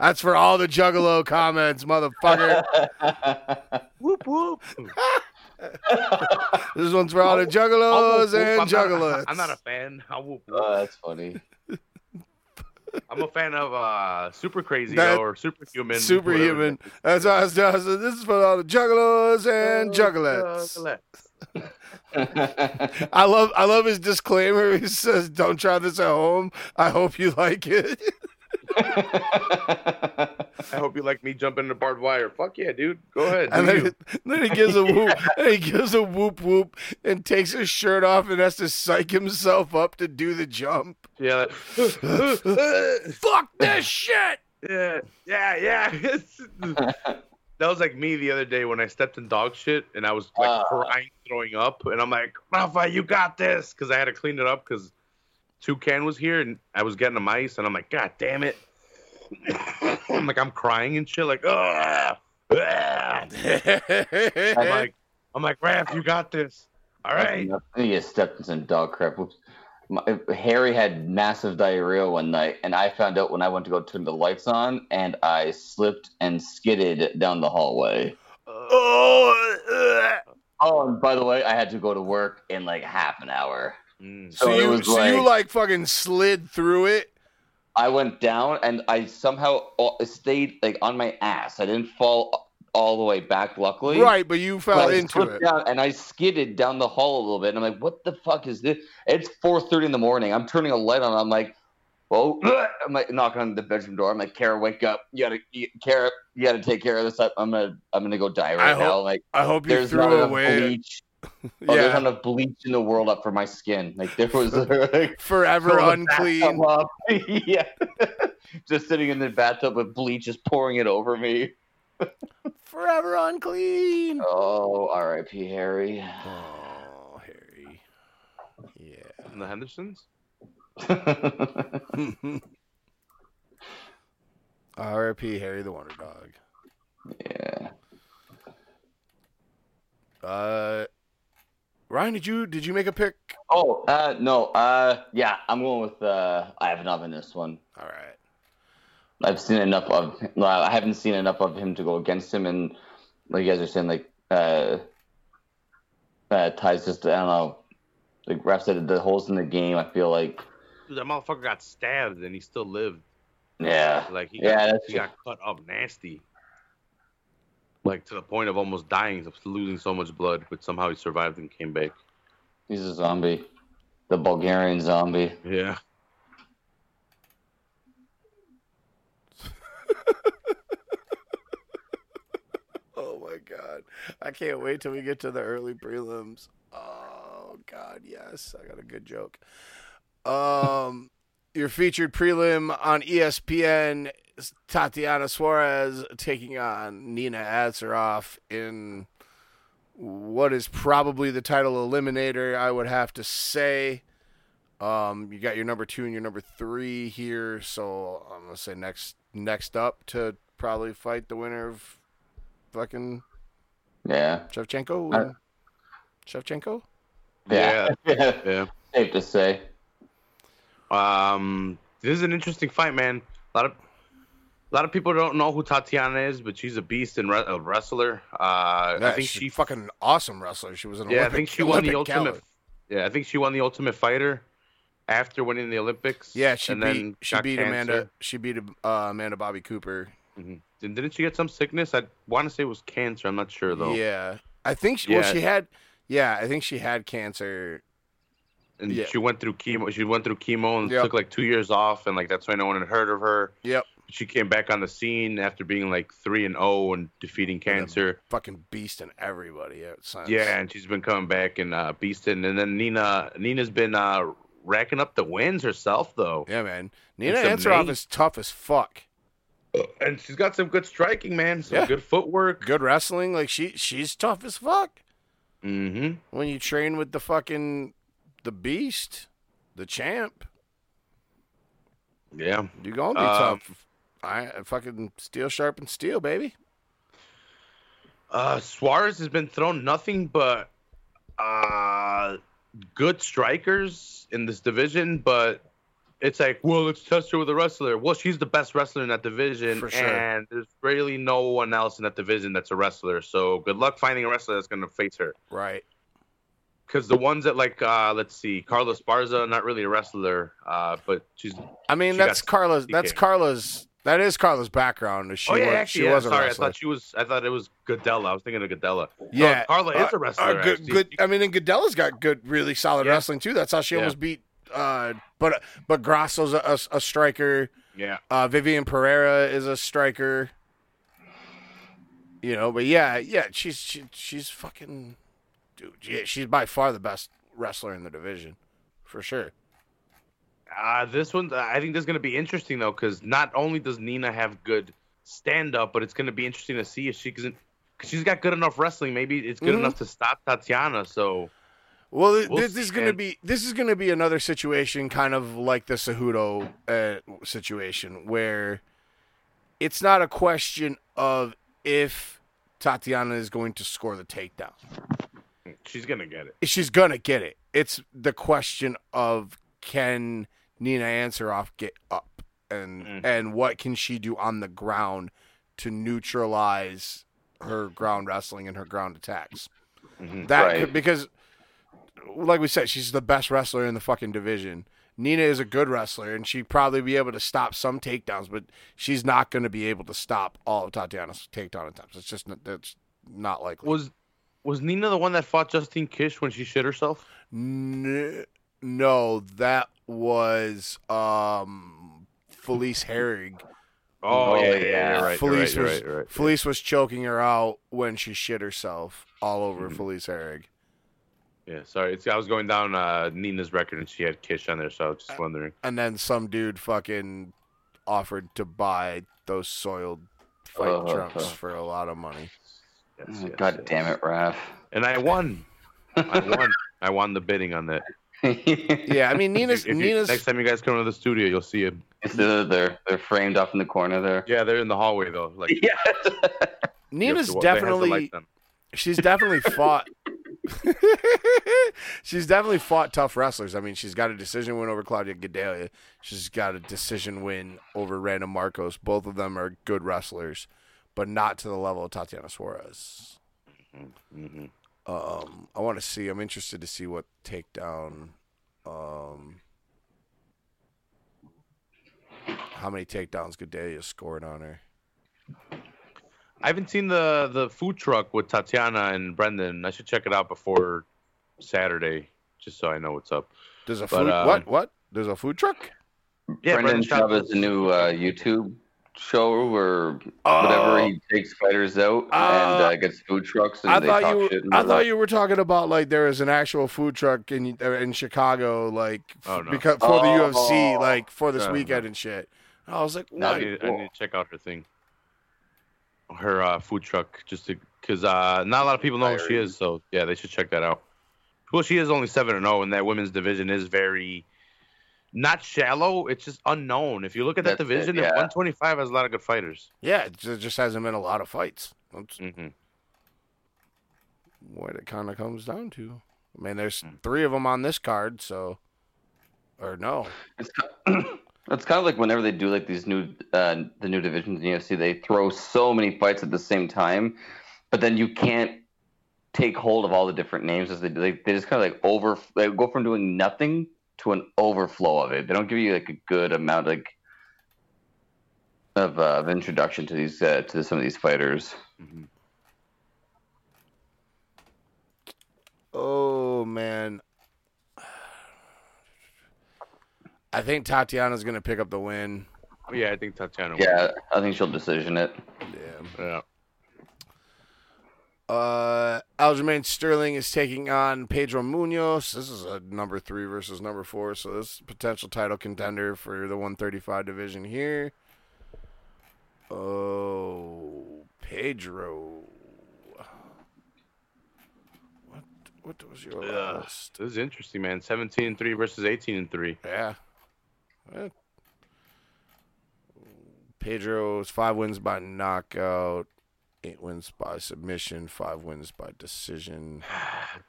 That's for all the Juggalo comments, motherfucker. Whoop whoop. This one's for all the I'll Juggalos whoop, whoop. and I'm Juggalettes. Not, I'm not a fan. I'll whoop, whoop. oh, that's funny. I'm a fan of uh, Super Crazy That- or Superhuman. Superhuman. That's what I was doing. I said, This is for all the Juggalos and Oh, Juggalettes. Juggalettes. I love I love his disclaimer. He says, "Don't try this at home. I hope you like it." I hope you like me jumping into barbed wire. Fuck yeah, dude. Go ahead. And then, then he gives a whoop. and he gives a whoop whoop and takes his shirt off and has to psych himself up to do the jump. Yeah. like, Fuck this shit. yeah. Yeah. Yeah. that was like me the other day when I stepped in dog shit and I was like Ah. crying, throwing up, and I'm like, Rafa, you got this, because I had to clean it up because Toucan was here and I was getting a mice, and I'm like, God damn it. I'm like, I'm crying and shit, like, ah, ah. I'm like, I'm like, Raph, you got this. All right. He just stepped in some dog crap. Whoops. My, Harry had massive diarrhea one night, and I found out when I went to go turn the lights on, and I slipped and skidded down the hallway. oh, ugh. Oh, and by the way, I had to go to work in like half an hour. Mm. so, So you was so you like- like fucking slid through it. I went down, and I somehow stayed like on my ass. I didn't fall all the way back, luckily. Right, but you fell I into slipped it. down, and I skidded down the hall a little bit. And I'm like, "What the fuck is this?" It's 4:30 in the morning. I'm turning a light on. I'm like, "Well," I'm like knocking on the bedroom door. I'm like, "Kara, wake up! You gotta, you, Kara, you gotta take care of this. I'm gonna, I'm gonna go die right I now." hope- like, I hope you there's threw not enough away. bleach. Oh, there's yeah, not enough bleach in the world up for my skin. Like there was like forever unclean. up. yeah, just sitting in the bathtub with bleach just pouring it over me. Forever unclean. Oh, R.I.P. Harry. Oh, Harry. Yeah. And the Hendersons? R.I.P. Harry the Wonder Dog. yeah. Uh, Ryan, did you did you make a pick? Oh, uh, no, uh, yeah, I'm going with uh, Ivanov in this one. All right. I've seen enough of. Well, I haven't seen enough of him to go against him, and like you guys are saying, like uh, uh, ties just I don't know. Like Ref said, the holes in the game. I feel like, Dude, that motherfucker got stabbed and he still lived. yeah, Like he Yeah, got, that's he got cut up nasty. Like to the point of almost dying, of losing so much blood, but somehow he survived and came back. he's a zombie, the Bulgarian zombie. Yeah. Oh my god. I can't wait till we get to the early prelims. Oh god, yes. I got a good joke. Um your featured prelim on ESPN is Tatiana Suarez taking on Nina Ansaroff in what is probably the title eliminator, I would have to say. Um, you got your number two and your number three here, so I'm gonna say next next up to probably fight the winner of fucking Yeah, Shevchenko. And- Shevchenko. yeah, Yeah. safe to say. Um, this is an interesting fight, man. A lot of a lot of people don't know who Tatiana is, but she's a beast and re- a wrestler. Uh, Yeah, I think she's she fucking awesome wrestler. She was an Yeah, Olympic, I think she won the Olympic ultimate. caliber. Yeah, I think she won the Ultimate Fighter after winning the Olympics. Yeah, she and beat then she beat cancer. Amanda. She beat uh, Amanda Bobby Cooper. Mhm. And didn't she get some sickness? I want to say it was cancer. I'm not sure though. Yeah, I think she, well she had. Yeah, I think she had cancer. And Yeah. she went through chemo. She went through chemo and Yep. took like two years off, and like that's why no one had heard of her. Yep, She came back on the scene after being like three and zero and defeating cancer. fucking beast and everybody. Yeah, and she's been coming back and uh, beasting. And then Nina, Nina's been uh, racking up the wins herself, though. Yeah, man. Nina Ansaroff is tough as fuck. And she's got some good striking, man. Some Yeah. good footwork. Good wrestling, like she she's tough as fuck. Mm-hmm. When you train with the fucking the beast, the champ, Yeah. you're gonna be Um, tough. I fucking steel sharpen steel, baby. Uh, Suarez has been thrown nothing but uh, good strikers in this division, but it's like, well, let's test her with a wrestler. Well, she's the best wrestler in that division, For sure. and there's really no one else in that division that's a wrestler. So good luck finding a wrestler that's going to face her. Right. Because the ones that like, uh, let's see, Carla Esparza, not really a wrestler, uh, but she's. I mean, She that's got Carla's. That's DK. That is Carla's background. She oh yeah, was, actually, she yeah, was a sorry, I thought she was. I thought it was Gadelha. I was thinking of Gadelha. yeah, No, Carla is Uh, a wrestler. uh, good, good. I mean, and Gadelha's got good, really solid Yeah. wrestling too. That's how she Yeah. almost beat. Uh, but but Grasso's a, a, a striker. Yeah. Uh, Viviane Pereira is a striker. You know, but yeah, yeah, she's she, she's fucking, dude. Yeah, she's by far the best wrestler in the division, for sure. Uh, this one, I think this is going to be interesting though, because not only does Nina have good stand up, but it's going to be interesting to see if she can. Cause she's got good enough wrestling. Maybe it's good Mhm. enough to stop Tatiana. So Well, We'll this, see, is going to be this is going to be another situation, kind of like the Cejudo uh, situation, where it's not a question of if Tatiana is going to score the takedown. she's going to get it. She's gonna get it. It's the question of can Nina Ansaroff get up and Mhm. and what can she do on the ground to neutralize her ground wrestling and her ground attacks. Mhm. That Right. could, because like we said, she's the best wrestler in the fucking division. Nina is a good wrestler, and she'd probably be able to stop some takedowns, but she's not going to be able to stop all of Tatiana's takedown attempts. It's just not, that's not likely. Was was Nina the one that fought Justine Kish when she shit herself? N- no, that was um Felice Herrig. Oh, Oh, yeah, yeah, yeah. yeah, you're right, Felice you're right, was you're right, right. Felice was choking her out when she shit herself all over Mhm. Felice Herrig. Yeah, sorry. It's, I was going down uh, Nina's record and she had Kish on there, so I was just wondering. And then some dude fucking offered to buy those soiled fight Oh, trunks oh. for a lot of money. Yes, Oh, yes, God yes. damn it, Raph. And I won. I won. I won the bidding on that. Yeah, I mean Nina's If you- Nina's next time you guys come to the studio, you'll see it. Instead they're they're framed off in the corner there. Yeah, they're in the hallway though. Like Yeah. Nina's to- they have the definitely she's definitely fought she's definitely fought tough wrestlers. I mean, she's got a decision win over Claudia Gadelha. She's got a decision win over Randa Markos. Both of them are good wrestlers, but not to the level of Tatiana Suarez. Mhm. Um, I want to see. I'm interested to see what takedown. Um, how many takedowns Gadelha scored on her? I haven't seen the the food truck with Tatiana and Brendan. I should check it out before Saturday, just so I know what's up. There's a But, food. uh, what? What? There's a food truck. Yeah, Brendan Brendan Schaub Schaub a new uh, YouTube show or Oh. whatever. He takes fighters out and Uh, uh, gets food trucks and I they thought talk you. shit. I all thought that. you were talking about like there is an actual food truck in uh, in Chicago, like Oh, no. because for the Oh. UFC, like for this No, weekend no. and shit. I was like, I what? need, I need to check out her thing, her uh, food truck, just to because uh, not a lot of people know who she is. So yeah, they should check that out. Well, she is only seven and zero, and that women's division is very not shallow. It's just unknown. If you look at that That's it, division, yeah. 125 has a lot of good fighters. Yeah, it just hasn't been a lot of fights. That's hmm what it kind of comes down to. I mean, there's Hmm. three of them on this card, so or no. It's, ki- it's kind of like whenever they do like these new uh, the new divisions in the UFC, they throw so many fights at the same time, but then you can't take hold of all the different names as they do. They, they just kind of like over they go from doing nothing to an overflow of it. They don't give you like a good amount like of, uh, of introduction to these uh, to some of these fighters. hmm Oh man. I think Tatiana's gonna pick up the win. Yeah, I think Tatiana. Yeah, I think she'll decision it. Yeah. Yeah. Uh, Aljamain Sterling is taking on Pedro Munhoz. This is a number three versus number four, so this is a potential title contender for the 135 division here. Oh, Pedro. What? What was your last? This is interesting, man. 17 and 3 versus 18 and 3. Yeah. Eh. Pedro's five wins by knockout, eight wins by submission, five wins by decision.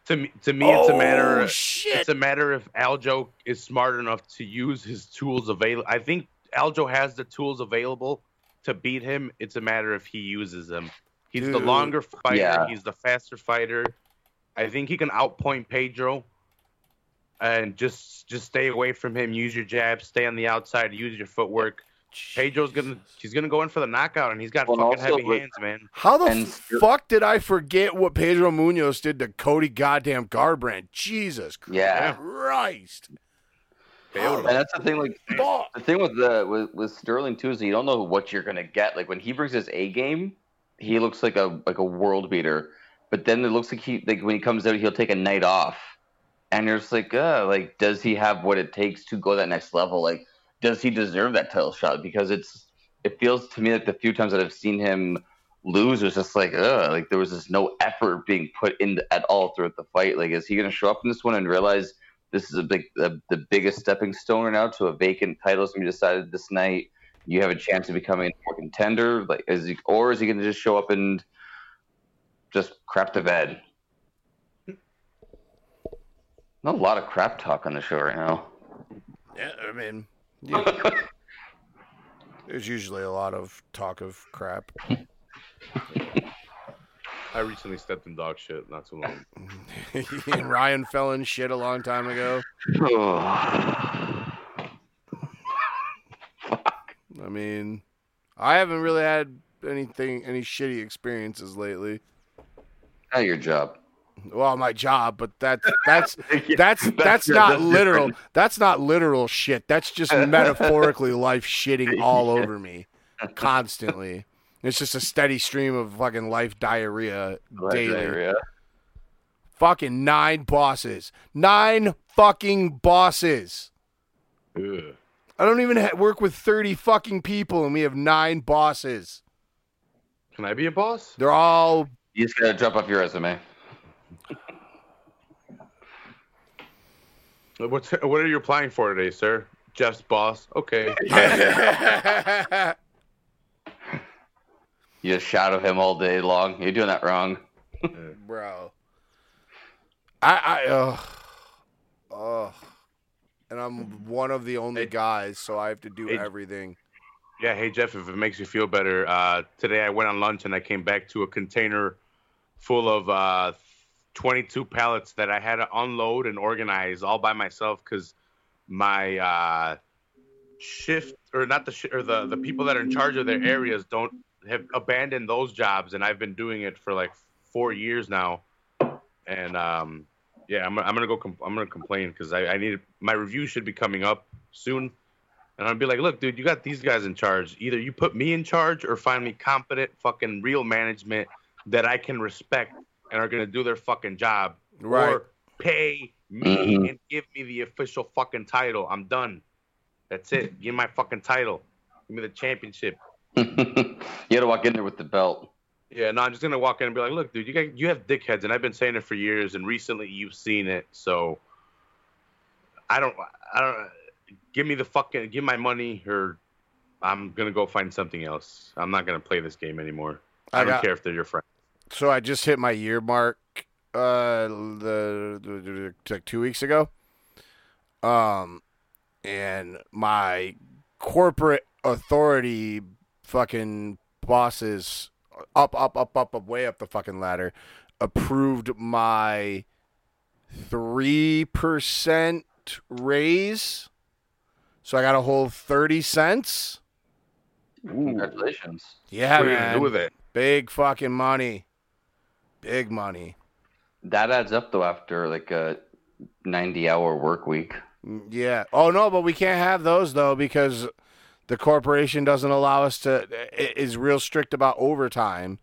To me, to me it's a oh, matter Oh, of shit. it's a matter if Aljo is smart enough to use his tools available. I think Aljo has the tools available to beat him. It's a matter if he uses them. He's the longer fighter. Yeah. He's the faster fighter. I think he can outpoint Pedro. And just just stay away from him. Use your jab. Stay on the outside. Use your footwork. Pedro's gonna he's gonna go in for the knockout, and he's got Well, fucking heavy with- hands, man. How the And- fuck did I forget what Pedro Munhoz did to Cody goddamn Garbrandt? Jesus Yeah. Christ. KO'd. And that's the thing, like Fuck. the thing with the with, with Sterling too is you don't know what you're gonna get. Like when he brings his A game, he looks like a like a world beater. But then it looks like he like when he comes out, he'll take a night off, and you're just like, uh, like does he have what it takes to go that next level? Like, does he deserve that title shot? Because it's it feels to me like the few times that I've seen him lose, was just like, uh, like there was just no effort being put in at all throughout the fight. Like, is he gonna show up in this one and realize? This is a big, the, the biggest stepping stone right now to a vacant title. So we decided this night you have a chance of becoming a contender. Like, is he, or is he going to just show up and just crap the bed? Not a lot of crap talk on the show right now. Yeah, I mean, yeah. there's usually a lot of talk of crap. I recently stepped in dog shit not too long. and Ryan fell in shit a long time ago. I mean, I haven't really had anything, any shitty experiences lately. Not your job. Well, my job, but that's that's that's that's your- not that's literal. different. That's not literal shit. That's just metaphorically life shitting all over me constantly. It's just a steady stream of fucking life diarrhea daily. Area. Fucking nine bosses. Nine fucking bosses. Ugh. I don't even ha- work with 30 fucking people and we have nine bosses. Can I be a boss? They're all You just got to drop off your resume. What's what are you applying for today, sir? Jeff's boss. Okay. You just shadow him all day long. You're doing that wrong. bro. I I ugh. Ugh. And I'm one of the only Hey- guys, so I have to do Hey- everything. Yeah, hey Jeff, if it makes you feel better, uh, today I went on lunch and I came back to a container full of uh, 22 pallets that I had to unload and organize all by myself because my uh, shift or not the shi or the the people that are in charge of their areas don't have abandoned those jobs, and I've been doing it for like four years now, and um, yeah, I'm, I'm gonna go. I'm gonna complain because I, I need my review should be coming up soon. And I'd be like, look, dude, you got these guys in charge. Either you put me in charge or find me competent, fucking real management that I can respect and are gonna do their fucking job. Right. Or pay me Mhm. and give me the official fucking title. I'm done. That's it. Give me my fucking title. Give me the championship. you got to walk in there with the belt. Yeah, no, I'm just gonna walk in and be like, look, dude, you got you have dickheads, and I've been saying it for years, and recently you've seen it, so I don't, I don't. Give me the fucking, give my money, or I'm gonna go find something else. I'm not gonna play this game anymore. I, I don't got- care if they're your friend. So I just hit my year mark uh the, the, the like 2 weeks ago. Um and my corporate authority fucking bosses up up up up up way up the fucking ladder approved my 3% raise. So I got a whole 30 cents. Congratulations. Yeah, what are you gonna man. do with it? Big fucking money. Big money. That adds up though after like a 90 hour work week. Yeah. Oh no, but we can't have those though because the corporation doesn't allow us to i- is real strict about overtime.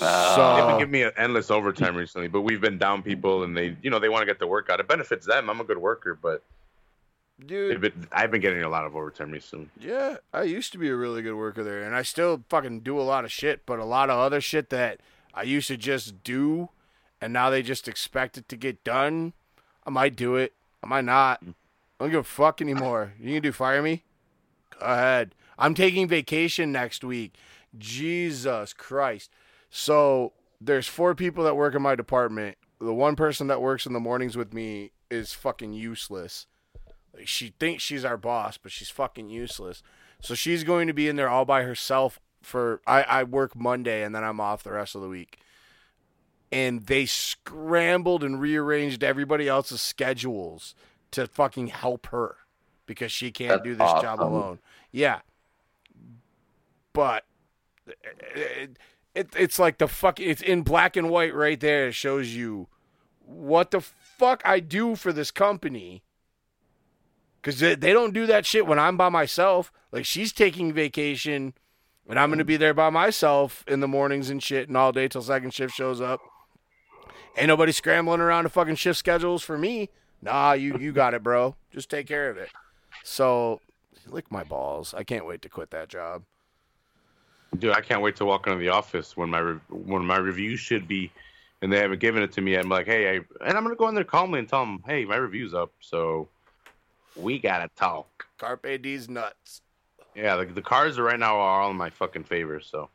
Ah. They've been giving me an endless overtime recently, but we've been down people, and they, you know, they want to get the work out. It benefits them. I'm a good worker, but dude, been, I've been getting a lot of overtime recently. Yeah, I used to be a really good worker there, and I still fucking do a lot of shit, but a lot of other shit that I used to just do, and now they just expect it to get done. I might do it, I might not. Mm. I don't give a fuck anymore. You can do fire me? Go ahead. I'm taking vacation next week. Jesus Christ. So there's four people that work in my department. The one person that works in the mornings with me is fucking useless. Like, she thinks she's our boss, but she's fucking useless. So she's going to be in there all by herself for I, I work Monday and then I'm off the rest of the week. And they scrambled and rearranged everybody else's schedules to fucking help her because she can't That's do this job alone. Yeah. But it, it, it's like the fuck it's in black and white right there. It shows you what the fuck I do for this company. Cause they, they don't do that shit when I'm by myself. Like she's taking vacation, and I'm gonna be there by myself in the mornings and shit, and all day till second shift shows up. Ain't nobody scrambling around to fucking shift schedules for me. Nah, you you got it, bro. Just take care of it. So, lick my balls. I can't wait to quit that job. Dude, I can't wait to walk into the office when my re- when my review should be, and they haven't given it to me. I'm like, hey, I, and I'm gonna go in there calmly and tell them, hey, my review's up, so we gotta talk. Carpe D's nuts. Yeah, like the cards right now are all in my fucking favor. So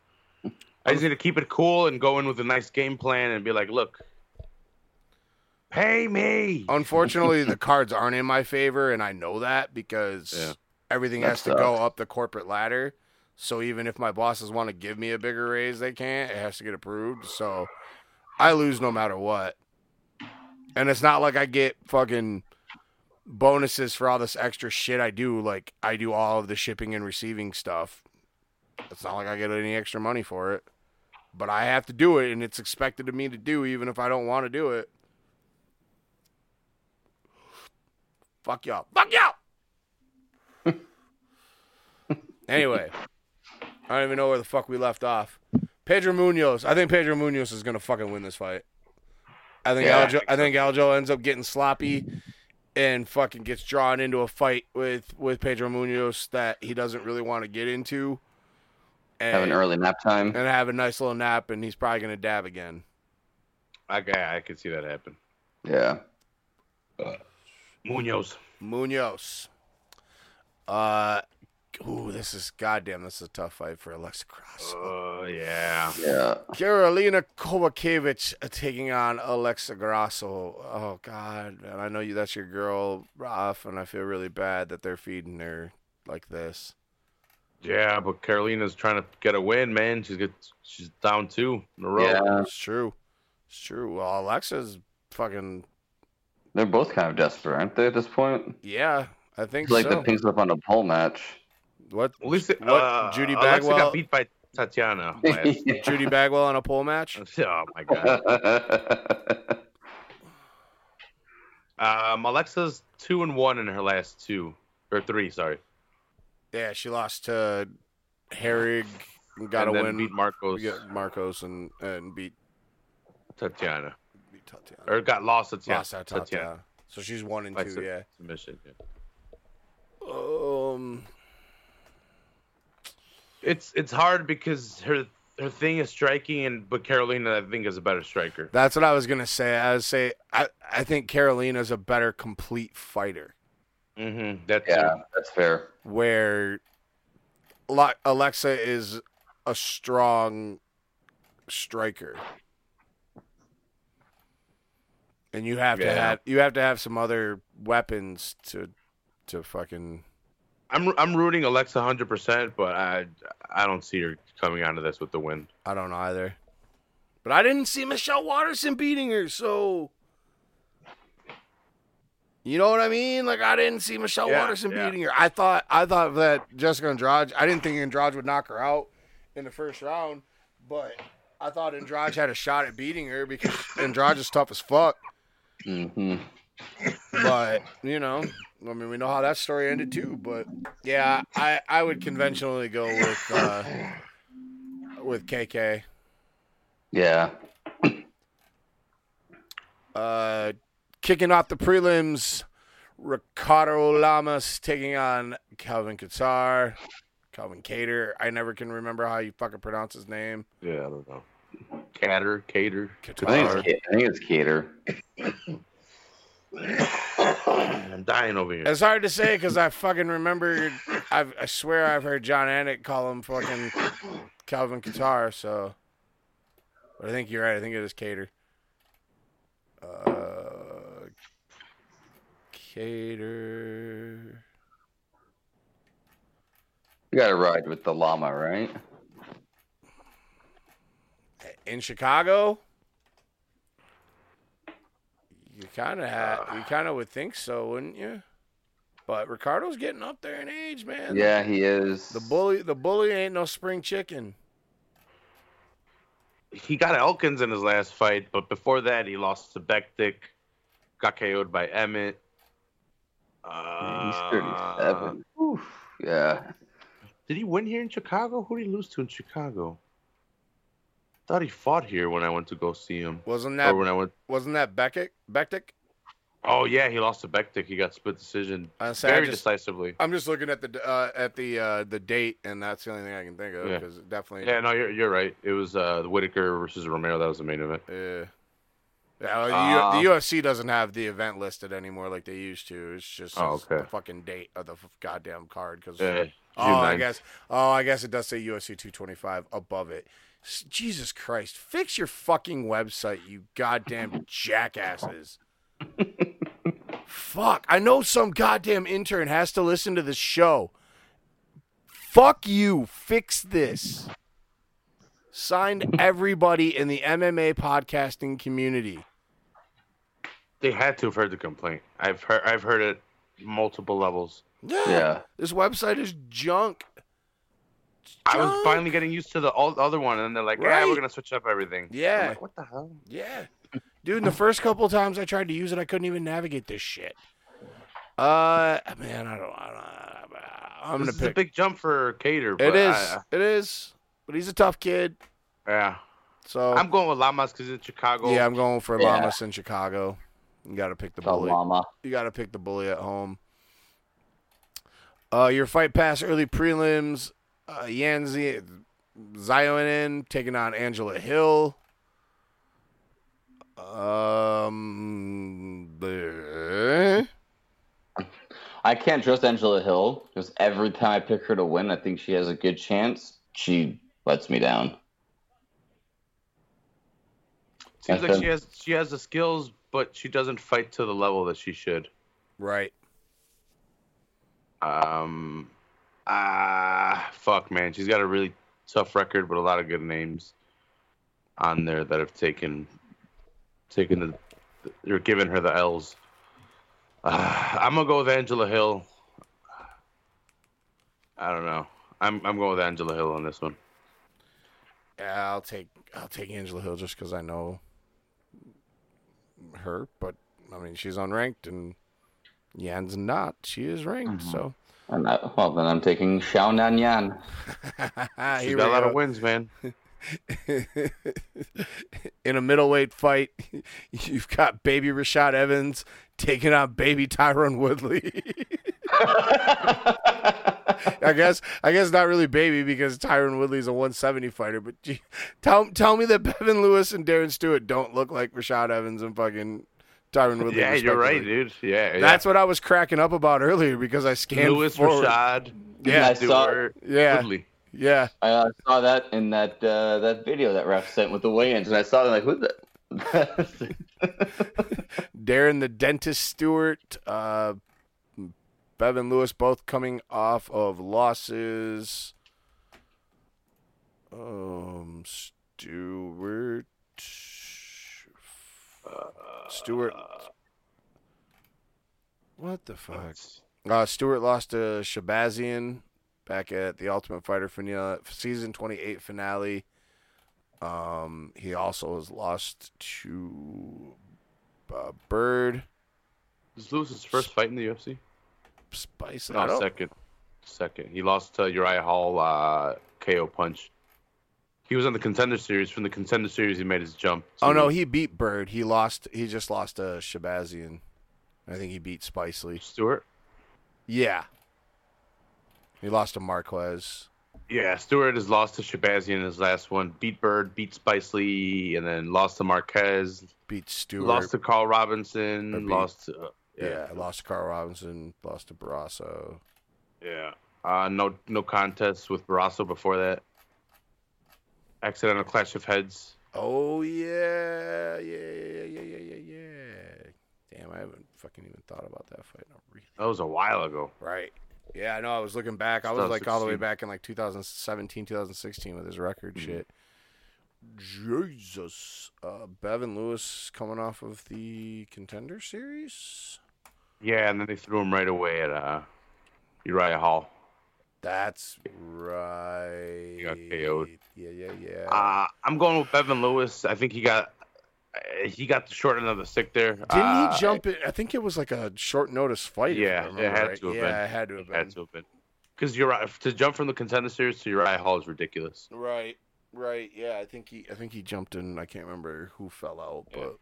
I just oh. need to keep it cool and go in with a nice game plan and be like, look, pay me. Unfortunately, the cards aren't in my favor, and I know that because Yeah. everything That has to go up the corporate ladder. So even if my bosses want to give me a bigger raise, they can't. It has to get approved. So I lose no matter what. And it's not like I get fucking bonuses for all this extra shit I do. Like I do all of the shipping and receiving stuff. It's not like I get any extra money for it. But I have to do it, and it's expected of me to do, even if I don't want to do it. Fuck y'all. Fuck y'all. anyway, I don't even know where the fuck we left off. Pedro Munhoz. I think Pedro Munhoz is gonna fucking win this fight. I think Yeah, I Aljo. I think Aljo ends up getting sloppy and fucking gets drawn into a fight with with Pedro Munhoz that he doesn't really want to get into. And, Have an early nap time. and have a nice little nap, and he's probably gonna dab again. I, I, I could see that happen. Yeah. Munhoz. Munhoz. Uh, ooh, this is goddamn. This is a tough fight for Alexa Grasso. Oh yeah. Yeah. Karolina Kowalkiewicz uh, taking on Alexa Grasso. Oh God, man, I know you. That's your girl, Ralph, and I feel really bad that they're feeding her like this. Yeah, but Karolina's trying to get a win, man. She's get she's down two in a row. Yeah. It's true. It's true. Well, Alexa's fucking They're both kind of desperate, aren't they, at this point? yeah. I think It's like so. the pink slip on a pole match. What? At least What, uh, Judy Alexa Bagwell- got beat by Tatiana. last- Judy Bagwell on a pole match? oh my god. Um, Alexa's two and one in her last two or three. Sorry, Yeah, she lost to Herrig. Got to win. beat Markos. We Markos and and beat Tatiana, beat Tatiana. or got lost to Tatiana. Lost that Tatiana. So she's one and By two. sub- Yeah. submission. yeah. Um. It's it's hard because her her thing is striking, and but Karolina I think is a better striker. That's what I was gonna say. I would say I I think Karolina's a better complete fighter. Mm-hmm. That's yeah, that's fair. Where La- Alexa is a strong striker. And you have to have you have to have some other weapons to to fucking I'm I'm rooting Alexa 100, percent but I I don't see her coming out of this with the win. I don't either. But I didn't see Michelle Waterson beating her, so you know what I mean? Like I didn't see Michelle Yeah, Waterson yeah. beating her. I thought I thought that Jessica Andrade. I didn't think Andrade would knock her out in the first round, but I thought Andrade had a shot at beating her because Andrade is tough as fuck. Mm-hmm. But you know, I mean, we know how that story ended too. But yeah, I I would conventionally go with uh, with KK. Yeah. Uh, kicking off the prelims, Ricardo Lamas taking on Calvin Kattar. Calvin Cater. I never can remember how you fucking pronounce his name. Yeah, I don't know. Cater, cater. I Qatar. I think it's Cater. I'm dying over here. It's hard to say because I fucking remember. I've, I swear I've heard Jon Anik call him fucking Calvin Kattar. So, but I think you're right. I think it is Cater. Uh, Cater. You got to ride with the llama, right? in Chicago. You kind of ha- you kind of would think so, wouldn't you? But Ricardo's getting up there in age, man. Yeah, he is. The bully, the bully ain't no spring chicken. he got Elkins in his last fight, but before that, he lost to Bektic, got KO'd by Emmett. He's Uh, 37. Oof. Yeah. Did he win here in Chicago? Who did he lose to in Chicago? I thought he fought here when I went to go see him. Wasn't Or that when I went. wasn't that Beckett? Bektic? Oh yeah, he lost to Bektic. He got split decision I say, I very just, decisively. I'm just looking at the uh, at the uh, the date, and that's the only thing I can think of Yeah. because definitely. Yeah, no, you're you're right. It was uh, Whittaker versus Romero. That was the main event. Yeah. Yeah, the, Uh, U- the UFC doesn't have the event listed anymore like they used to. It's just Oh, okay. the fucking date of the f- goddamn card. Because Yeah, oh, I guess oh, I guess it does say UFC 225 above it. S- Jesus Christ, fix your fucking website, you goddamn jackasses. Fuck, I know some goddamn intern has to listen to this show. Fuck you, fix this. Signed everybody in the MMA podcasting community. They had to have heard the complaint. I've heard I've heard it multiple levels. Yeah. Yeah. This website is junk. I was finally getting used to the all, other one, and then they're like, "Yeah, Right. we're gonna switch up everything." Yeah. I'm like, what the hell? Yeah. Dude, the first couple of times I tried to use it, I couldn't even navigate this shit. Uh, man, I don't. I don't I'm this gonna is a big jump for Kattar. It is. I- it is. But he's a tough kid. yeah, So I'm going with Lamas because it's Chicago. yeah, I'm going for Yeah. Lamas in Chicago. You got to pick the The bully. llama. You got to pick the bully at home. Uh, your fight pass early prelims. Uh, Yan Xiaonan taking on Angela Hill. Um, bleh. I can't trust Angela Hill because every time I pick her to win, I think she has a good chance. She lets me down. Seems like she has she has the skills, but she doesn't fight to the level that she should. right. Um, ah, fuck, man, she's got a really tough record, but a lot of good names on there that have taken taken the you're giving her the L's. Uh, I'm gonna go with Angela Hill. I don't know. I'm I'm going with Angela Hill on this one. Yeah, I'll take I'll take Angela Hill just because I know her. But I mean, she's unranked and Yan's not. She is ranked. So And I, well, then I'm taking Xiao Nan Yan. She's Here got a lot go. of wins, man. in a middleweight fight, you've got baby Rashad Evans taking on baby Tyron Woodley. I guess I guess not really baby because Tyron Woodley's a 170 fighter, but gee, tell tell me that Bevon Lewis and Darren Stewart don't look like Rashad Evans and fucking Tyron Woodley. Yeah, you're right, dude. Yeah, That's what I was cracking up about earlier because I scanned Lewis forward. Rashad. Yeah, I saw- Stewart, Yeah. Woodley. Yeah, I uh, saw that in that uh, that video that ref sent with the weigh-ins, and I saw them like, who the? Darren the dentist Stewart, uh, Bevon Lewis, both coming off of losses. Um, Stewart, Stewart. What the fuck? Uh, Stewart lost to Shahbazyan back at the Ultimate Fighter finale, season 28 finale. Um, he also has lost to uh, Byrd Is Lewis's first fight in the UFC? Spice. No, don't- second. Second. He lost to Uriah Hall uh, KO punch. He was on the contender series. From the contender series, he made his jump. Oh no, he beat Byrd. He lost. He just lost to Shahbazyan. I think he beat Spicely. Stewart. Yeah. He lost to Marquez. Yeah, Stewart has lost to Shahbazyan in his last one. Beat Byrd, beat Spicely, and then lost to Marquez. Beat Stewart. Lost to Karl Roberson. beat- Lost to uh, yeah. lost to Karl Roberson. Lost to Barroso. yeah. Uh, no no contest with Barroso before that. Accidental clash of heads. Oh yeah, yeah, yeah, yeah, yeah, yeah, yeah. Damn, I haven't fucking even thought about that fight. Not really. That was a while ago. Right. Yeah, I know. I was looking back. I was like all the way back in like 2017, 2016 with his record Mhm. shit. Jesus. Uh, Bevon Lewis coming off of the contender series. Yeah, and then they threw him right away at uh, Uriah Hall. That's right. got KO'd. Yeah, yeah, yeah. Uh, I'm going with Bevon Lewis. I think he got uh, he got the short end of the stick there. Didn't Uh, he jump it? I think it was like a short notice fight. if I Yeah, it had right. to have yeah, been. it had to have It been. had to have been. Because Uriah to jump from the contender series to Uriah Hall is ridiculous. Right, right. Yeah, I think he, I think he jumped in. I can't remember who fell out, Yeah. but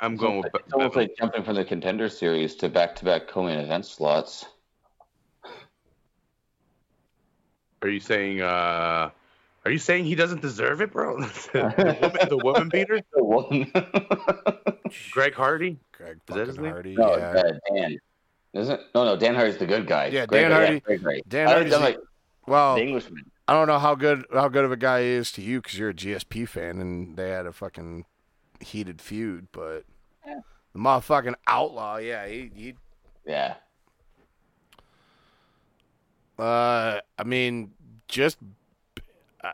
I'm going with Be- It's almost Bevon. like jumping from the contender series to back-to-back co-main event slots. Are you saying? uh Are you saying he doesn't deserve it, bro? the, woman, the woman beater, The one. Greg Hardy. Greg Is that his fucking? Hardy. no, yeah. uh, Dan. Isn't? No, no. Dan Hardy's the good guy. Yeah, Greg- Dan Hardy- Greg, Greg. Dan I, Hardy's like Well, the Englishman. I don't know how good how good of a guy he is to you because you're a GSP fan and they had a fucking heated feud, but Yeah. the motherfucking outlaw, yeah, he, he Yeah. Uh, I mean, just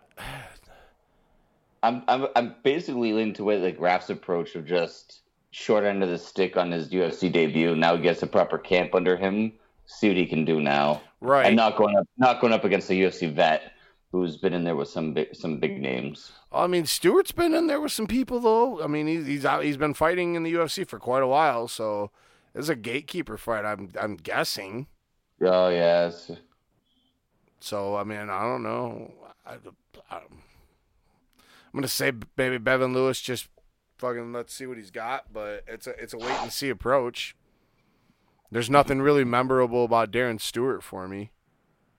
I'm I'm I'm basically leaning to way like Raph's approach of just short end of the stick on his UFC debut. Now he gets a proper camp under him. See what he can do now, right. and not going up not going up against a UFC vet who's been in there with some big some big names. I mean, Stewart's been in there with some people though. I mean, he's he's out, he's been fighting in the UFC for quite a while, so it's a gatekeeper fight. I'm I'm guessing. Oh yeah, it's- So I mean, I don't know. I, I, I'm gonna say maybe Bevon Lewis just fucking let's see what he's got, but it's a it's a wait and see approach. There's nothing really memorable about Darren Stewart for me.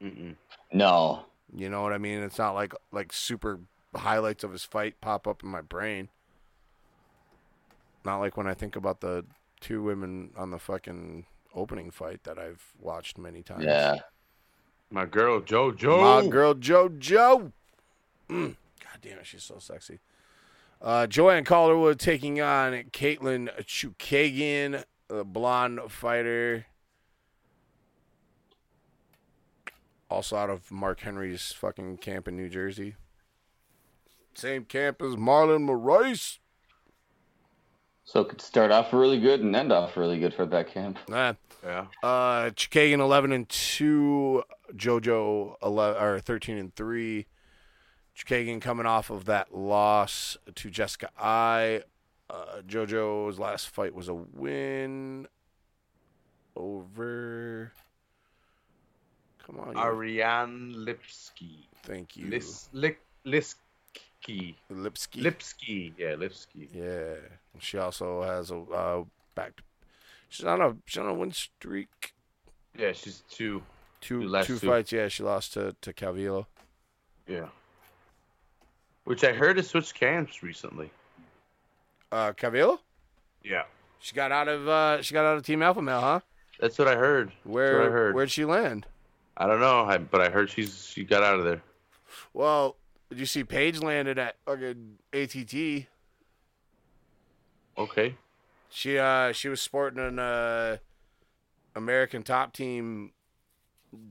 Mm-mm. no. You know what I mean? It's not like like super highlights of his fight pop up in my brain. Not like when I think about the two women on the fucking opening fight that I've watched many times. Yeah. My girl JoJo. My girl JoJo. Mm. God damn it, she's so sexy. Uh, Joanne Calderwood taking on Katlyn Chookagian, the blonde fighter. Also out of Mark Henry's fucking camp in New Jersey. Same camp as Marlon Moraes. So it could start off really good and end off really good for that camp. Nah. Yeah. Uh, Chookagian eleven and two, JoJo eleven or thirteen and three. Chookagian coming off of that loss to Jessica Eye. Uh, JoJo's last fight was a win over. Come on, Ariane Lipski. thank you, Lis, Lik, Liski. Lipski. Lipski. Yeah, Lipski. Yeah, And she also has a uh, back. She's on a she's on a win streak. Yeah, she's two. Two last two two. fights. Yeah, she lost to to Calvillo. Yeah. Which I heard has switched camps recently. Uh, Calvillo. Yeah. She got out of uh, she got out of Team Alpha Male, huh? That's what I heard. Where That's what I heard. where'd she land? I don't know, I, but I heard she's she got out of there. Well, did you see Paige landed at fucking ATT? Okay. She uh she was sporting an uh American Top Team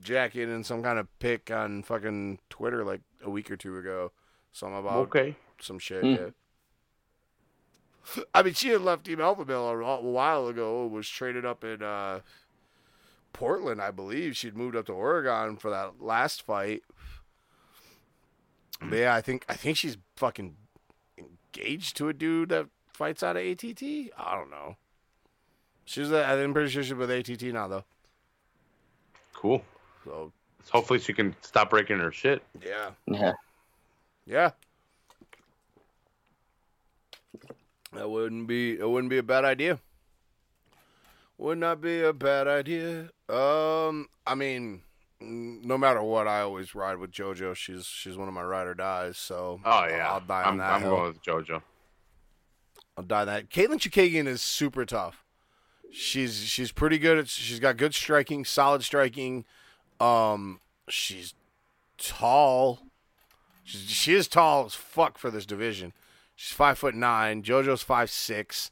jacket and some kind of pic on fucking Twitter like a week or two ago. Something about Okay. some shit. Hmm. Yeah. I mean, she had left Team Alpha Male a, a while ago. Was traded up in uh, Portland, I believe. She'd moved up to Oregon for that last fight. But yeah, I think I think she's fucking engaged to a dude that fights out of ATT. I don't know. She's uh, I'm pretty sure she's with ATT now though. Cool. So Hopefully she can stop breaking her shit. yeah, Yeah. Yeah. That wouldn't be it wouldn't be a bad idea. Would not be a bad idea. Um I mean no matter what, I always ride with JoJo. She's she's one of my ride or dies, so Oh yeah, I'll die on I'm, that. I'm hill. going with JoJo. I'll die on that. Katlyn Chookagian is super tough. She's she's pretty good. At, she's got good striking, solid striking. Um, she's tall. She's, she is tall as fuck for this division. She's five foot nine. JoJo's five six.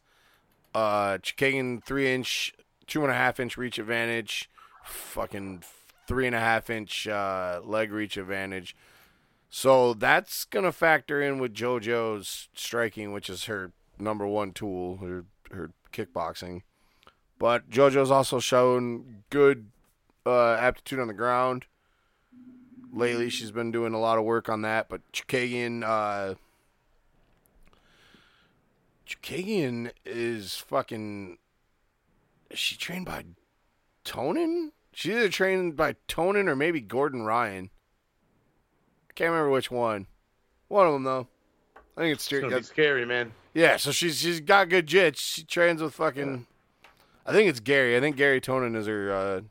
Uh, Chookagian three inch, two and a half inch reach advantage. Fucking three and a half inch uh, leg reach advantage. So that's gonna factor in with JoJo's striking, which is her number one tool, her her kickboxing. But JoJo's also shown good uh, aptitude on the ground. Lately, she's been doing a lot of work on that. But Chookagian, uh, is fucking. Is she trained by Tonon? She's either trained by Tonon or maybe Gordon Ryan. I can't remember which one. One of them though. I think it's It's gonna be that's- scary, man. yeah, so she's she's got good jits. She trains with fucking. I think it's Gary. I think Garry Tonon is her uh,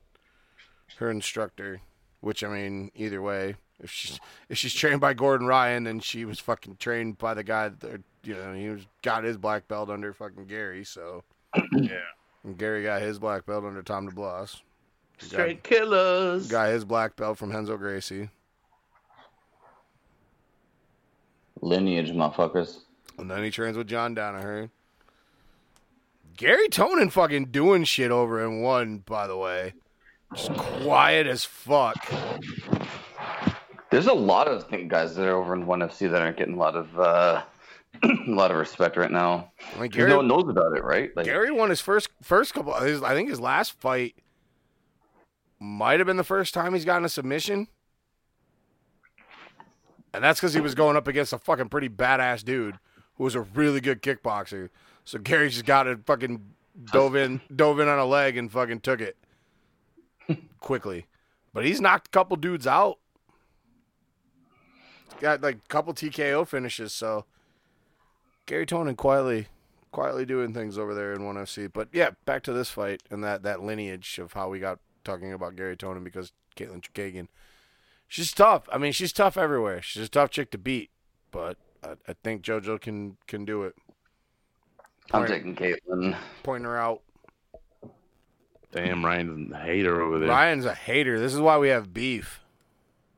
her instructor. Which I mean, either way, if she's if she's trained by Gordon Ryan, then she was fucking trained by the guy that you know he was got his black belt under fucking Gary. So Yeah. and Gary got his black belt under Tom DeBlass. Straight killers. Got his black belt from Renzo Gracie, Lineage, motherfuckers. and then he trains with John Danaher. Garry Tonon fucking doing shit over in one, by the way. Just quiet as fuck. There's a lot of guys that are over in one FC that aren't getting a lot of uh, a lot of respect right now. I mean, 'Cause Gary, no one knows about it, right? Like, Gary won his first first couple. His, I think his last fight might have been the first time he's gotten a submission, and that's because he was going up against a fucking pretty badass dude who was a really good kickboxer. So Gary just got it, fucking dove in, dove in on a leg and fucking took it quickly. But he's knocked a couple dudes out. Got like a couple TKO finishes. So Garry Tonon quietly quietly doing things over there in one FC. But yeah, back to this fight and that that lineage of how we got talking about Garry Tonon because Katlyn Chookagian. She's tough. I mean, she's tough everywhere. She's a tough chick to beat, but I, I think JoJo can can do it. I'm taking Caitlin. Pointing her out. Damn, Ryan's a hater over there. Ryan's a hater. This is why we have beef.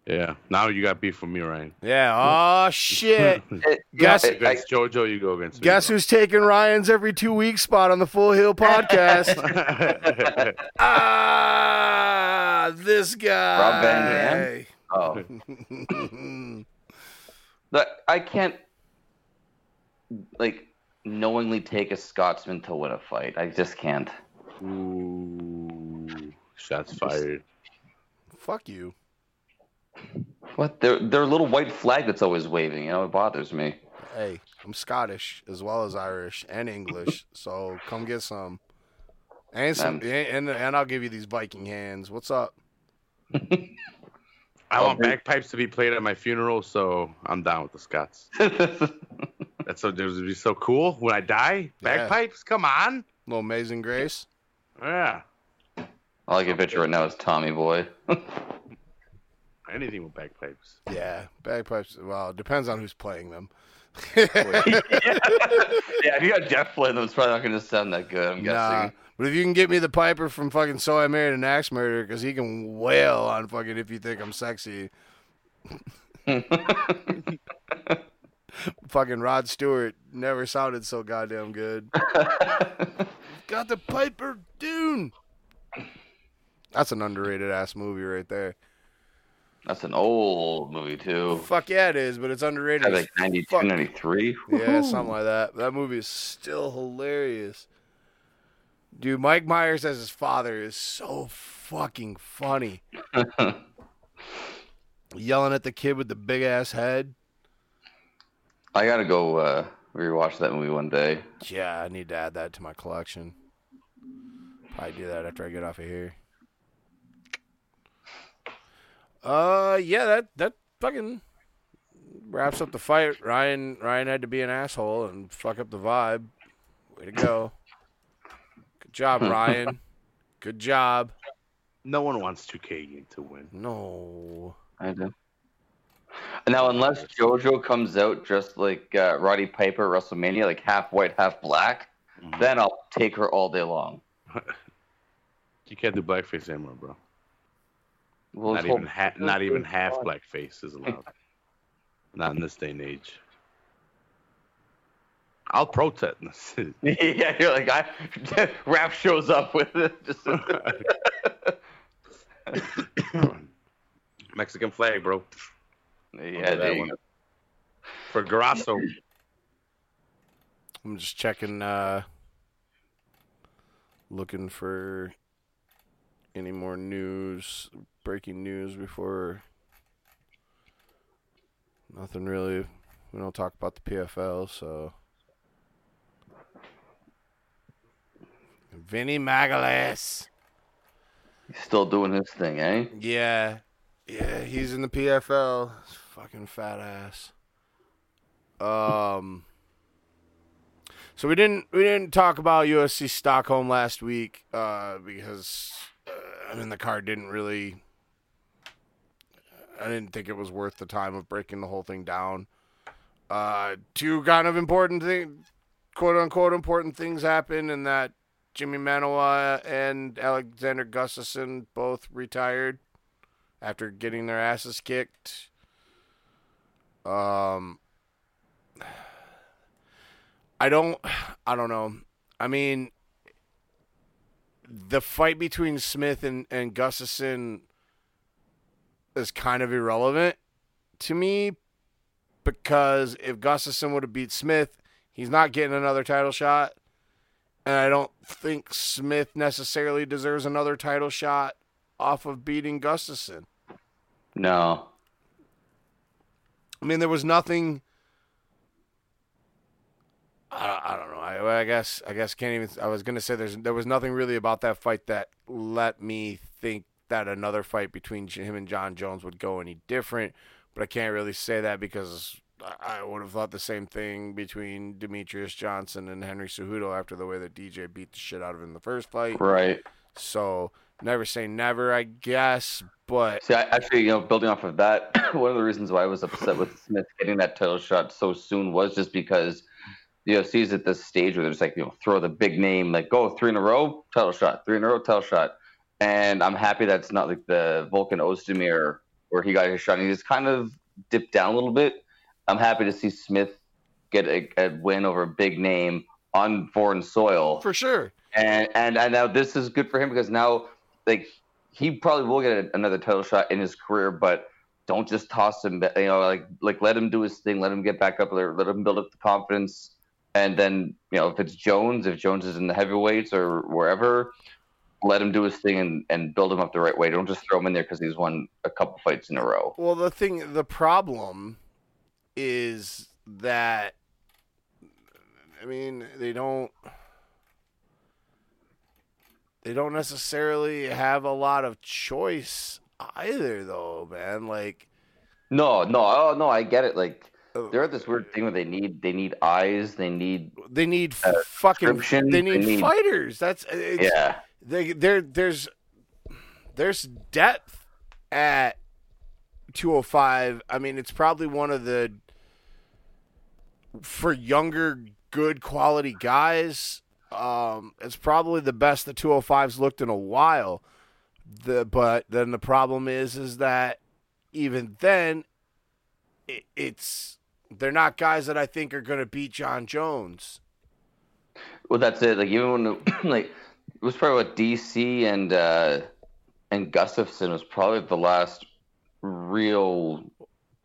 Yeah. Now you got beef with me, Ryan. Yeah. Oh shit. It- Guess- I- I- JoJo, you go against me. Guess who's taking Ryan's every two weeks spot on the Full Heel podcast? ah, this guy. Rob Van oh, But I can't like knowingly take a Scotsman to win a fight. I just can't. Ooh, shots fired. Fuck you. What? Their their little white flag that's always waving. You know, it bothers me. Hey, I'm Scottish as well as Irish and English, so come get some. And some, Um, and and I'll give you these Viking hands. What's up? I want bagpipes to be played at my funeral, so I'm down with the Scots. That's so it would be so cool when I die. Yeah. Bagpipes, come on. Little Amazing Grace. Yeah, All I can picture right now is Tommy Boy. Anything with bagpipes. Yeah, bagpipes. Well, it depends on who's playing them. yeah, if you got Jeff playing them, it's probably not going to sound that good. I'm Nah, guessing. but if you can get me the Piper from fucking So I Married an Axe Murderer, because he can wail on fucking if you think I'm sexy. fucking Rod Stewart never sounded so goddamn good. Got the Piper Dune. That's an underrated ass movie right there. That's an old movie too. Fuck yeah, it is, but it's underrated. As like 92, fuck. 93. Yeah, something like that. That movie is still hilarious. Dude, Mike Myers as his father is so fucking funny. Yelling at the kid with the big ass head. I gotta go uh, rewatch that movie one day. Yeah, I need to add that to my collection. Probably do that after I get off of here. Uh, yeah, that that fucking wraps up the fight. Ryan Ryan had to be an asshole and fuck up the vibe. Way to go. Good job, Ryan. Good job. No one wants 2K to win. No. I do. Now, unless JoJo comes out just like uh, Roddy Piper at WrestleMania, like half white, half black, Mhm. then I'll take her all day long. You can't do blackface anymore, bro. Well, not even ha- not even half blackface is allowed. not in this day and age. I'll protest. yeah, you're like I. Rap shows up with it. Just, Mexican flag, bro. yeah, there you one. go. For Grasso. I'm just checking uh looking for any more news, breaking news before nothing really we don't talk about the PFL, so Vinny Magalhaes. He's still doing his thing, eh? Yeah. Yeah, he's in the PFL. Fucking fat ass. Um So we didn't we didn't talk about UFC Stockholm last week uh because I mean the card didn't really I didn't think it was worth the time of breaking the whole thing down. Uh two kind of important thing quote unquote important things happened in that Jimi Manuwa and Alexander Gustafsson both retired after getting their asses kicked. Um, I don't, I don't know. I mean, the fight between Smith and and Gustafsson is kind of irrelevant to me because if Gustafsson would have beat Smith, he's not getting another title shot. And I don't think Smith necessarily deserves another title shot off of beating Gustafsson. No. I mean, there was nothing. I, I don't know. I, I guess I guess can't even. I was gonna say there's there was nothing really about that fight that let me think that another fight between him and Jon Jones would go any different. But I can't really say that because I- would have thought the same thing between Demetrious Johnson and Henry Cejudo after the way that DJ beat the shit out of him in the first fight. Right. So never say never, I guess. But See, I, actually, you know, building off of that, one of the reasons why I was upset with Smith getting that title shot so soon was just because UFC is at this stage where there's like, you know, throw the big name, like go three in a row, title shot, three in a row, title shot. And I'm happy that's not like the Volkan Ozdemir where he got his shot. And he just kind of dipped down a little bit. I'm happy to see Smith get a, a win over a big name on foreign soil for sure, and and and now this is good for him because now like he probably will get another title shot in his career, but don't just toss him. You know, like like let him do his thing, let him get back up there, let him build up the confidence, and then you know if it's Jones, if Jones is in the heavyweights or wherever, let him do his thing and and build him up the right way. Don't just throw him in there because he's won a couple fights in a row. Well, the thing, the problem is that, I mean, they don't, they don't necessarily have a lot of choice either, though, man. Like, No, no, oh no, I get it. Like uh, they're at this weird thing where they need they need eyes, they need they need Uh, fucking, they they need, need- fighters. That's it's, yeah. they there there's there's depth at 205 i mean it's probably one of the for younger good quality guys um it's probably the best the 205's looked in a while the but then the problem is is that even then it, it's they're not guys that i think are going to beat jon jones Well, that's it. Like even when like it was probably what DC and uh and Gustafsson was probably the last real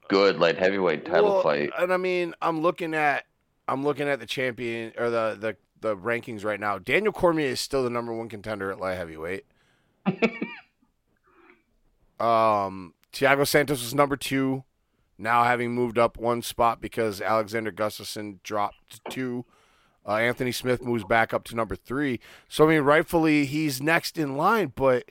good light heavyweight title Well, fight. And I mean, I'm looking at I'm looking at the champion or the the the rankings right now. Daniel Cormier is still the number one contender at light heavyweight. um, Thiago Santos was number two, now having moved up one spot because Alexander Gustafsson dropped to two. Uh, Anthony Smith moves back up to number three. So I mean, rightfully he's next in line, but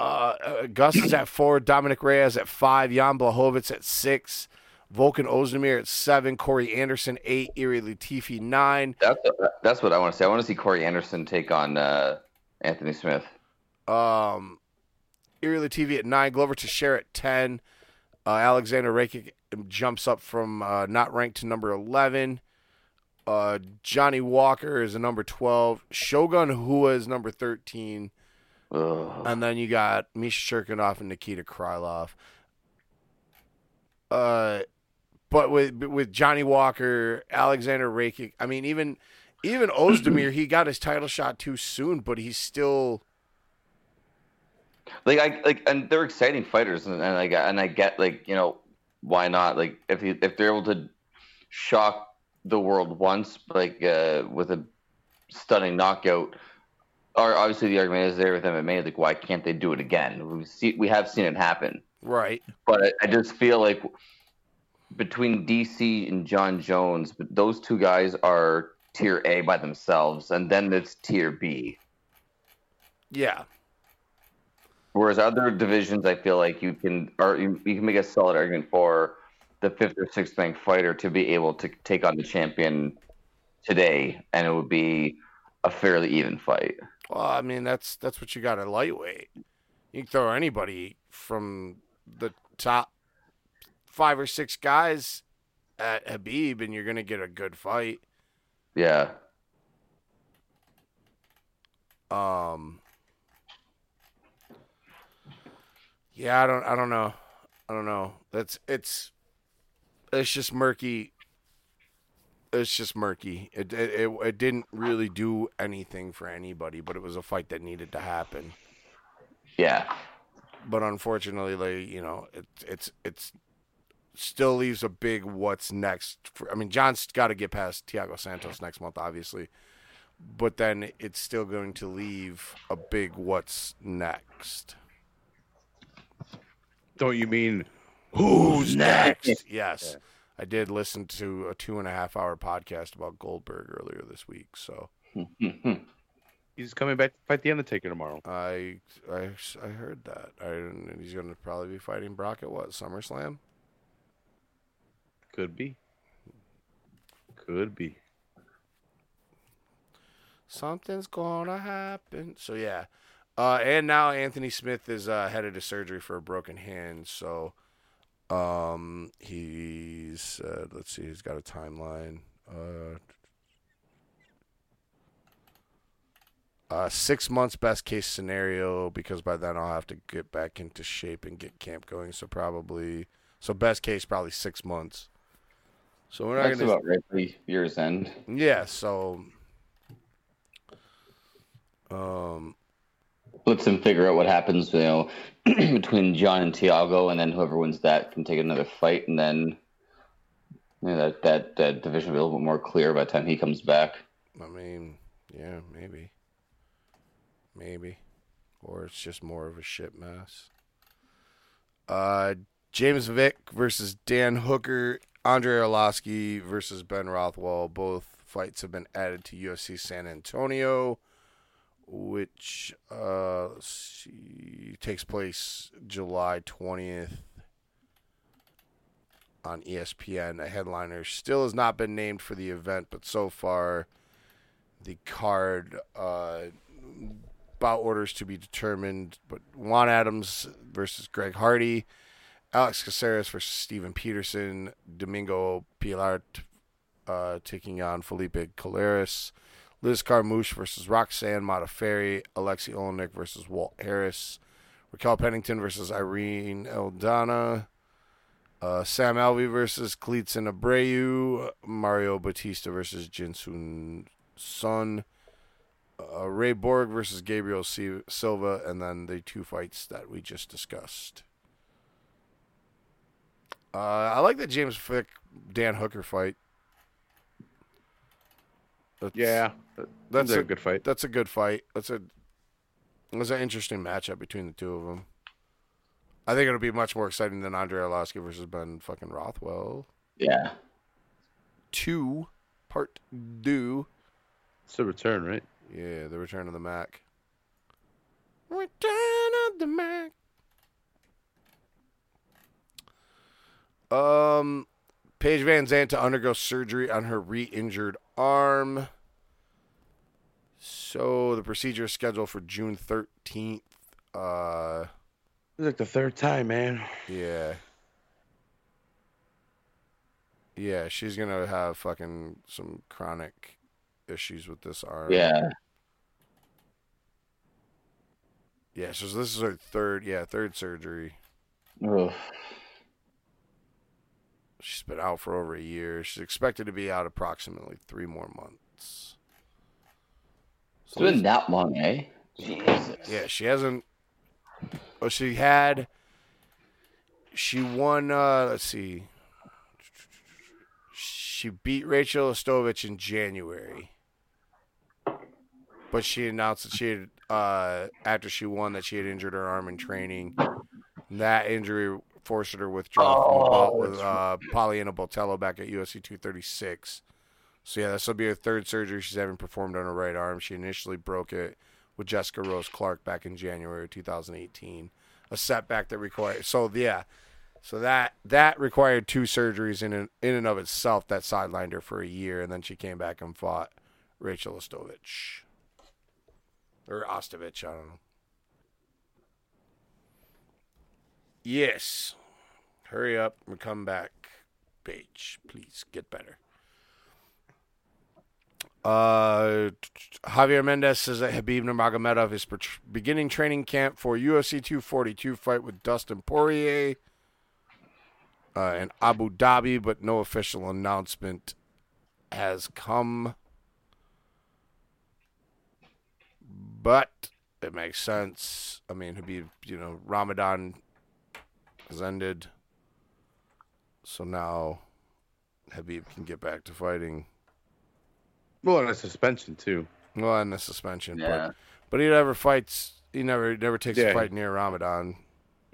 uh, uh, Gus is at four, Dominick Reyes at five, Jan Blachowicz at six, Volkan Ozdemir at seven. Corey Anderson eight. Ilir Latifi nine. That's that's what I want to see. I want to see Corey Anderson take on uh, Anthony Smith. Um, Ilir Latifi at nine. Glover Teixeira at ten. Uh, Alexander Rakic jumps up from uh, not ranked to number eleven. Uh, Johnny Walker is a number twelve. Shogun Rua is number thirteen. Ugh. And then you got Misha Cirkunov and Nikita Krylov. Uh, but with with Johnny Walker, Alexander Rakic, I mean, even even Ozdemir, he got his title shot too soon, but he's still Like I like, and they're exciting fighters, and, and I and I get like you know why not? Like if you, if they're able to shock the world once, like uh, with a stunning knockout. Or obviously the argument is there with MMA, like why can't they do it again? We see we have seen it happen. right. but I, I just feel like between DC and Jon Jones, but those two guys are tier A by themselves, and then it's tier B. Yeah, Whereas other divisions, I feel like you can or you, you can make a solid argument for the fifth or sixth ranked fighter to be able to take on the champion today, and it would be a fairly even fight. well, I mean that's that's what you got at lightweight. You can throw anybody from the top five or six guys at Khabib, and you're gonna get a good fight. Yeah, Um. Yeah, I don't. I don't know. I don't know. That's it's. It's just murky. It's just murky. It it it, it didn't really do anything for anybody, but it was a fight that needed to happen. yeah, But unfortunately, like you know, it, it's it's still leaves a big what's next. For, I mean, Jon's got to get past Thiago Santos next month, obviously, but then it's still going to leave a big what's next. Don't you mean Who's next? Yes, I did listen to a two and a half hour podcast about Goldberg earlier this week, so he's coming back to fight the Undertaker tomorrow? I I, I heard that. I, and he's going to probably be fighting Brock at what SummerSlam. Could be. Could be. something's gonna happen. So yeah, uh, and now Anthony Smith is uh, headed to surgery for a broken hand. So um, he's uh, let's see, he's got a timeline. Uh, uh, six months best case scenario because by then I'll have to get back into shape and get camp going. So probably so best case probably six months. So we're not that's gonna about right year's end. yeah. So um. Lets them figure out what happens, you know, between Jon and Thiago, and then whoever wins that can take another fight, and then you know, that, that that division will be a little bit more clear by the time he comes back. I mean, yeah, maybe. Maybe. Or it's just more of a shit mess. Uh James Vick versus Dan Hooker, Andre Arlovski versus Ben Rothwell. Both fights have been added to UFC San Antonio, which uh see takes place July twentieth on ESPN. A headliner still has not been named for the event, but so far the card uh, bout orders to be determined. But Juan Adams versus Greg Hardy, Alex Caceres versus Steven Peterson, Domingo Pilarte uh, taking on Felipe Colares, Liz Carmouche versus Roxanne Modafferi, Aleksei Oleinik versus Walt Harris, Raquel Pennington versus Irene Aldana. Uh, Sam Alvey versus Klidson Abreu, Mario Bautista versus Jinsun Sun, uh, Ray Borg versus Gabriel C- Silva, and then the two fights that we just discussed. Uh, I like the James Vick Dan Hooker fight. That's, Yeah, that's that's a a- good fight. that's a good fight. That's a that's an interesting matchup between the two of them. I think it'll be much more exciting than Andre Arlovski versus Ben fucking Rothwell. Yeah, Two, part two. It's a return, right? Yeah, the return of the Mac. Return of the Mac. Um, Paige VanZant to undergo surgery on her re-injured arm. So the procedure is scheduled for June 13th. Uh, It's like the third time, man. yeah. Yeah, she's gonna have fucking some chronic issues with this arm. Yeah. Yeah, so this is her third, yeah, third surgery. Ugh. She's been out for over a year. She's expected to be out approximately three more months. It's been that long, eh? Jesus. Yeah, she hasn't. Well, she had. She won. Uh, let's see. She beat Rachel Ostovich in January, but she announced that she had uh, after she won that she had injured her arm in training. That injury forced her to withdraw from the Oh, bout with uh, Pollyanna Botello back at UFC 236. So yeah, this will be her third surgery she's having performed on her right arm. She initially broke it with Jessica Rose Clark back in January of 2018. A setback that required so yeah, so that that required two surgeries in and, in and of itself that sidelined her for a year, and then she came back and fought Rachel Ostovich or Ostovich, I don't know. Yes, hurry up and come back, Paige. Please get better. Uh, Javier Mendez says that Khabib Nurmagomedov is beginning training camp for UFC 242 fight with Dustin Poirier uh, in Abu Dhabi, but no official announcement has come. But it makes sense. I mean, Khabib, you know, Ramadan has ended, so now Khabib can get back to fighting. Well, and a suspension too. Well, and the suspension, Yeah. but but he never fights. He never never takes a fight near Ramadan.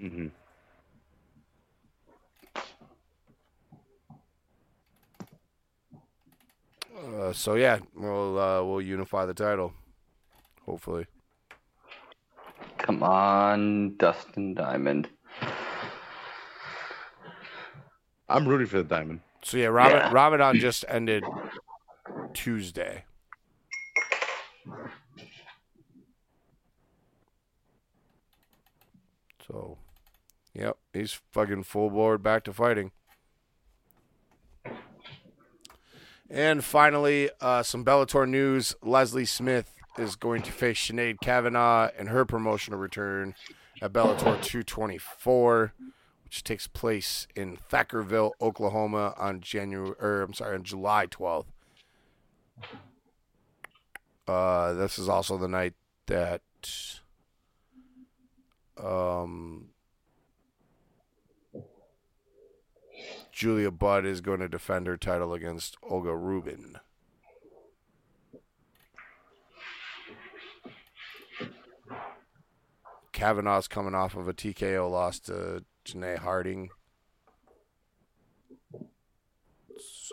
Mm-hmm. Uh, so yeah, we'll uh, we'll unify the title, hopefully. Come on, Dustin Diamond. I'm rooting for the diamond. So yeah, Ram- Yeah. Ramadan just ended Tuesday. So, yep, he's fucking full board back to fighting. And finally, uh, some Bellator news. Leslie Smith is going to face Sinead Kavanagh in her promotional return at Bellator 224, which takes place in Thackerville, Oklahoma on January, or I'm sorry, on July 12th. Uh, this is also the night that um, Julia Budd is going to defend her title against Olga Rubin. Kavanagh's coming off of a TKO loss to Janay Harding.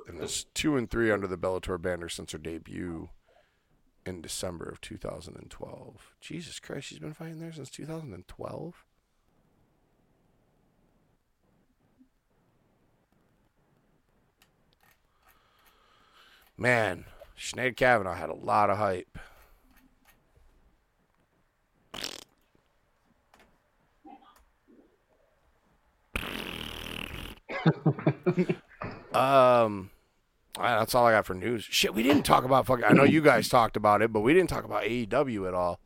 And it's two and three under the Bellator banner since her debut in December of 2012. Jesus Christ, she's been fighting there since 2012. Man, Sinead Kavanagh had a lot of hype. Um, that's all I got for news. Shit, we didn't talk about fucking. I know you guys talked about it, but we didn't talk about AEW at all.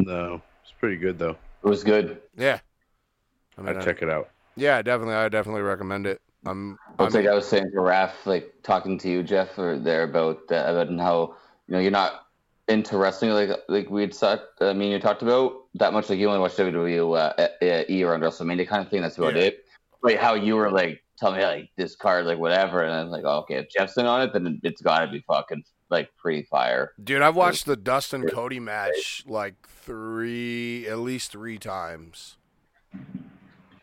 No, it's pretty good though. It was good. Yeah, I mean, I'd I- check it out. yeah, definitely. I definitely recommend it. I'm. It's I'm like I was saying to Raph, like talking to you, Jeff, or there about uh, about how you know you're not into wrestling like like we had said. I mean, you talked about that much. Like you only watch WWE uh, uh, E around WrestleMania kind of thing. That's about Yeah. it. Like how you were like telling me like this card like whatever, and I was like, oh, okay, if Jeff's in on it, then it's got to be fucking like pretty fire. dude. I've watched the Dustin Cody match like three, at least three times.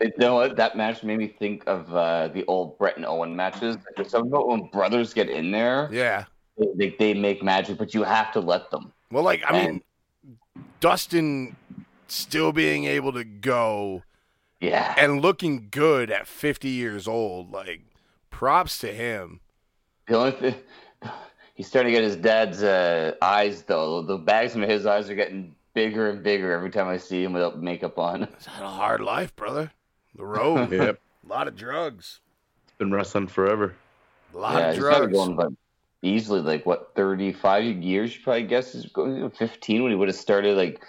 You know what? That match made me think of uh, the old Bret and Owen matches. Like, there's something about when brothers get in there, Yeah. They, they make magic, but you have to let them. Well, like I mean, Dustin still being able to go Yeah. and looking good at 50 years old. Like, props to him. The only thing he's starting to get his dad's uh, eyes though. The bags in his eyes are getting bigger and bigger every time I see him without makeup on. He's had a hard life, brother. The road, Yep. a lot of drugs, Been wrestling forever. a lot yeah, of drugs. going but easily like what thirty five years you probably guess is going fifteen when he would have started like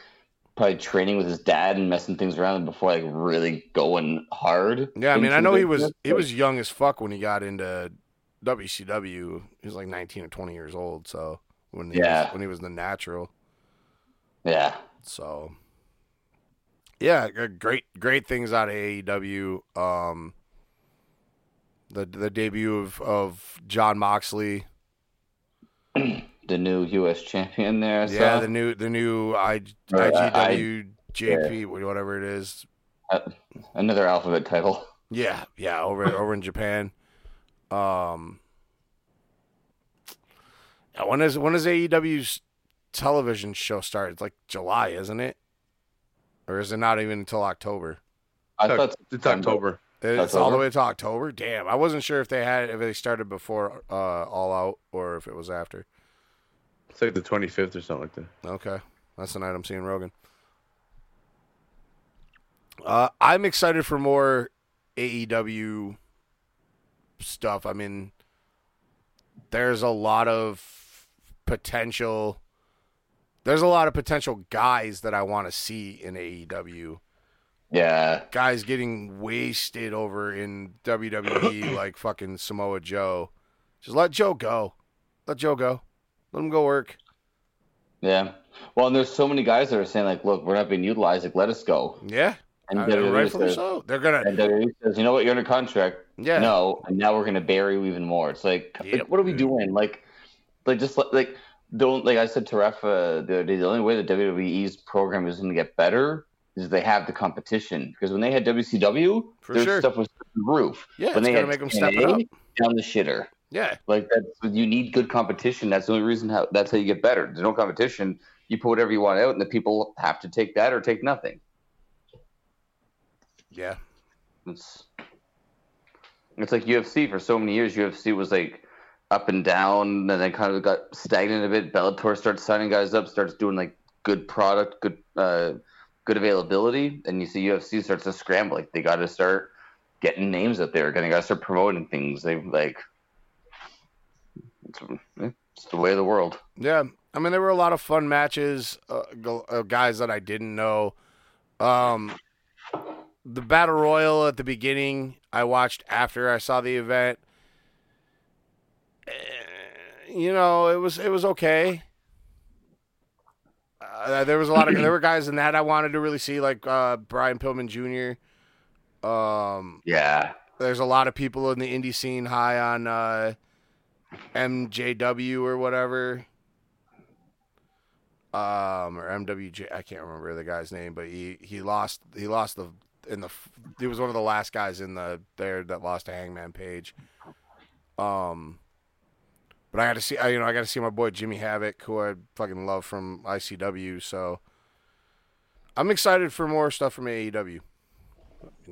probably training with his dad and messing things around before like really going hard. Yeah, I mean, I know he was he was young as fuck when he got into WCW. He was like 19 or 20 years old. So when he Yeah. was, when he was the natural. Yeah. So yeah, great great things out of AEW. Um, the the debut of of Jon Moxley. The new US champion there. I Yeah, the new the new I, Right, I- IGW JP whatever it is. Another alphabet title. Yeah, yeah, over over in Japan. Um, when is when is AEW's television show start? It's like July, isn't it? Or is it not even until October? I It's, thought it's October. It's all the way to October. Damn, I wasn't sure if they had if they started before uh, All Out or if it was after. It's like the 25th or something like that. Okay, that's the night I'm seeing Rogan. Uh, I'm excited for more AEW stuff. I mean, there's a lot of potential. There's a lot of potential guys that I want to see in AEW. Yeah. Guys getting wasted over in WWE like fucking Samoa Joe. Just let Joe go. Let Joe go. Let him go work. Yeah. Well, and there's so many guys that are saying like, "Look, we're not being utilized. Like, let us go." Yeah, And uh, WWE rightfully says, so. They're gonna. and WWE says, "You know what? You're under contract. Yeah. No, and now we're gonna bury you even more." It's like, Yep. like, what are we doing? Like, like just like, don't like I said to uh, the other day. The only way the WWE's program is going to get better is they have the competition. Because when they had WCW, For their sure. stuff was through the roof. Yeah, when they had make them step it up. down the shitter. Yeah, Like that's you need good competition. That's the only reason how that's how you get better. There's no competition. You put whatever you want out, and the people have to take that or take nothing. yeah, It's it's like UFC for so many years. UFC was like up and down, and then kind of got stagnant a bit. Bellator starts signing guys up, starts doing like good product, good uh, good availability, and you see UFC starts to scramble. Like they got to start getting names out there. They got to start promoting things. They like it's, it's the way of the world. yeah. I mean, there were a lot of fun matches. Uh, uh, guys that I didn't know. Um, the battle royal at the beginning, I watched after I saw the event. Eh, You know, it was it was okay. Uh, there was a lot of there were guys in that I wanted to really see, like uh, Brian Pillman Jr. Um, Yeah, there's a lot of people in the indie scene high on uh, MJW or whatever. Um, or MWJ, I can't remember the guy's name, but he, he lost he lost the in the he was one of the last guys in the there that lost to Hangman Page. Um, but I got to see I, you know I got to see my boy Jimmy Havoc, who I fucking love from ICW. So I'm excited for more stuff from AEW.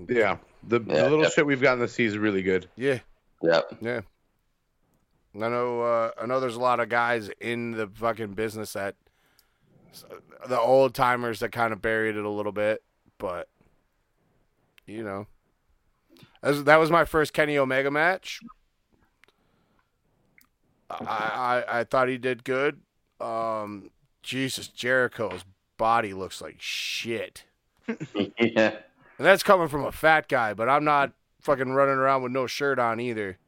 Yeah. The, Yeah, the little yeah. shit we've gotten this season is really good. Yeah, yeah. Yeah. I know. Uh, I know. There's a lot of guys in the fucking business that the old timers that kind of buried it a little bit, but you know, as that was my first Kenny Omega match. I I, I thought he did good. Um, Jesus, Jericho's body looks like shit, yeah. and that's coming from a fat guy. But I'm not fucking running around with no shirt on either.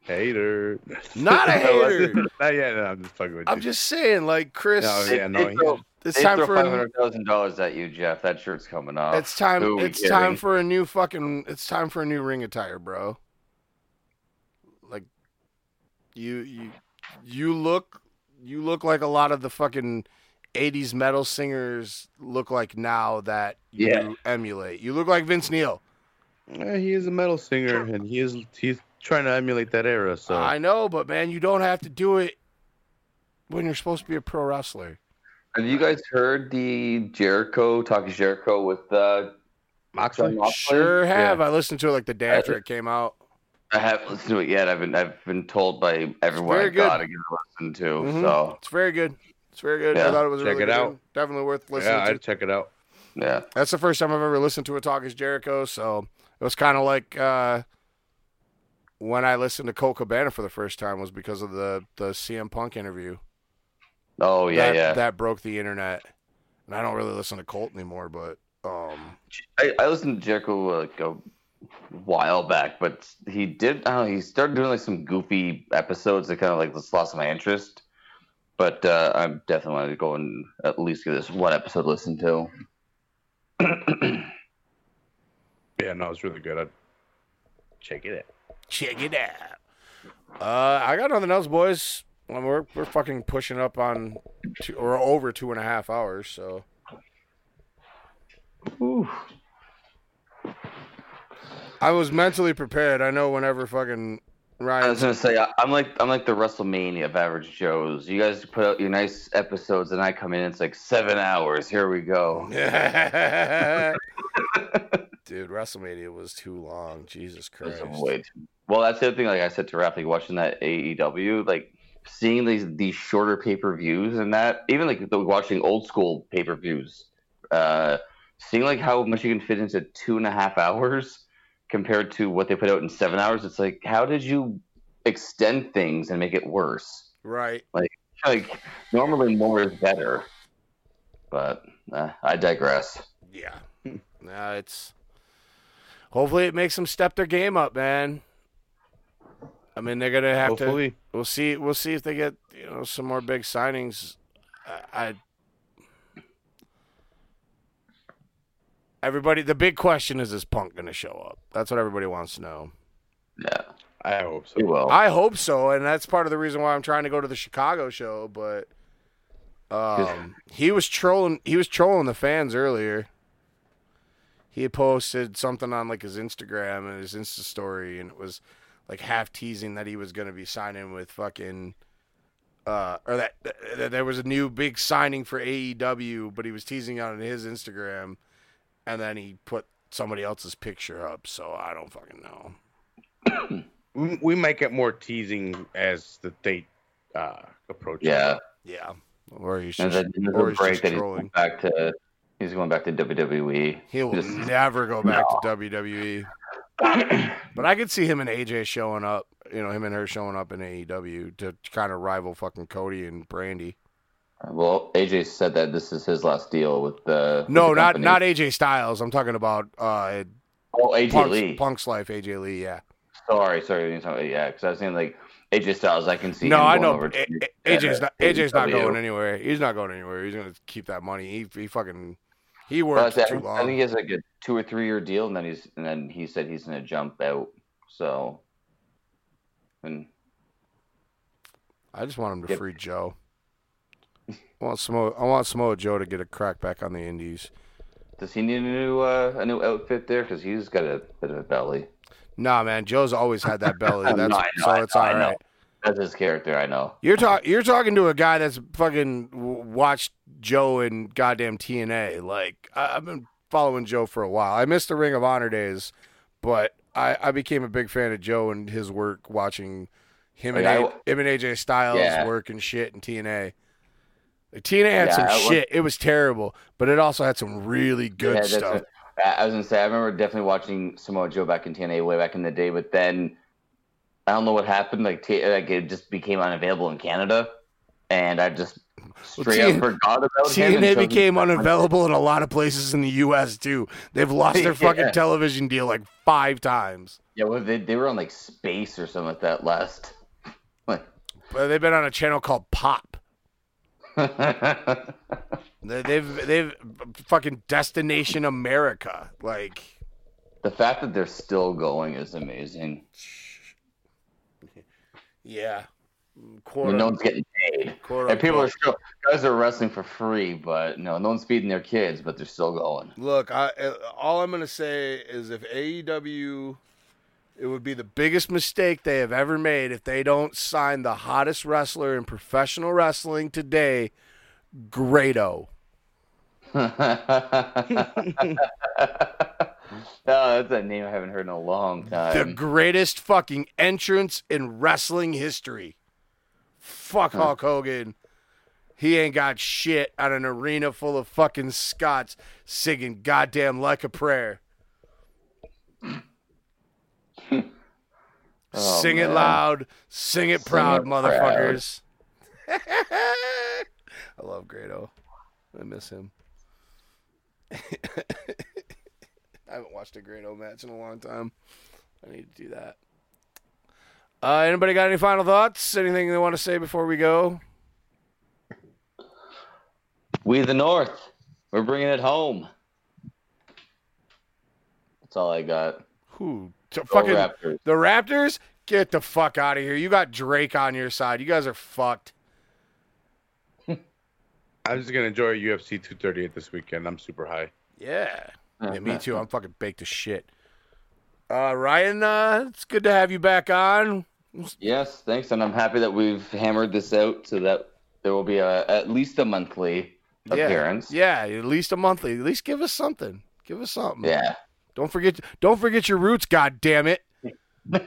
Hater. Not a hater. Not yet. No, I'm just fucking with I'm just saying, like Chris, No, yeah, no, they he- it's they time throw for five a, hundred thousand dollars at you, Jeff. That shirt's coming off. it's time Who are we it's time for a new fucking it's time for a new ring attire, bro. You you you look you look like a lot of the fucking 80s metal singers look like now that you Yeah. emulate. You look like Vince Neil. Yeah, he is a metal singer, and he is he's trying to emulate that era. So I know, but man, you don't have to do it when you're supposed to be a pro wrestler. Have you guys heard the Jericho talking Jericho with uh, Moxley. Moxley? Sure have. I listened to it like the day after it came out. I haven't listened to it yet. I've been I've been told by everyone I good. gotta give it a listen to. Mhm. So It's very good. It's very good. I thought it was Check really it good. out. Definitely worth listening Yeah, to. I'd check it out. yeah, That's the first time I've ever listened to a Talk is Jericho, so it was kind of like uh, when I listened to Colt Cabana for the first time was because of the the CM Punk interview. oh yeah, that, yeah. That broke the internet, and I don't really listen to Colt anymore, but um, I, I listened to Jericho uh, like a while back, but he did. I don't know. He started doing like some goofy episodes that kind of like just lost my interest. But uh, I definitely want to go and at least get this one episode listened to. Yeah, no, it's really good. I'd check it out. check it out. Uh, I got nothing else, boys. Well, we're we're fucking pushing up on two, or over two and a half hours, so I was mentally prepared. I know whenever fucking Ryan. I was gonna say I- I'm like I'm like the WrestleMania of average Joes. You guys put out your nice episodes, and I come in. It's like seven hours. Here we go. Dude, WrestleMania was too long. Jesus Christ. way too- Well, that's the other thing. Like I said to Raph, like watching that AEW, like seeing these these shorter pay per views and that, even like the, watching old school pay per views, uh, seeing like how much you can fit into two and a half hours compared to what they put out in seven hours. It's like, how did you extend things and make it worse? Right. Like like normally more is better, but uh, I digress. Yeah. nah, it's hopefully it makes them step their game up, man. I mean, they're gonna have to. We'll see. We'll see if they get you know some more big signings. I, I everybody. The big question is: Is Punk going to show up? That's what everybody wants to know. Yeah, I hope so. he will. I hope so, and that's part of the reason why I'm trying to go to the Chicago show. But um, he was trolling. He was trolling the fans earlier. He had posted something on like his Instagram and his Insta story, and it was like half teasing that he was going to be signing with fucking. Uh, or that, that there was a new big signing for AEW, but he was teasing on his Instagram, and then he put somebody else's picture up. So I don't fucking know. We, we might get more teasing as the date uh, approaches. yeah. Yeah, or he's And just, then or a he's break just that he's trolling. going back to. He's going back to. WWE. He'll Just- never go back to WWE. But I could see him and AJ showing up. You know, him and her showing up in AEW to kind of rival fucking Cody and Brandi. Well, AJ said that this is his last deal with the. No, with the not company. not AJ Styles. I'm talking about uh, Oh, AJ Punk's, Lee. Punk's life. AJ Lee. Yeah. Sorry, sorry. Yeah, because I was saying like AJ Styles. I can see. no, him I know. AJ's not. AJ's not going anywhere. He's not going anywhere. He's gonna keep that money. He he fucking he Well, worked said- too long. I think he has like a two or three year deal, and then he's and then he said he's going to jump out. So, and I just want him to Yep. free Joe. I want Samoa. I want Samoa Joe to get a crack back on the Indies. does he need a new uh, a new outfit there? Because he's got a bit of a belly. Nah, man, Joe's always had that belly. That's I know, so it's know, all right. That's his character. I know. You're talking. You're talking to a guy that's fucking watched Joe in goddamn TNA. Like I- I've been following Joe for a while. I missed the Ring of Honor days, but I, I became a big fan of Joe and his work watching him and him and AJ Styles Yeah. work and shit in TNA. Like, TNA had Yeah, some I was- shit. It was terrible, but it also had some really good Yeah, stuff. what- I was gonna say I remember definitely watching Samoa Joe back in TNA way back in the day, but then I don't know what happened. Like, T- like it just became unavailable in Canada, and I just straight TN up forgot about him. TNA became unavailable in a lot of places in the U.S. too. They've lost their fucking Yeah. television deal like five times. Yeah, well, they they were on like Spike or something like that last. Like, But they've been on a channel called Pop. They, they've they've fucking Destination America. Like the fact that they're still going is amazing. yeah, quote, no one's getting paid, quote and people are still guys are wrestling for free, but no, no one's feeding their kids, but they're still going. Look, I, uh, all I'm gonna say is if AEW, it would be the biggest mistake they have ever made if they don't sign the hottest wrestler in professional wrestling today Grado. oh, that's a name I haven't heard in a long time. The greatest fucking entrance in wrestling history. Fuck Huh. Hulk Hogan. He ain't got shit on an arena full of fucking Scots singing goddamn like a prayer. Oh, sing it loud, sing it Sing proud, it motherfuckers. I love Grado. I miss him. I haven't watched a Grado match in a long time. I need to do that. Uh, anybody got any final thoughts? Anything they want to say before we go? We the North. We're bringing it home. That's all I got. Who? T- Go fucking Raptors. the Raptors? Get the fuck out of here. You got Drake on your side. You guys are fucked. I'm just gonna enjoy UFC 238 this weekend. I'm super high. Yeah. Yeah, me too. I'm fucking baked to shit. Uh, Ryan, uh, it's good to have you back on. Yes, thanks, and I'm happy that we've hammered this out so that there will be a, at least a monthly appearance. Yeah, at least a monthly. At least give us something. Give us something. Yeah. Don't forget. Don't forget your roots. God damn it.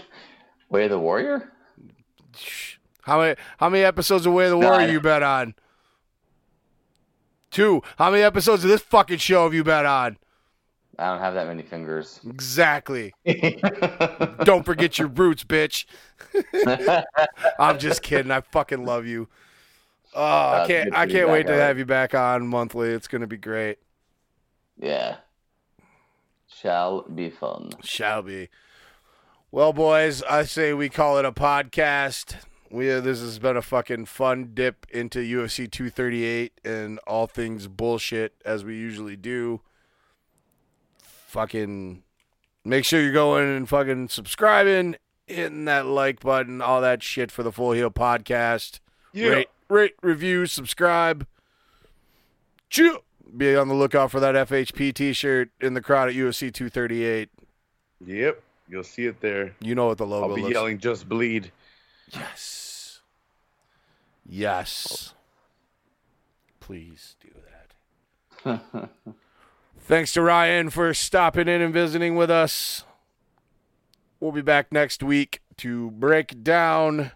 Way of the Warrior? How many? How many episodes of Way of the Warrior you bet on? Two. How many episodes of this fucking show have you bet on? I don't have that many fingers. Exactly. Don't forget your roots, bitch. I'm just kidding. I fucking love you. Oh, I can't. I can't wait to have you back on monthly. It's gonna be great. yeah. Shall be fun. Shall be. Well, boys, I say we call it a podcast. We uh, this has been a fucking fun dip into UFC 238 and all things bullshit as we usually do. Fucking make sure you're going and fucking subscribing, hitting that like button, all that shit for the Full Heel podcast. Rate, rate, review, subscribe. Chew. Be on the lookout for that FHP T-shirt in the crowd at UFC 238. Yep. You'll see it there. You know what the logo I'll be looks yelling "Just Bleed." Yes. Yes. Please do that. Thanks to Ryan for stopping in and visiting with us. We'll be back next week to break down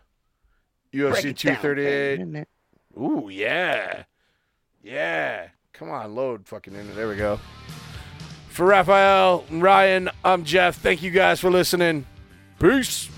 UFC 238. Ooh, yeah. Yeah. Come on, load fucking in. There we go. For Raphael Ryan, I'm Jeff. Thank you guys for listening. Peace.